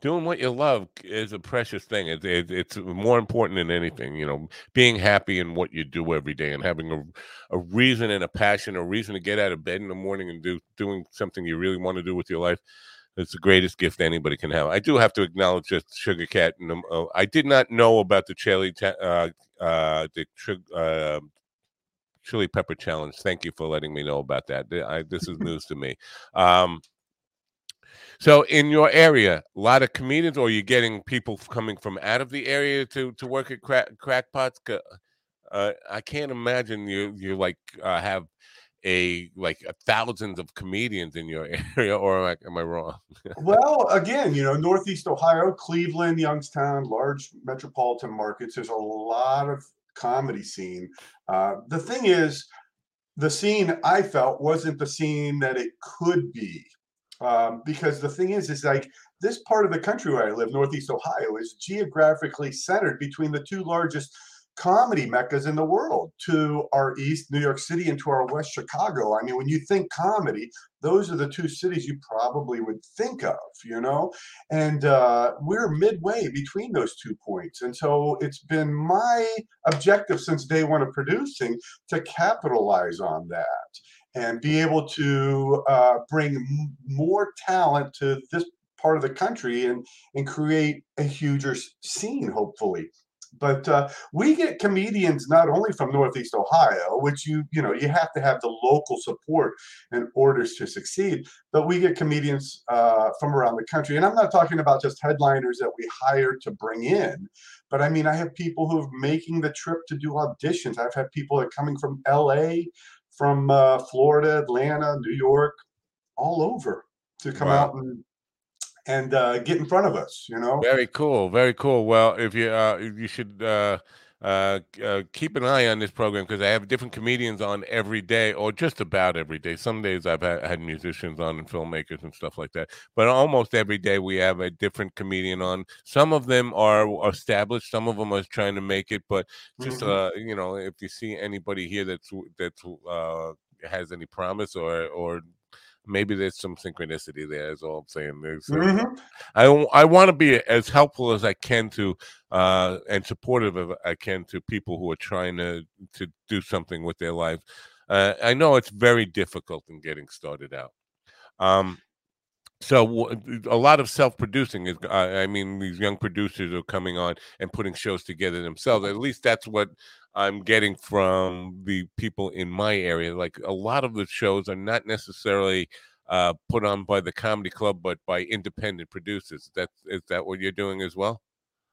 doing what you love is a precious thing. It, it, it's more important than anything. You know, being happy in what you do every day and having a, a reason and a passion, a reason to get out of bed in the morning and do doing something you really want to do with your life. It's the greatest gift anybody can have. I do have to acknowledge that Sugar Cat. And, um, uh, I did not know about the Charlie, uh, uh, the uh, chili pepper challenge. Thank you for letting me know about that. I, this is news to me. Um, so, in your area, a lot of comedians, or you getting people coming from out of the area to to work at crack, Krackpots? Uh, I can't imagine you you like uh, have a like a thousands of comedians in your [LAUGHS] area, or am I, am I wrong? well, again, you know, Northeast Ohio, Cleveland, Youngstown, large metropolitan markets. There's a lot of comedy scene. Uh, the thing is, the scene I felt wasn't the scene that it could be. Um, because the thing is, is like this part of the country where I live, Northeast Ohio, is geographically centered between the two largest comedy meccas in the world to our east, New York City, and to our west, Chicago. I mean, when you think comedy, those are the two cities you probably would think of, you know? And uh, we're midway between those two points. And so it's been my objective since day one of producing to capitalize on that and be able to uh, bring m- more talent to this part of the country and and create a huger scene hopefully but uh, we get comedians not only from Northeast Ohio, which you you know you have to have the local support in order to succeed, but we get comedians uh, from around the country. And I'm not talking about just headliners that we hire to bring in, but I mean I have people who are making the trip to do auditions. I've had people that are coming from L.A., from uh, Florida, Atlanta, New York, all over to come wow. out and and uh, get in front of us. You know. Very cool. Very cool. Well, if you uh, you should uh, uh, uh, keep an eye on this program because I have different comedians on every day, or just about every day. Some days I've had, had, musicians on and filmmakers and stuff like that, but almost every day we have a different comedian on. Some of them are established, some of them are trying to make it. But just mm-hmm. uh, you know, if you see anybody here that's that's uh, has any promise or or maybe there's some synchronicity there is all i'm saying mm-hmm. i i want to be as helpful as i can to uh and supportive of i can to people who are trying to to do something with their life uh, i know it's very difficult in getting started out um so a lot of self-producing is i mean these young producers are coming on and putting shows together themselves at least that's what i'm getting from the people in my area like a lot of the shows are not necessarily uh, put on by the comedy club but by independent producers that is that what you're doing as well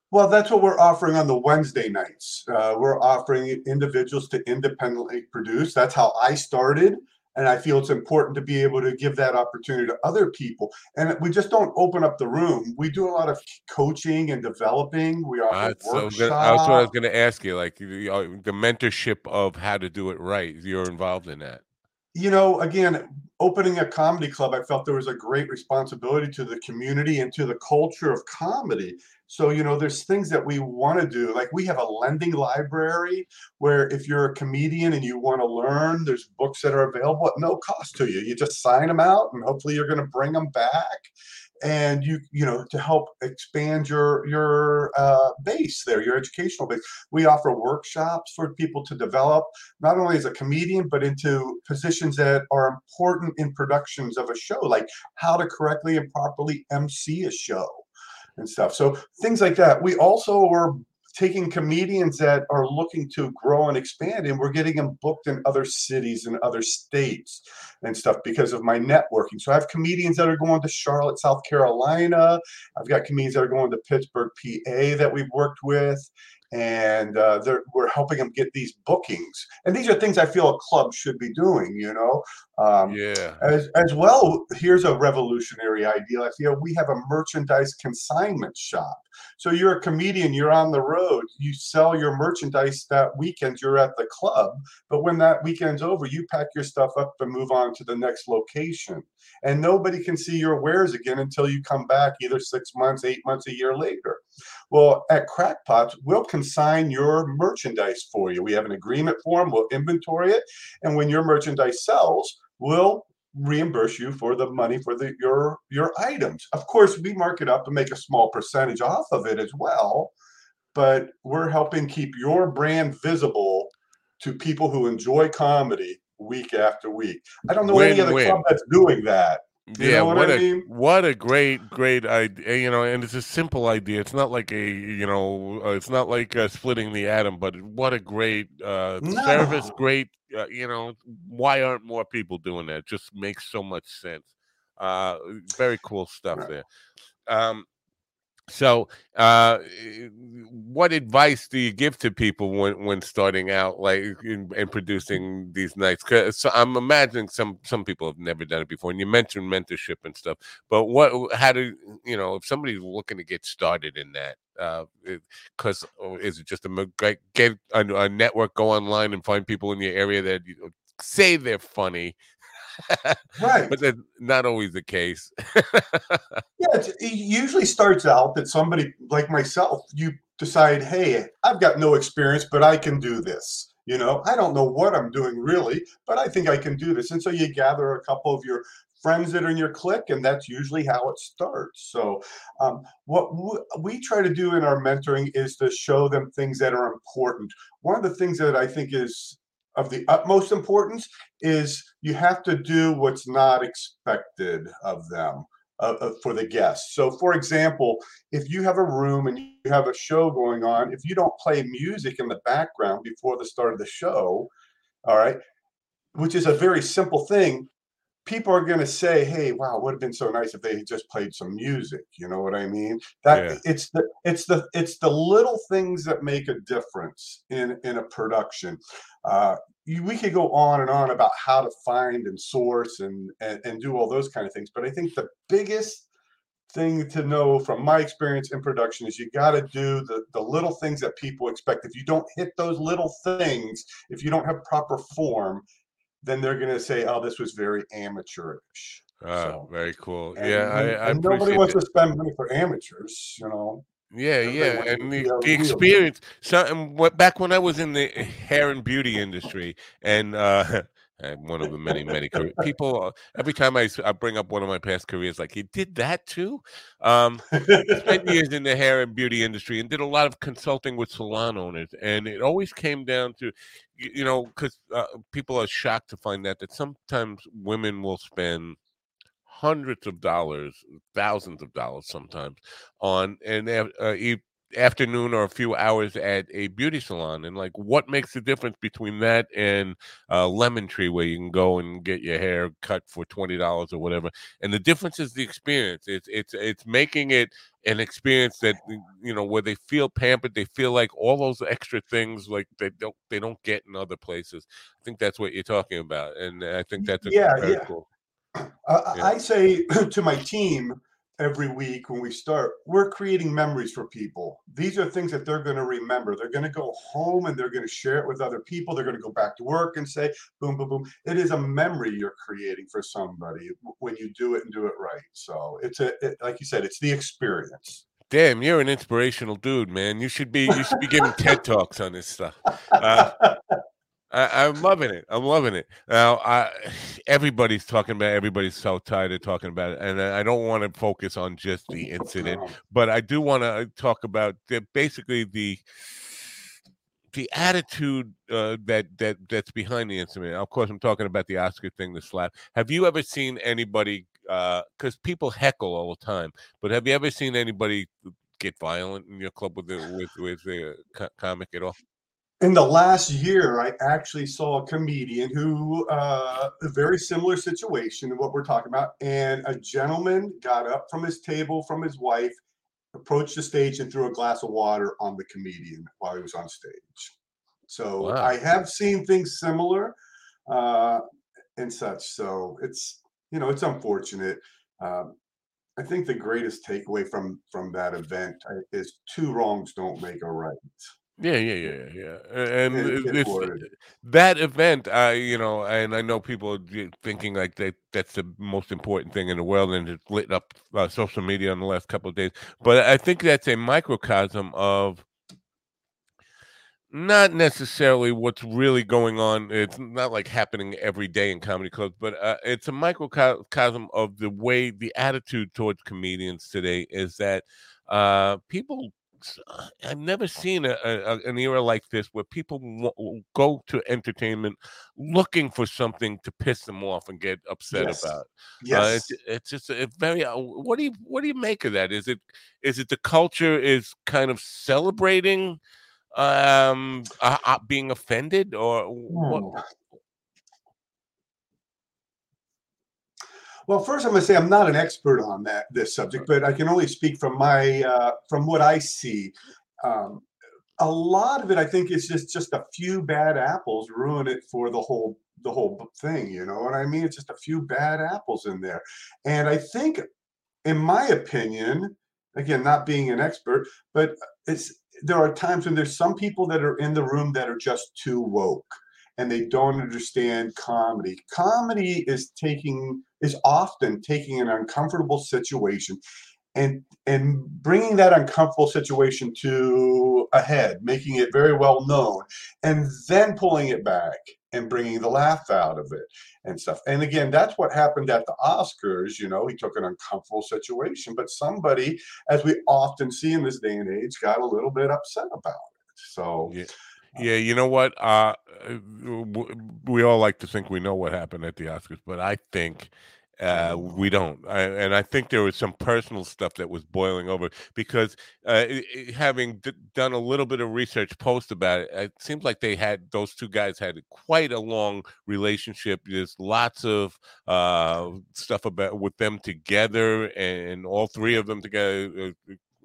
well, that's what we're offering on the Wednesday nights. Uh, we're offering individuals to independently produce. That's how I started. And I feel it's important to be able to give that opportunity to other people. And we just don't open up the room. We do a lot of coaching and developing. We offer uh, workshops. So that's what I was going to ask you. Like the mentorship of how to do it right. You're involved in that you know, again, opening a comedy club, I felt there was a great responsibility to the community and to the culture of comedy. So, you know, there's things that we want to do. Like we have a lending library where if you're a comedian and you want to learn, there's books that are available at no cost to you. You just sign them out and hopefully you're going to bring them back and you you know to help expand your your uh, base there your educational base we offer workshops for people to develop not only as a comedian but into positions that are important in productions of a show like how to correctly and properly mc a show and stuff. So things like that. We also are taking comedians that are looking to grow and expand and we're getting them booked in other cities and other states and stuff because of my networking. So i have comedians that are going to charlotte south carolina. I've got comedians that are going to pittsburgh pa that we've worked with and uh, we're helping them get these bookings. And these are things I feel a club should be doing. You know, um, yeah. As as well, here's a revolutionary idea. I feel we have a merchandise consignment shop. So you're a comedian, you're on the road, you sell your merchandise that weekend. You're at the club, but when that weekend's over, you pack your stuff up and move on to the next location. And nobody can see your wares again until you come back, either six months, eight months, a year later. Well, at Krackpots, we'll consign your merchandise for you. We have an agreement form, we'll inventory it. And when your merchandise sells, we'll reimburse you for the money for the your your items. Of course, we mark it up and make a small percentage off of it as well, but we're helping keep your brand visible to people who enjoy comedy week after week. I don't know win, any other win. club that's doing that. You yeah, what, what I mean? a what a great great idea, you know, and it's a simple idea. It's not like a you know, uh, it's not like uh, splitting the atom, but what a great uh, no. service, great. Uh, you know, why aren't more people doing that? It just makes so much sense. Uh, very cool stuff right. there. Um, so, uh, what advice do you give to people when, when starting out, like in, in producing these nights? Cause so I'm imagining some some people have never done it before, and you mentioned mentorship and stuff. But what, how do you know if somebody's looking to get started in that? Because uh, oh, is it just a get a, a network, go online and find people in your area that you, say they're funny, right. [LAUGHS] But that's not always the case. [LAUGHS] yeah, it usually starts out that somebody like myself, you decide, hey, I've got no experience, but I can do this. You know, I don't know what I'm doing really, but I think I can do this. And so you gather a couple of your friends that are in your clique, and that's usually how it starts. So, um, what we try to do in our mentoring is to show them things that are important. One of the things that I think is of the utmost importance is you have to do what's not expected of them uh, uh, for the guests. So, for example, if you have a room and you have a show going on, if you don't play music in the background before the start of the show, all right, which is a very simple thing, people are going to say, "Hey, wow, would have been so nice if they just played some music." You know what I mean? That yeah. it's the it's the it's the little things that make a difference in in a production. Uh, you, we could go on and on about how to find and source and, and and do all those kind of things, but I think the biggest thing to know from my experience in production is you got to do the, the little things that people expect. If you don't hit those little things, if you don't have proper form, then they're going to say, "Oh, this was very amateurish." Ah, So, very cool. and, yeah, I, and- I and nobody wants that. to spend money for amateurs, you know. Yeah, yeah, and the, the the experience. So, and what back when I was in the hair and beauty industry, and uh, [LAUGHS] and one of the many, many career, people. uh, Every time I, I bring up one of my past careers, like he did that too. Um, spent [LAUGHS] years in the hair and beauty industry and did a lot of consulting with salon owners, and it always came down to, you know, because uh, people are shocked to find out that sometimes women will spend hundreds of dollars, thousands of dollars sometimes on an af- uh, afternoon or a few hours at a beauty salon and like what makes the difference between that and uh, lemon tree where you can go and get your hair cut for $20 or whatever and the difference is the experience it's it's it's making it an experience that you know where they feel pampered they feel like all those extra things like they don't they don't get in other places i think that's what you're talking about and i think that's a, Yeah, yeah. cool Uh, Yeah. I say [CLEARS THROAT] to my team every week when we start, we're creating memories for people. These are things that they're going to remember. They're going to go home and they're going to share it with other people. They're going to go back to work and say, boom, boom, boom. It is a memory you're creating for somebody when you do it and do it right. So it's a, it, like you said, it's the experience. Damn, you're an inspirational dude, man. You should be you should be giving TED [LAUGHS] talks on this stuff. Uh, I, I'm loving it. I'm loving it. Now, I, everybody's talking about. it. Everybody's so tired of talking about it, and I don't want to focus on just the incident, but I do want to uh, talk about the, basically the the attitude uh, that that that's behind the incident. Of course, I'm talking about the Oscar thing, the slap. Have you ever seen anybody? Uh, because people heckle all the time, but have you ever seen anybody get violent in your club with the with with the uh, co- comic at all? In the last year, I actually saw a comedian who uh, a very similar situation to what we're talking about, and a gentleman got up from his table from his wife, approached the stage, and threw a glass of water on the comedian while he was on stage. So Wow. I have seen things similar uh, and such. So it's you know it's unfortunate. Um, I think the greatest takeaway from from that event uh, is two wrongs don't make a right. Yeah, yeah, yeah, yeah, yeah. And It- it- it's it's, it is. that event, I you know, and I know people are thinking like that that's the most important thing in the world, and it's lit up uh, social media in the last couple of days. But I think that's a microcosm of not necessarily what's really going on. It's not like happening every day in comedy clubs, but uh, it's a microcosm of the way the attitude towards comedians today is that uh, people. Uh, I've never seen a, a, an era like this where people w- go to entertainment looking for something to piss them off and get upset Yes. about. Uh, Yes. it's, it's just a very. uh, What do you what do you make of that? Is it is it the culture is kind of celebrating um uh, uh, being offended or what? Well, first I'm going to say I'm not an expert on that this subject, but I can only speak from my uh, from what I see. Um, a lot of it, I think, is just just a few bad apples ruin it for the whole the whole thing. You know what I mean? It's just a few bad apples in there, and I think, in my opinion, again, not being an expert, but it's there are times when there's some people that are in the room that are just too woke and they don't understand comedy. Comedy is taking is often taking an uncomfortable situation and and bringing that uncomfortable situation to a head, making it very well known, and then pulling it back and bringing the laugh out of it and stuff. And again, that's what happened at the Oscars. You know, he took an uncomfortable situation, but somebody, as we often see in this day and age, got a little bit upset about it. So Yeah. Yeah, you know what? Uh, uh, we all like to think we know what happened at the Oscars, but I think uh, we don't. I, and I think there was some personal stuff that was boiling over because uh, having d- done a little bit of research post about it, it seems like they had those two guys had quite a long relationship. There's lots of uh, stuff about with them together, and all three of them together.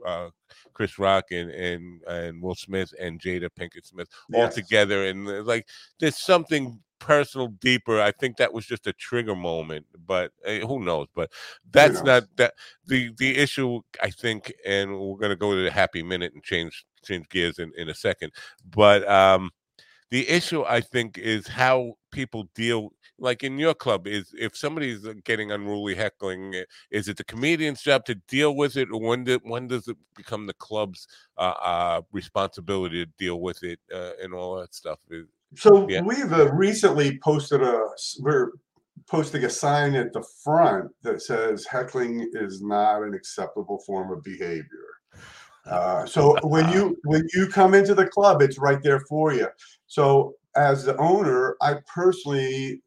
Uh, Chris Rock and and and Will Smith and Jada Pinkett Smith all Yes. together, and uh, like there's something personal, deeper. I think that was just a trigger moment, but uh, who knows? But that's knows? not that the the issue. I think, and we're gonna go to the happy minute and change change gears in in a second. But um, the issue I think is how people deal. Like in your club, is if somebody's uh, getting unruly heckling, is it the comedian's job to deal with it, or when do, when does it become the club's uh, uh, responsibility to deal with it uh, and all that stuff? Is- So Yeah. we've uh, recently posted a we're posting a sign at the front that says heckling is not an acceptable form of behavior. Uh, so when [LAUGHS] you when you come into the club, it's right there for you. So as the owner, I personally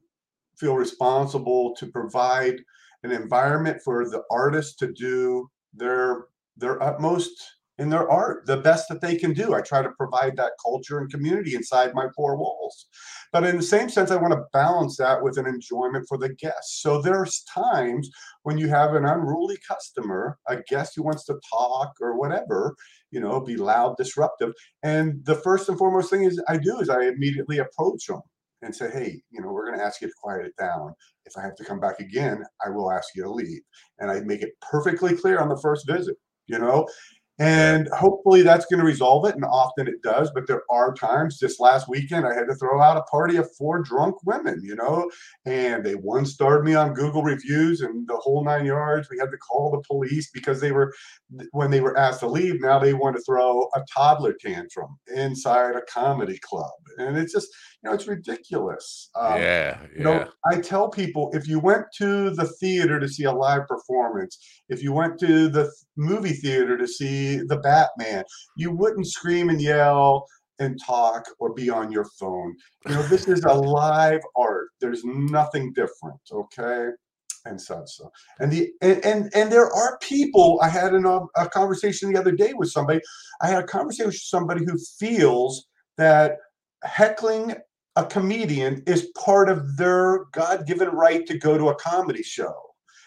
feel responsible to provide an environment for the artists to do their their utmost in their art, the best that they can do. I try to provide that culture and community inside my four walls. But in the same sense, I want to balance that with an enjoyment for the guests. So there's times when you have an unruly customer, a guest who wants to talk or whatever, you know, be loud, disruptive. And the first and foremost thing is I do is I immediately approach them and say, hey, you know, we're going to ask you to quiet it down. If I have to come back again, I will ask you to leave. And I make it perfectly clear on the first visit, you know, and hopefully that's going to resolve it. And often it does. But there are times, just last weekend, I had to throw out a party of four drunk women, you know, and they one starred me on Google reviews and the whole nine yards. We had to call the police because they were, when they were asked to leave, now they want to throw a toddler tantrum inside a comedy club. And it's just, you know, it's ridiculous. Um, yeah, you know. I tell people if you went to the theater to see a live performance, if you went to the movie theater to see the Batman, you wouldn't scream and yell and talk or be on your phone. You know, this is a [LAUGHS] live art. There's nothing different, okay? And such so. And the and and, and there are people. I had an, um, a conversation the other day with somebody. I had a conversation with somebody who feels that heckling a comedian is part of their God-given right to go to a comedy show.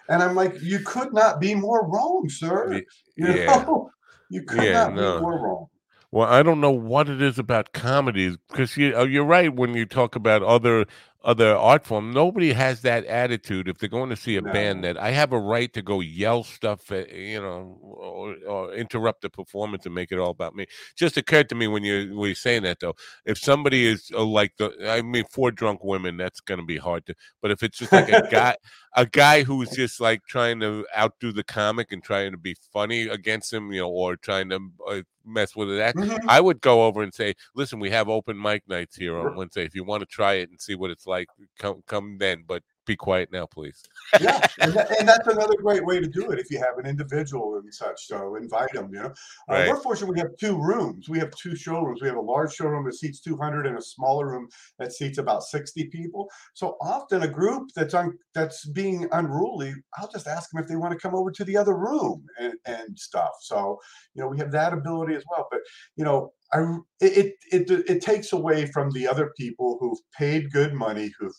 And I'm like, you could not be more wrong, sir. You yeah. know, [LAUGHS] you could Yeah, not no. be more wrong. Well, I don't know what it is about comedies because you oh, you're right when you talk about other other art form. Nobody has that attitude if they're going to see a band that I have a right to go yell stuff, at, you know, or, or interrupt the performance and make it all about me. Just occurred to me when you were saying that though. If somebody is uh, like the, I mean, four drunk women, that's going to be hard to. But if it's just like a [LAUGHS] guy, a guy who's just like trying to outdo the comic and trying to be funny against him, you know, or trying to uh, mess with it. Mhm. I would go over and say, "Listen, we have open mic nights here on Wednesday. If you want to try it and see what it's like, come come then. But be quiet now, please." yeah, and, that, and that's another great way to do it if you have an individual and such. So invite them. You know, uh, Right. we're fortunate we have two rooms. We have two showrooms. We have a large showroom that seats 200 and a smaller room that seats about 60 people. So often a group that's on that's being unruly, I'll just ask them if they want to come over to the other room and, and stuff. So you know, we have that ability as well. But you know, I it it it, it takes away from the other people who've paid good money, who've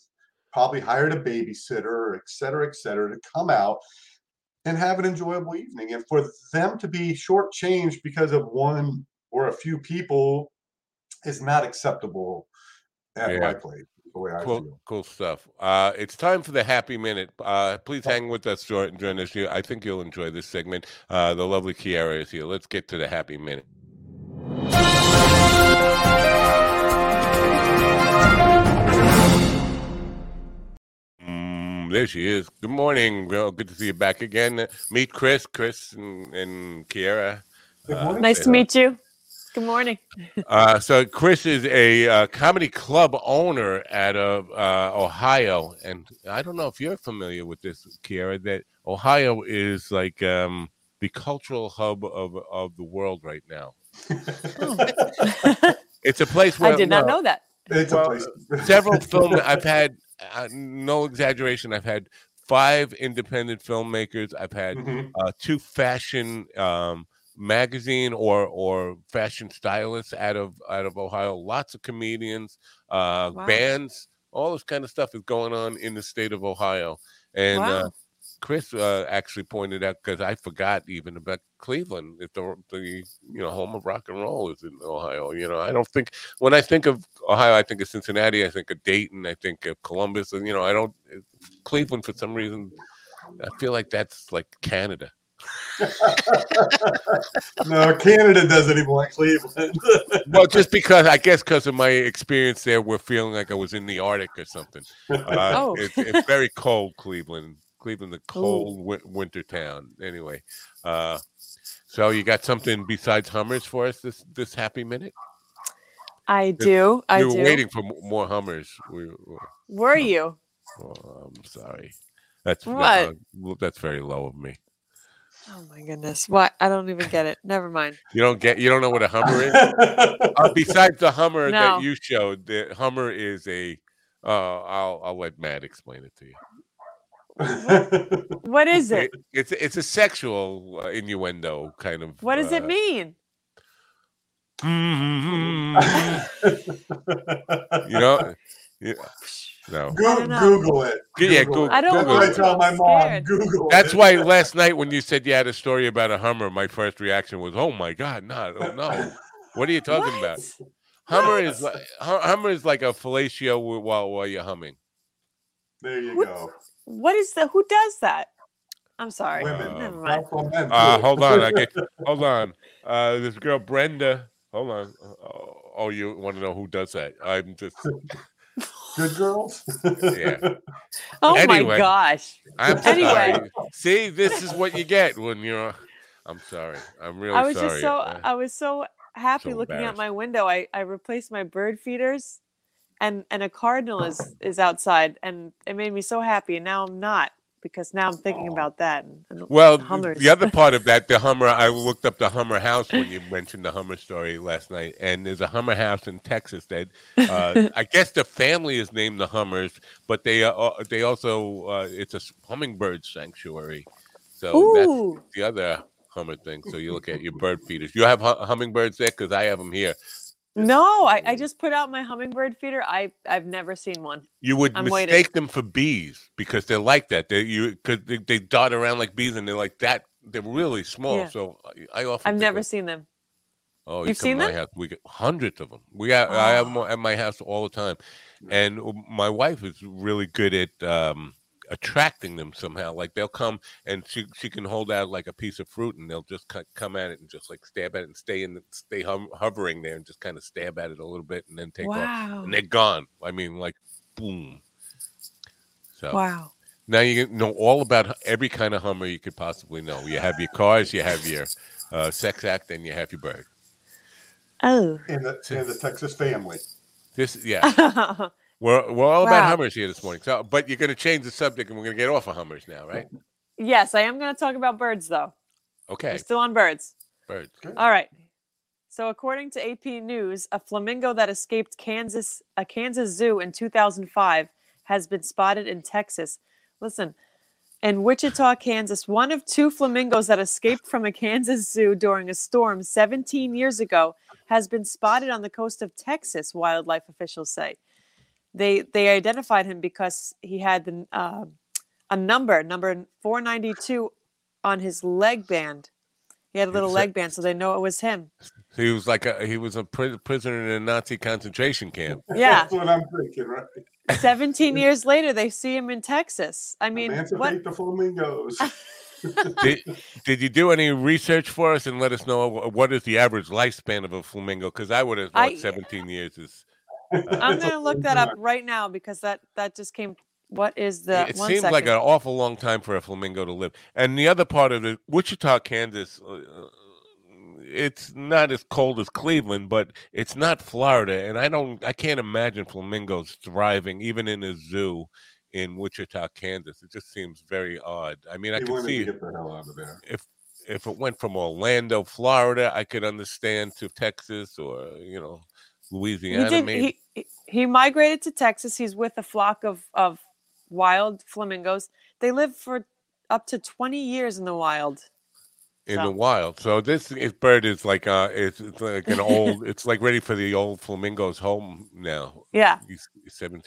probably hired a babysitter, et cetera, et cetera, to come out and have an enjoyable evening. And for them to be shortchanged because of one or a few people is not acceptable at Yeah. my place, the way I Cool, feel. cool stuff. Uh, it's time for the happy minute. Uh, please hang with us during, during this year. I think you'll enjoy this segment. Uh, the lovely Kiara is here. Let's get to the happy minute. There she is. Good morning. Well, good to see you back again. Meet Chris, Chris, and, and Kiara. Good Uh. Nice to Yeah. meet you. Good morning. [LAUGHS] Uh, so Chris is a uh, comedy club owner out of uh, Ohio, and I don't know if you're familiar with this, Kiara. That Ohio is like um, the cultural hub of of the world right now. It's a place [LAUGHS] where I did not no, know that. It's Well, a place. several film. I've had uh, no exaggeration. I've had five independent filmmakers. I've had Mhm. uh, two fashion um, magazine or or fashion stylists out of out of Ohio. Lots of comedians, uh, Wow. bands, all this kind of stuff is going on in the state of Ohio. And uh, Wow. Chris uh, actually pointed out because I forgot even about Cleveland. If the the you know home of rock and roll is in Ohio. You know, I don't think when I think of Ohio, I think of Cincinnati. I think of Dayton. I think of Columbus. And you know, I don't Cleveland for some reason. I feel like that's like Canada. [LAUGHS] no, Canada doesn't even like Cleveland. [LAUGHS] well, just because I guess because of my experience there, we're feeling like I was in the Arctic or something. [LAUGHS] Uh, Oh. it's, it's very cold, Cleveland. Cleveland, a cold wi- winter town. Anyway, uh, so you got something besides Hummers for us this this happy minute? I do. I we were do. waiting for more Hummers. We, we- Were you? oh, I'm sorry. That's What? That's, uh, that's very low of me. Oh my goodness. What? I don't even get it. Never mind. [LAUGHS] You don't get. You don't know what a Hummer is. Uh, [LAUGHS] besides the Hummer No. that you showed, the Hummer is a. Uh, I'll I'll let Matt explain it to you. What is it? It- [LAUGHS] it's it's a sexual uh, innuendo kind of. What does it uh, mean? [LAUGHS] You know, yeah, no. Go- don't know. Google it. Yeah, Google it. I don't That's what want I to. tell my mom. scared. Google That's it. why last night when you said you had a story about a Hummer, my first reaction was, "Oh my God, no, no, no. What are you talking about?" Hummer is like Hummer is like a fellatio while while you're humming. There you What- go. What is the? Who does that? I'm sorry. Women. Never mind. Uh, hold on, I get, hold on. Uh, this girl Brenda. Hold on. Oh, oh, you want to know who does that? I'm just. Good girls. Yeah. [LAUGHS] Oh Anyway. my gosh. I'm Anyway. sorry. See, this is what you get when you're. I'm sorry. I'm really I was sorry. just so Uh, I was so happy so looking out my window. I I replaced my bird feeders, and and a cardinal is is outside, and it made me so happy. And now I'm not because now I'm thinking Aw. about that. And, and well, th- Hummers. the other part of that, the [LAUGHS] Hummer, I looked up the Hummer house when you mentioned the Hummer story last night, and there's a Hummer house in Texas that uh, [LAUGHS] I guess the family is named the Hummers, but they uh, they also uh, it's a hummingbird sanctuary. So that's the other Hummer thing. So you look at your bird feeders. You have hu- hummingbirds there because I have them here. No! I, I just put out my hummingbird feeder. I I've never seen one. You would I'm mistake waiting. them for bees because they're like that. They you because they, they dart around like bees and they're like that. They're really small. Yeah. So I, I often I've never of- seen them. Oh, you You've seen my them? house. We get hundreds of them. We got I have them Oh. at my house all the time, and uh, my wife is really good at um, attracting them somehow. Like they'll come and she she can hold out like a piece of fruit, and they'll just cut, come at it and just like stab at it and stay in the, stay hum, hovering there and just kind of stab at it a little bit and then take off, and they're gone. I mean, like boom. So Wow! now you know all about every kind of Hummer you could possibly know. You have your cars, you have your uh, sex act, and you have your bird. Oh. in the in the Texas family. This, yeah. [LAUGHS] We're, we're all about Hummers here this morning. So, but you're going to change the subject, and we're going to get off of Hummers now, right? yes, I am going to talk about birds though. Okay, We're still on birds. birds. All right. So, according to AP News, a flamingo that escaped Kansas, a Kansas zoo in 2005, has been spotted in Texas. Listen, in Wichita, Kansas, one of two flamingos that escaped from a Kansas zoo during a storm 17 years ago has been spotted on the coast of Texas. Wildlife officials say they they identified him because he had the, uh, a number, number 492, on his leg band. He had a little leg band, so they know it was him. So he was like a he was a pri- prisoner in a Nazi concentration camp. [LAUGHS] Yeah. That's what I'm thinking, right? 17 [LAUGHS] years later, they see him in Texas. I mean, Emancipate what? the flamingos. [LAUGHS] did, did you do any research for us and let us know what is the average lifespan of a flamingo? Because I would have thought I- 17 years is. I'm [LAUGHS] going to look that up right now because that that just came. What is the? One. It one seems like an awful long time for a flamingo to live. And the other part of it, Wichita, Kansas, uh, it's not as cold as Cleveland, but it's not Florida. And I don't, I can't imagine flamingos thriving even in a zoo in Wichita, Kansas. It just seems very odd. I mean, I He can see get the hell out of there. if if it went from Orlando, Florida, I could understand to Texas or you know he Louisiana. did. maybe. He, he he migrated to Texas. He's with a flock of of wild flamingos. They live for up to 20 years in the wild. in So- the wild. So this is, bird is like uh, it's, it's like an old. [LAUGHS] it's like ready for the old flamingos home now. Yeah. He's he's 17.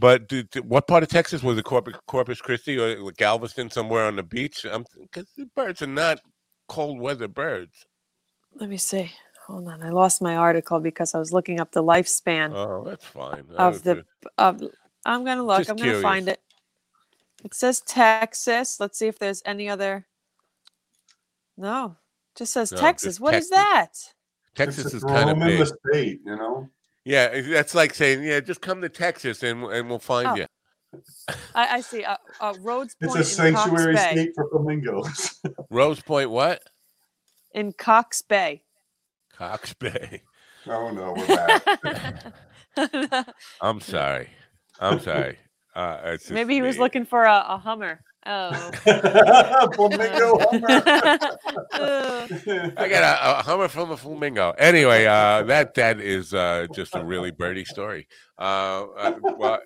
But d- d- what part of Texas was it? Corpus, Corpus Christi or Galveston, somewhere on the beach? Because the birds are not cold weather birds. Let me see. Hold on. I lost my article because I was looking up the lifespan Oh, that's fine. I of the just- of I'm gonna look. Just I'm gonna find it. It says Texas. Let's see if there's any other. No, just says No, Texas. just What is Texas. that? Texas It's is kind of roam in big. the state, you know. Yeah, that's like saying, yeah, just come to Texas and and we'll find Oh, you. I, I see. Uh, uh, Rhodes It's Point a sanctuary in Cox Bay. state for flamingos. [LAUGHS] Rose Point, what? In Cox Bay. Cox [LAUGHS] Bay. oh no, we're back. I'm sorry. I'm sorry. Uh, it's Maybe he was looking for a, a Hummer. Oh. [LAUGHS] Flamingo Hummer. [LAUGHS] I got a, a Hummer from a flamingo. Anyway, uh, that that is uh, just a really birdie story. Uh, uh, well,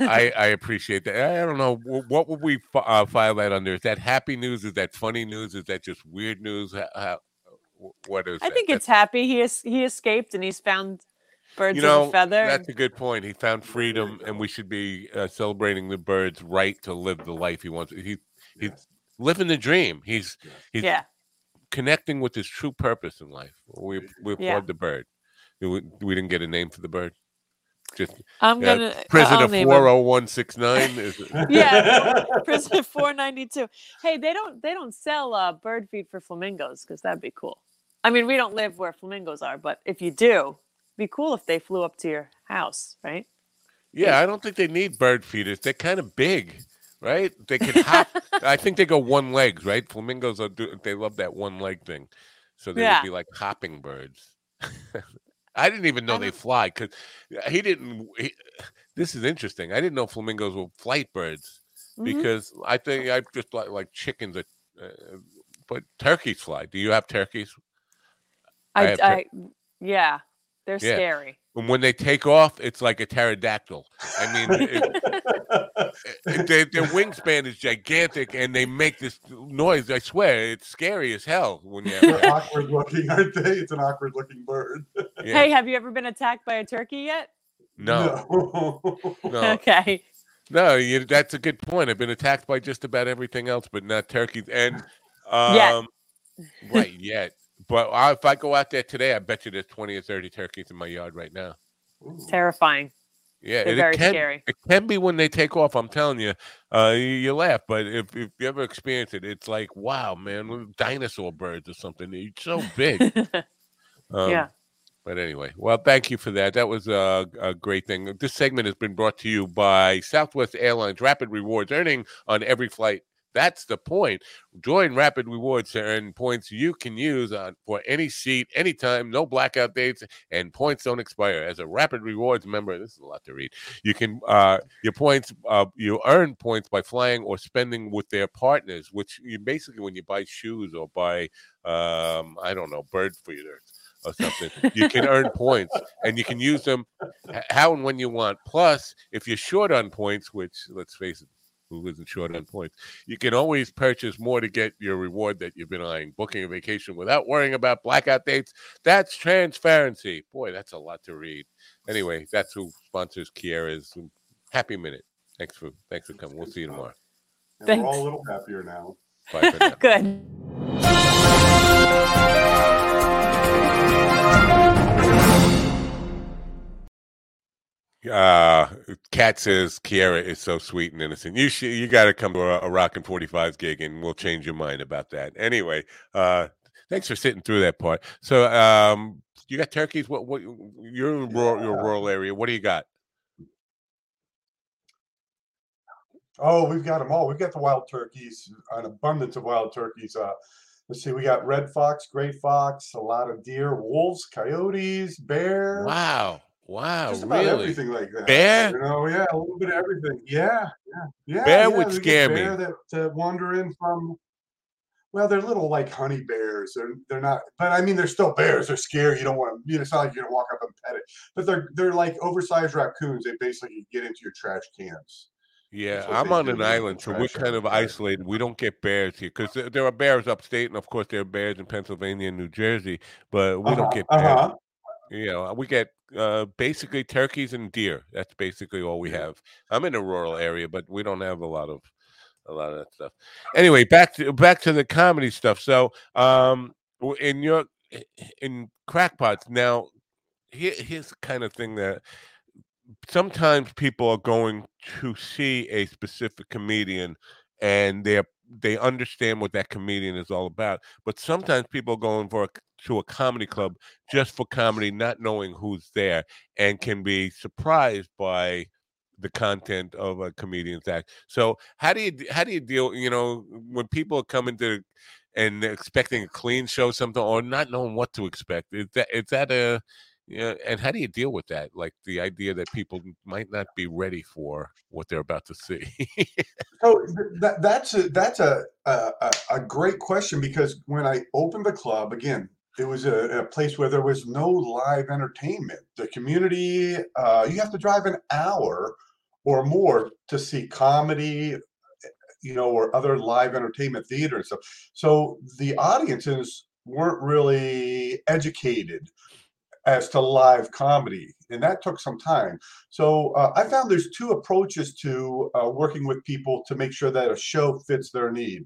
I, I appreciate that. I don't know what would we uh, file that under. Is that happy news? Is that funny news? Is that just weird news? How, how, wh- what is? I that? think That's- it's happy. He es- he escaped and he's found birds you know of a feather. that's a good point. He found freedom, and we should be uh, celebrating the bird's right to live the life he wants. He he's living the dream. He's he's yeah. connecting with his true purpose in life. We we applaud Yeah. the bird. We, we didn't get a name for the bird. Just I'm yeah, gonna I- Prisoner I'll name four zero one six nine [LAUGHS] Yeah, [LAUGHS] Prison 492. Hey, they don't they don't sell uh, bird feed for flamingos because that'd be cool. I mean, we don't live where flamingos are, but if you do, be cool if they flew up to your house, right? yeah. I don't think they need bird feeders. They're kind of big, right? They could hop. [LAUGHS] I think they go one legs, right? Flamingos are do, they love that one leg thing, so they Yeah. would be like hopping birds. [LAUGHS] I didn't even know they fly because he didn't. He, this is interesting. I didn't know flamingos were flight birds. Mhm. because I think I just like like chickens. Are, uh, but turkeys fly. Do you have turkeys? I I, I, yeah, they're Yeah. scary. And when they take off, it's like a pterodactyl. I mean, it, [LAUGHS] it- their, their wingspan is gigantic, and they make this noise. I swear, it's scary as hell when you. They're [LAUGHS] awkward looking, aren't they? It's an awkward looking bird. Yeah. Hey, have you ever been attacked by a turkey yet? no, No. no, [LAUGHS] Okay. no. You, that's a good point. I've been attacked by just about everything else, but not turkeys. And Yet. um, right yet. But I, if I go out there today, I bet you there's twenty or thirty turkeys in my yard right now. It's terrifying. Yeah, They're it can, scary. It can be when they take off. I'm telling you, uh, you, you laugh, but if, if you ever experience it, it's like, wow, man, we're dinosaur birds or something. They're so big. [LAUGHS] Um, yeah. But anyway, well, thank you for that. That was a, a great thing. This segment has been brought to you by Southwest Airlines Rapid Rewards, earning on every flight. That's the point. Join Rapid Rewards to earn points you can use on for any seat, anytime, no blackout dates, and points don't expire. As a Rapid Rewards member, this is a lot to read. You can uh, your points uh, you earn points by flying or spending with their partners, which you basically when you buy shoes or buy um, I don't know bird feeders or something, you can earn [LAUGHS] points and you can use them how and when you want. Plus, if you're short on points, which let's face it, who isn't short on points, you can always purchase more to get your reward that you've been eyeing. Booking a vacation without worrying about blackout dates. That's transparency. Boy, that's a lot to read. Anyway, that's who sponsors Kiara's Happy Minute. Thanks for thanks for coming. We'll see you tomorrow. And we're all a little happier now. Bye for now. [LAUGHS] Good. Uh, Kat says Kiara is so sweet and innocent. You should, you got to come to a, a Rockin' 45s gig and we'll change your mind about that. Anyway, uh, thanks for sitting through that part. So, um, you got turkeys. What, what, you're in rural, your rural area. What do you got? Oh, we've got them all. We've got the wild turkeys, an abundance of wild turkeys. Uh, let's see, we got red fox, gray fox, a lot of deer, wolves, coyotes, bear. Wow. Wow. just about really? everything like that. Bear? You know, yeah, a little bit of everything. Yeah, yeah, yeah. Bear yeah, would scare me. bear That uh, wander in from. Well, they're little like honey bears. They're they're not, but I mean, they're still bears. They're scary. You don't want to. You know, it's not like you're gonna walk up and pet it. But they're they're like oversized raccoons. They basically get into your trash cans. Yeah, I'm on an island, so we're kind of isolated. We don't get bears here because there, there are bears upstate, and of course there are bears in Pennsylvania and New Jersey, but we don't Uh-huh, get bears. uh-huh. You know, we get uh, basically turkeys and deer. That's basically all we Yeah. have. I'm in a rural area, but we don't have a lot of a lot of that stuff. Anyway, back to back to the comedy stuff. So, um, in your in Krackpots now, here, here's the kind of thing that sometimes people are going to see a specific comedian and they're they understand what that comedian is all about but sometimes people are going for a, to a comedy club just for comedy not knowing who's there and can be surprised by the content of a comedian's act. So how do you how do you deal you know when people are coming to and expecting a clean show something or not knowing what to expect is that is that a yeah, and how do you deal with that? Like the idea that people might not be ready for what they're about to see. So that that's a that's a, a a- great question because when I opened the club again, it was a, a place where there was no live entertainment. The community, uh, you have to drive an hour or more to see comedy, you know, or other live entertainment theater and stuff. So the audiences weren't really educated as to live comedy, and that took some time. So uh, I found there's two approaches to uh, working with people to make sure that a show fits their need.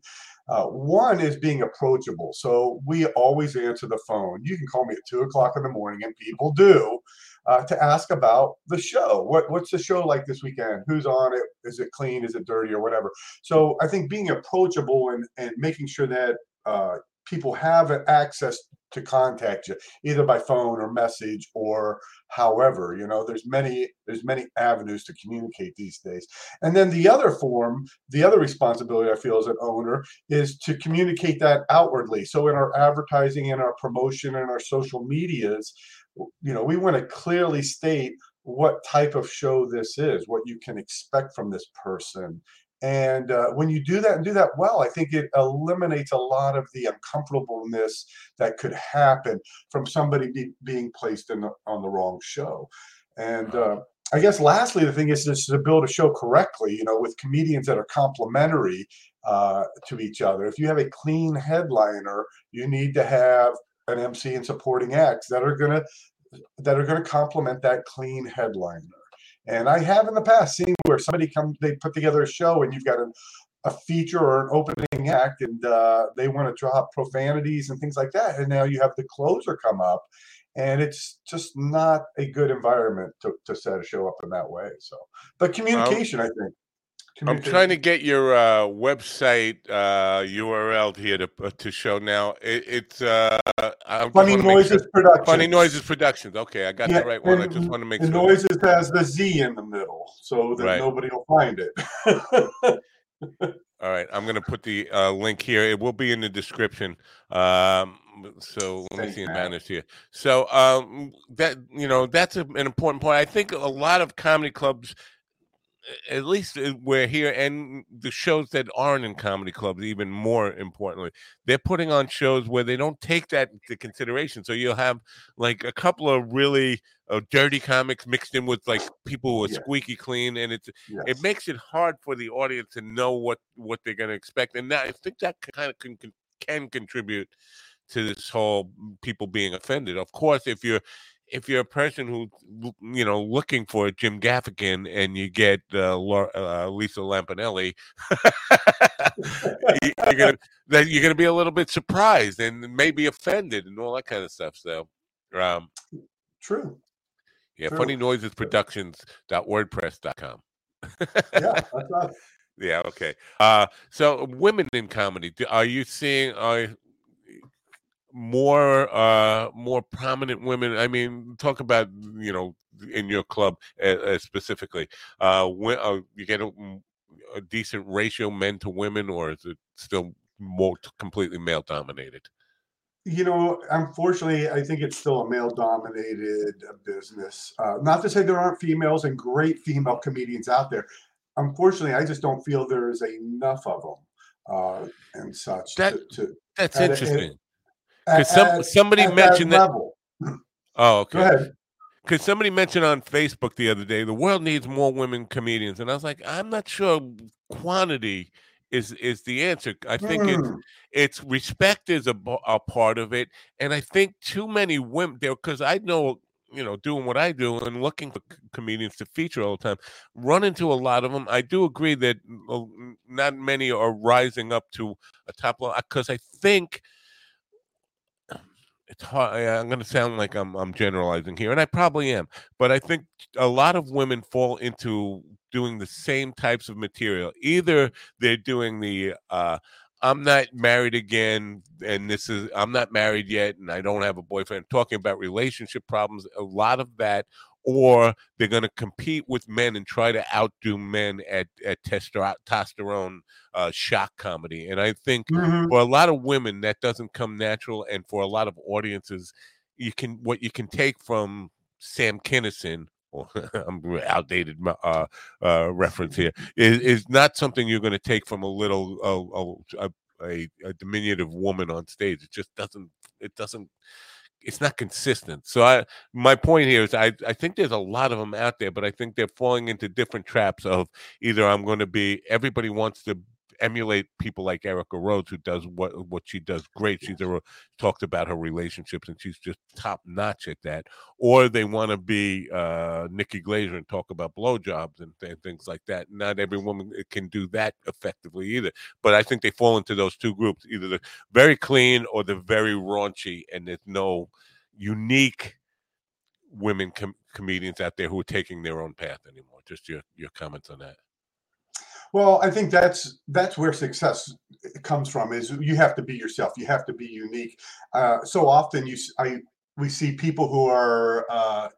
Uh, one is being approachable. So we always answer the phone. You can call me at two o'clock in the morning, and people do. Uh, to ask about the show. What what's the show like this weekend? Who's on it? Is it clean? Is it dirty or whatever? So I think being approachable and and making sure that uh, people have access to contact you either by phone or message or however you know there's many there's many avenues to communicate these days. And then the other form the other responsibility i feel as an owner is to communicate that outwardly. So in our advertising and our promotion and our social medias you know we want to clearly state what type of show this is what you can expect from this person and uh, when you do that and do that well, I think it eliminates a lot of the uncomfortableness that could happen from somebody be, being placed in the, on the wrong show. And uh, I guess lastly, the thing is just to build a show correctly, you know, with comedians that are complementary uh, to each other. If you have a clean headliner, you need to have an MC and supporting acts that are gonna that are gonna complement that clean headliner. And I have in the past seen where somebody come, they put together a show, and you've got a, a feature or an opening act, and uh, they want to drop profanities and things like that. And now you have the closer come up, and it's just not a good environment to, to set a show up in that way. So, but communication, I think. I'm trying to get your uh, website uh, URL here to uh, to show now. It, it's uh, I just Funny Noises sure- Productions. Funny Noises Productions. Okay, I got Yeah, the right one. I just want to make the sure. noises has the Z in the middle, so that Right. nobody will find it. All right, I'm going to put the uh, link here. It will be in the description. Um, so let me see and Matt. here. So um, that you know that's a, an important point. I think a lot of comedy clubs, at least uh, we're here, and the shows that aren't in comedy clubs, even more importantly, they're putting on shows where they don't take that into consideration. So you'll have like a couple of really uh, dirty comics mixed in with like people who are Yeah. squeaky clean, and it's it makes it hard for the audience to know what what they're going to expect and that, i think that kind of can, can can contribute to this whole people being offended of course if you're if you're a person who you know looking for jim gaffigan and you get uh, Lau- uh, lisa lampanelli [LAUGHS] you- you're gonna then you're gonna be a little bit surprised and maybe offended and all that kind of stuff so um True. yeah True. funny noises productions.wordpress.com Yeah, [LAUGHS] Yeah. Okay. Uh, so women in comedy, are you seeing are more uh more prominent women? I mean, talk about you know in your club uh, uh, specifically. Uh, when, uh, you get a, a decent ratio men to women, or is it still more completely male dominated? you know, unfortunately, I think it's still a male dominated business. Uh, not to say there aren't females and great female comedians out there. Unfortunately, I just don't feel there is enough of them uh, and such. That- to, to, That's At a- interesting. at- Because some somebody at mentioned that. level. Oh, okay. Because somebody mentioned on Facebook the other day the world needs more women comedians, and I was like, I'm not sure quantity is is the answer. I think mm. it's it's respect is a, a part of it, and I think too many women there because I know you know doing what I do and looking for comedians to feature all the time, run into a lot of them. I do agree that not many are rising up to a top level because I think it's hard. I'm going to sound like I'm I'm generalizing here, and I probably am, but I think a lot of women fall into doing the same types of material. Either they're doing the uh, I'm not married again, and this is I'm not married yet, and I don't have a boyfriend. Talking about relationship problems, a lot of that, or they're going to compete with men and try to outdo men at at testosterone uh, shock comedy. And I think mm-hmm. for a lot of women that doesn't come natural, and for a lot of audiences, you can what you can take from Sam Kinison [LAUGHS] I'm outdated uh, uh, reference here is, is not something you're going to take from a little a, a, a, diminutive woman on stage. It just doesn't. It doesn't. It's not consistent. So I, my point here is, I, I think there's a lot of them out there, but I think they're falling into different traps of either I'm going to be. Everybody wants to emulate people like Erica Rhodes, who does what what she does great. She's a, talked about her relationships, and she's just top notch at that. Or they want to be uh, Nikki Glazer and talk about blowjobs and, and things like that. Not every woman uh, can do that effectively either. But I think they fall into those two groups: either the very clean or the very raunchy, and there's no unique women com- comedians out there who are taking their own path anymore. Just your your comments on that. Well, I think that's that's where success comes from. Is you have to be yourself. You have to be unique. Uh, so often, you I we see people who are uh,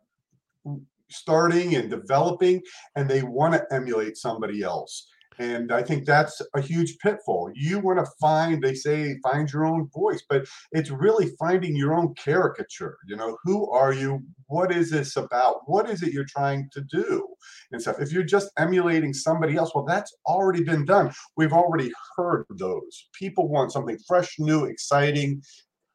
starting and developing, and they want to emulate somebody else. And I think that's a huge pitfall. You want to find, they say, find your own voice, but it's really finding your own caricature. You know, who are you? What is this about? What is it you're trying to do? And stuff. If you're just emulating somebody else, well, that's already been done. We've already heard those. People want something fresh, new, exciting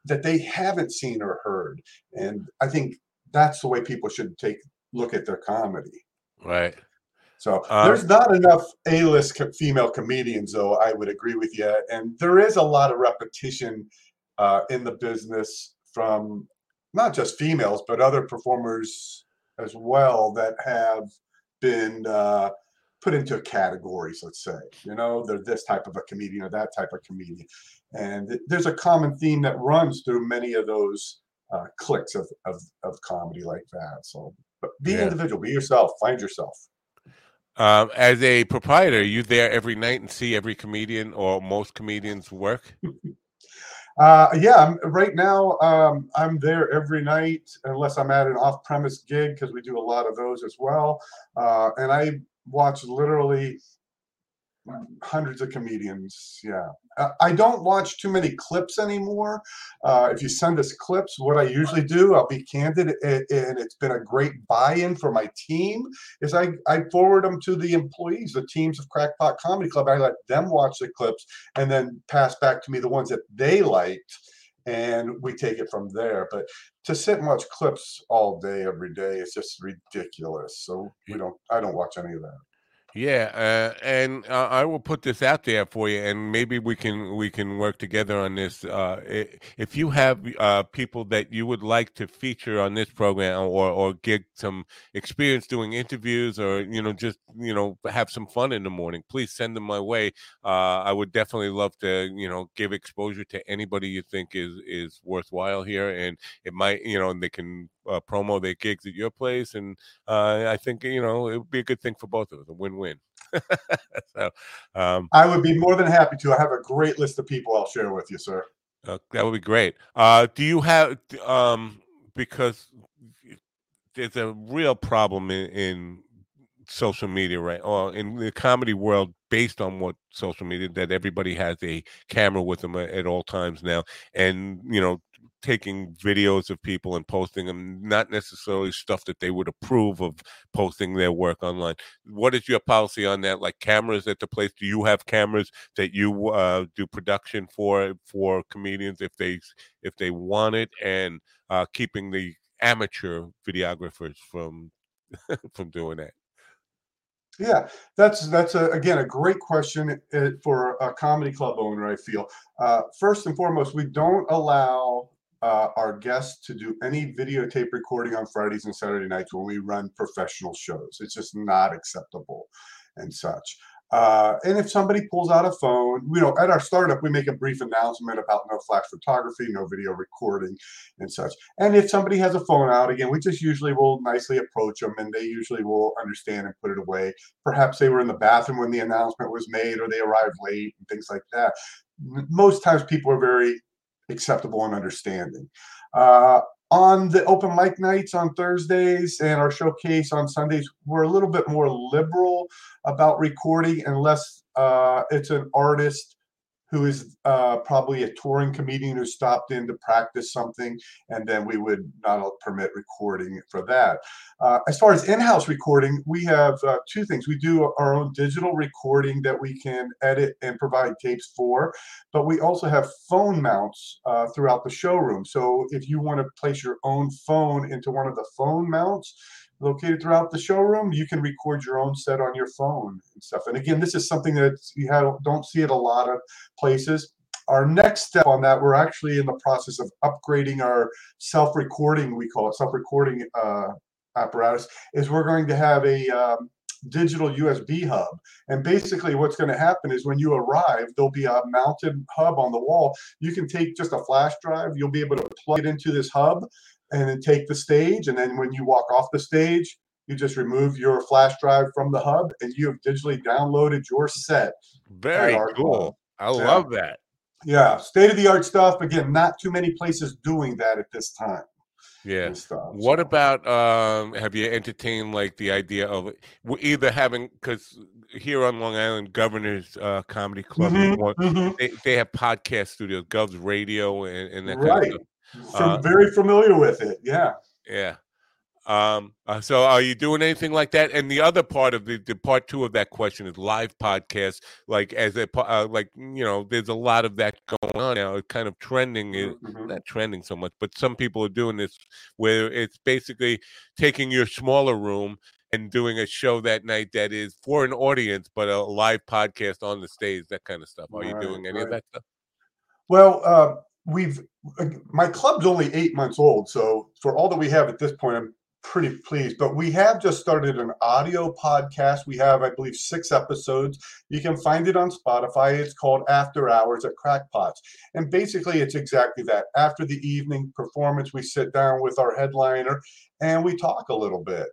that they haven't seen or heard. And I think that's the way people should take look at their comedy. Right. So uh, there's not enough A-list co- female comedians, though. I would agree with you, and there is a lot of repetition uh, in the business from not just females but other performers as well that have been uh, put into categories. Let's say, you know, they're this type of a comedian or that type of comedian, and there's a common theme that runs through many of those uh, cliques of, of of comedy like that. So, but be yeah. individual, be yourself, find yourself. Um, as a proprietor, are you there every night and see every comedian or most comedians work? Uh, yeah, right now um, I'm there every night unless I'm at an off-premise gig because we do a lot of those as well. Uh, and I watch literally hundreds of comedians. Yeah. Uh, I don't watch too many clips anymore. Uh, if you send us clips, what I usually do, I'll be candid, and it's been a great buy-in for my team. Is I I forward them to the employees, the teams of Krackpot Comedy Club. I let them watch the clips and then pass back to me the ones that they liked, and we take it from there. But to sit and watch clips all day every day is just ridiculous. So we don't. I don't watch any of that. Yeah, uh, and uh, I will put this out there for you, and maybe we can we can work together on this. Uh, if you have uh, people that you would like to feature on this program, or or get some experience doing interviews, or you know just you know have some fun in the morning, please send them my way. Uh, I would definitely love to you know give exposure to anybody you think is is worthwhile here, and it might you know they can uh, promo their gigs at your place, and uh, I think you know it would be a good thing for both of us, a win-win. [LAUGHS] so, um, I would be more than happy to. I have a great list of people I'll share with you, sir. Uh, that would be great. Uh, do you have um, because there's a real problem in, in social media right or in the comedy world based on what social media that everybody has a camera with them at all times now and you know taking videos of people and posting them, not necessarily stuff that they would approve of posting their work online. What is your policy on that? Like cameras at the place? Do you have cameras that you uh, do production for for comedians if they if they want it, and uh, keeping the amateur videographers from [LAUGHS] from doing that? Yeah, that's that's a, again a great question uh, for a comedy club owner. I feel uh, first and foremost, we don't allow uh, our guests to do any videotape recording on Fridays and Saturday nights when we run professional shows. It's just not acceptable and such. Uh, and if somebody pulls out a phone, you know, at our startup, we make a brief announcement about no flash photography, no video recording, and such. And if somebody has a phone out, again, we just usually will nicely approach them and they usually will understand and put it away. Perhaps they were in the bathroom when the announcement was made or they arrived late and things like that. Most times people are very acceptable and understanding. Uh, on the open mic nights on Thursdays and our showcase on Sundays, we're a little bit more liberal about recording unless uh, it's an artist who is uh, probably a touring comedian who stopped in to practice something, and then we would not permit recording for that. Uh, as far as in-house recording, we have uh, two things. We do our own digital recording that we can edit and provide tapes for, but we also have phone mounts uh, throughout the showroom. So if you want to place your own phone into one of the phone mounts, located throughout the showroom. You can record your own set on your phone and stuff. And again, this is something that you have, don't see at a lot of places. Our next step on that, we're actually in the process of upgrading our self-recording. We call it self-recording uh, apparatus. Is we're going to have a um, digital USB hub. And basically, what's going to happen is when you arrive, there'll be a mounted hub on the wall. You can take just a flash drive, you'll be able to plug it into this hub, and then take the stage. And then when you walk off the stage, you just remove your flash drive from the hub and you have digitally downloaded your set. Very cool. I yeah. love that. Yeah, state of the art stuff. Again, not too many places doing that at this time. Yeah. What about um have you entertained like the idea of either having because here on Long Island, Governor's uh, Comedy Club, mm-hmm, mm-hmm. They, they have podcast studios, Gov's Radio, and, and that right. kind of stuff. Uh, very familiar with it. Yeah. Yeah. Um, uh, so are you doing anything like that? And the other part of the, the part two of that question is live podcasts. Like as a uh, like you know, there's a lot of that going on now. It's kind of trending, mm-hmm. not trending so much, but some people are doing this where it's basically taking your smaller room and doing a show that night that is for an audience, but a live podcast on the stage, that kind of stuff. Are right, you doing any right. of that stuff? Well, uh, we've my club's only eight months old, so for all that we have at this point, I'm pretty pleased. But we have just started an audio podcast. We have, I believe, six episodes. You can find it on Spotify. It's called After Hours at Krackpots. And basically, it's exactly that. After the evening performance, we sit down with our headliner and we talk a little bit.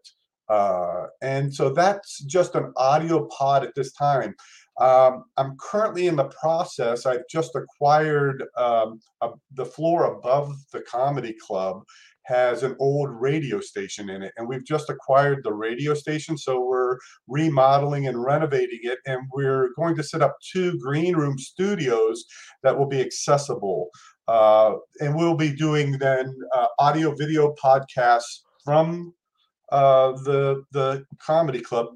Uh, and so that's just an audio pod at this time. Um, I'm currently in the process. I've just acquired um, a, the floor above the comedy club has an old radio station in it, and we've just acquired the radio station. So we're remodeling and renovating it, and we're going to set up two green room studios that will be accessible. Uh, and we'll be doing then uh, audio video podcasts from uh, the the comedy club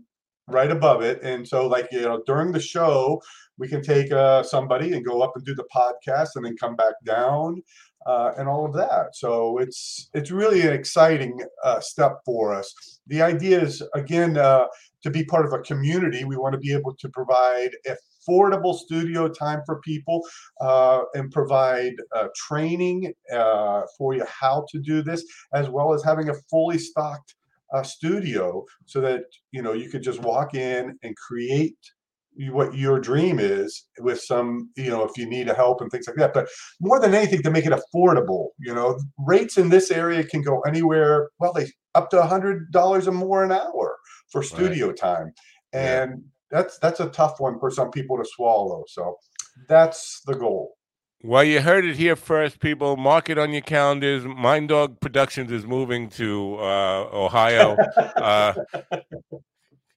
right above it. And so, like, you know, during the show, we can take uh, somebody and go up and do the podcast and then come back down uh, and all of that. So it's it's really an exciting uh, step for us. The idea is again uh, to be part of a community. We want to be able to provide affordable studio time for people uh, and provide uh, training uh, for you how to do this, as well as having a fully stocked a studio so that you know you could just walk in and create what your dream is with some you know if you need a help and things like that but more than anything to make it affordable you know rates in this area can go anywhere well they up to a hundred dollars or more an hour for studio right. time and yeah. that's that's a tough one for some people to swallow so that's the goal well, you heard it here first, people. Mark it on your calendars. Mind Dog Productions is moving to uh, Ohio. [LAUGHS] uh,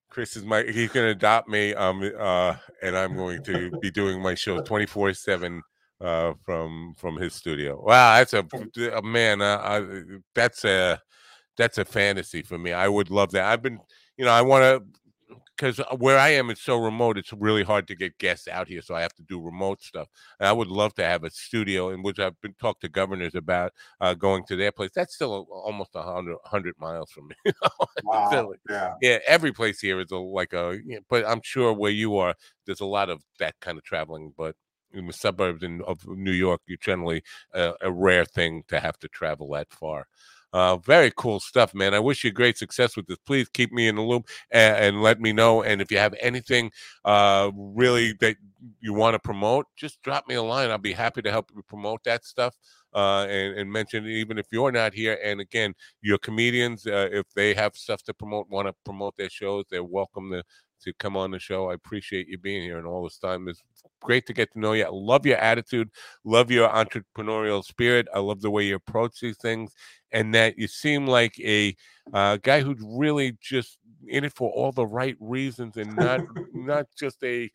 Chris is my he's going to adopt me, um, uh, and I'm going to be doing my show 24 seven uh, from from his studio. Wow, that's a, a man. Uh, I, that's a that's a fantasy for me. I would love that. I've been, you know, I want to because where I am, it's so remote. It's really hard to get guests out here, so I have to do remote stuff. And I would love to have a studio in which I've been talked to governors about uh, going to their place. That's still a, almost a hundred miles from me. [LAUGHS] Wow. Yeah. yeah, every place here is a, like a, yeah, but I'm sure where you are, there's a lot of that kind of traveling. But in the suburbs in, of New York, you generally uh, a rare thing to have to travel that far. Uh, very cool stuff, man. I wish you great success with this. Please keep me in the loop and, and let me know. And if you have anything uh, really that you want to promote, just drop me a line. I'll be happy to help you promote that stuff uh, and, and mention it even if you're not here. And again, your comedians, uh, if they have stuff to promote, want to promote their shows, they're welcome to to come on the show. I appreciate you being here and all this time. It's great to get to know you. I love your attitude, love your entrepreneurial spirit. I love the way you approach these things, and that you seem like a uh, guy who's really just in it for all the right reasons and not not [LAUGHS] just a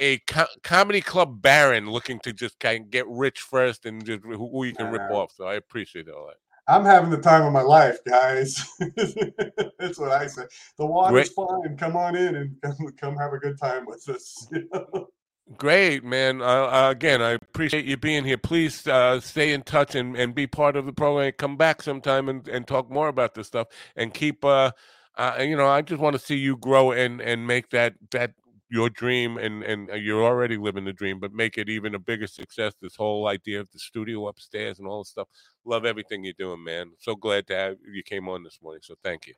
a co- comedy club baron looking to just kind of get rich first and just who, who you can rip off. So I appreciate all that. I'm having the time of my life, guys. [LAUGHS] That's what I say. The water's Great. fine. Come on in and come, come have a good time with us. [LAUGHS] Great, man. Uh, uh, again, I appreciate you being here. Please uh, stay in touch and, and be part of the program. Come back sometime and, and talk more about this stuff and keep, uh, uh, you know, I just want to see you grow and, and make that, that your dream and, and uh, you're already living the dream, but make it even a bigger success. This whole idea of the studio upstairs and all the stuff. Love everything you're doing, man. So glad to have you came on this morning. So thank you.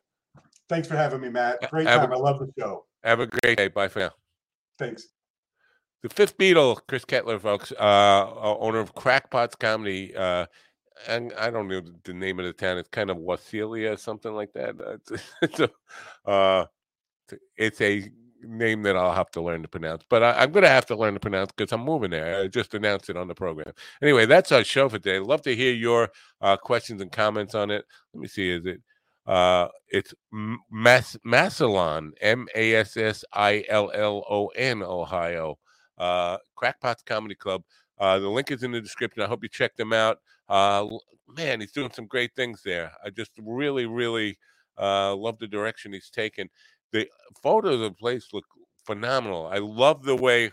Thanks for having me, Matt. Great Have a- time. I love the show. Have a great day. Bye for now. Thanks. The Fifth Beatle, Chris Ketler, folks, uh, owner of Krackpots Comedy. Uh, and I don't know the name of the town. It's kind of Wasilia, something like that. Uh, [LAUGHS] It's, it's a, uh, it's a name that I'll have to learn to pronounce, but I, I'm going to have to learn to pronounce because I'm moving there. I just announced it on the program. Anyway, that's our show for today. Love to hear your uh, questions and comments on it. Let me see. Is it? Uh, it's Mass Massillon, M A S S I L L O N, Ohio. Uh, Krackpots Comedy Club. Uh, the link is in the description. I hope you check them out. Uh, man, he's doing some great things there. I just really, really uh, love the direction he's taken. The photos of the place look phenomenal. I love the way.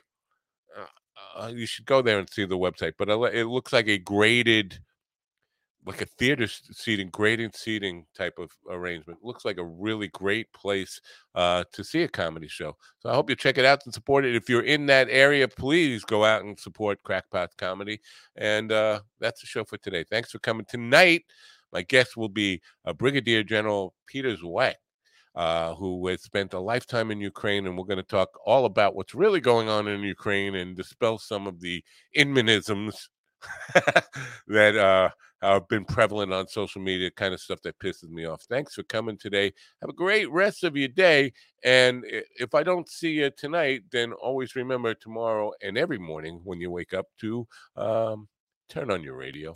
Uh, uh, you should go there and see the website, but it looks like a graded, like a theater seating, graded seating type of arrangement. Looks like a really great place uh, to see a comedy show. So I hope you check it out and support it. If you're in that area, please go out and support Krackpot Comedy. And uh, that's the show for today. Thanks for coming tonight. My guest will be uh, Brigadier General Peter Zwack, uh, who has spent a lifetime in Ukraine, and we're going to talk all about what's really going on in Ukraine and dispel some of the inmanisms [LAUGHS] that uh, have been prevalent on social media, kind of stuff that pisses me off. Thanks for coming today. Have a great rest of your day. And if I don't see you tonight, then always remember tomorrow and every morning when you wake up to um, turn on your radio.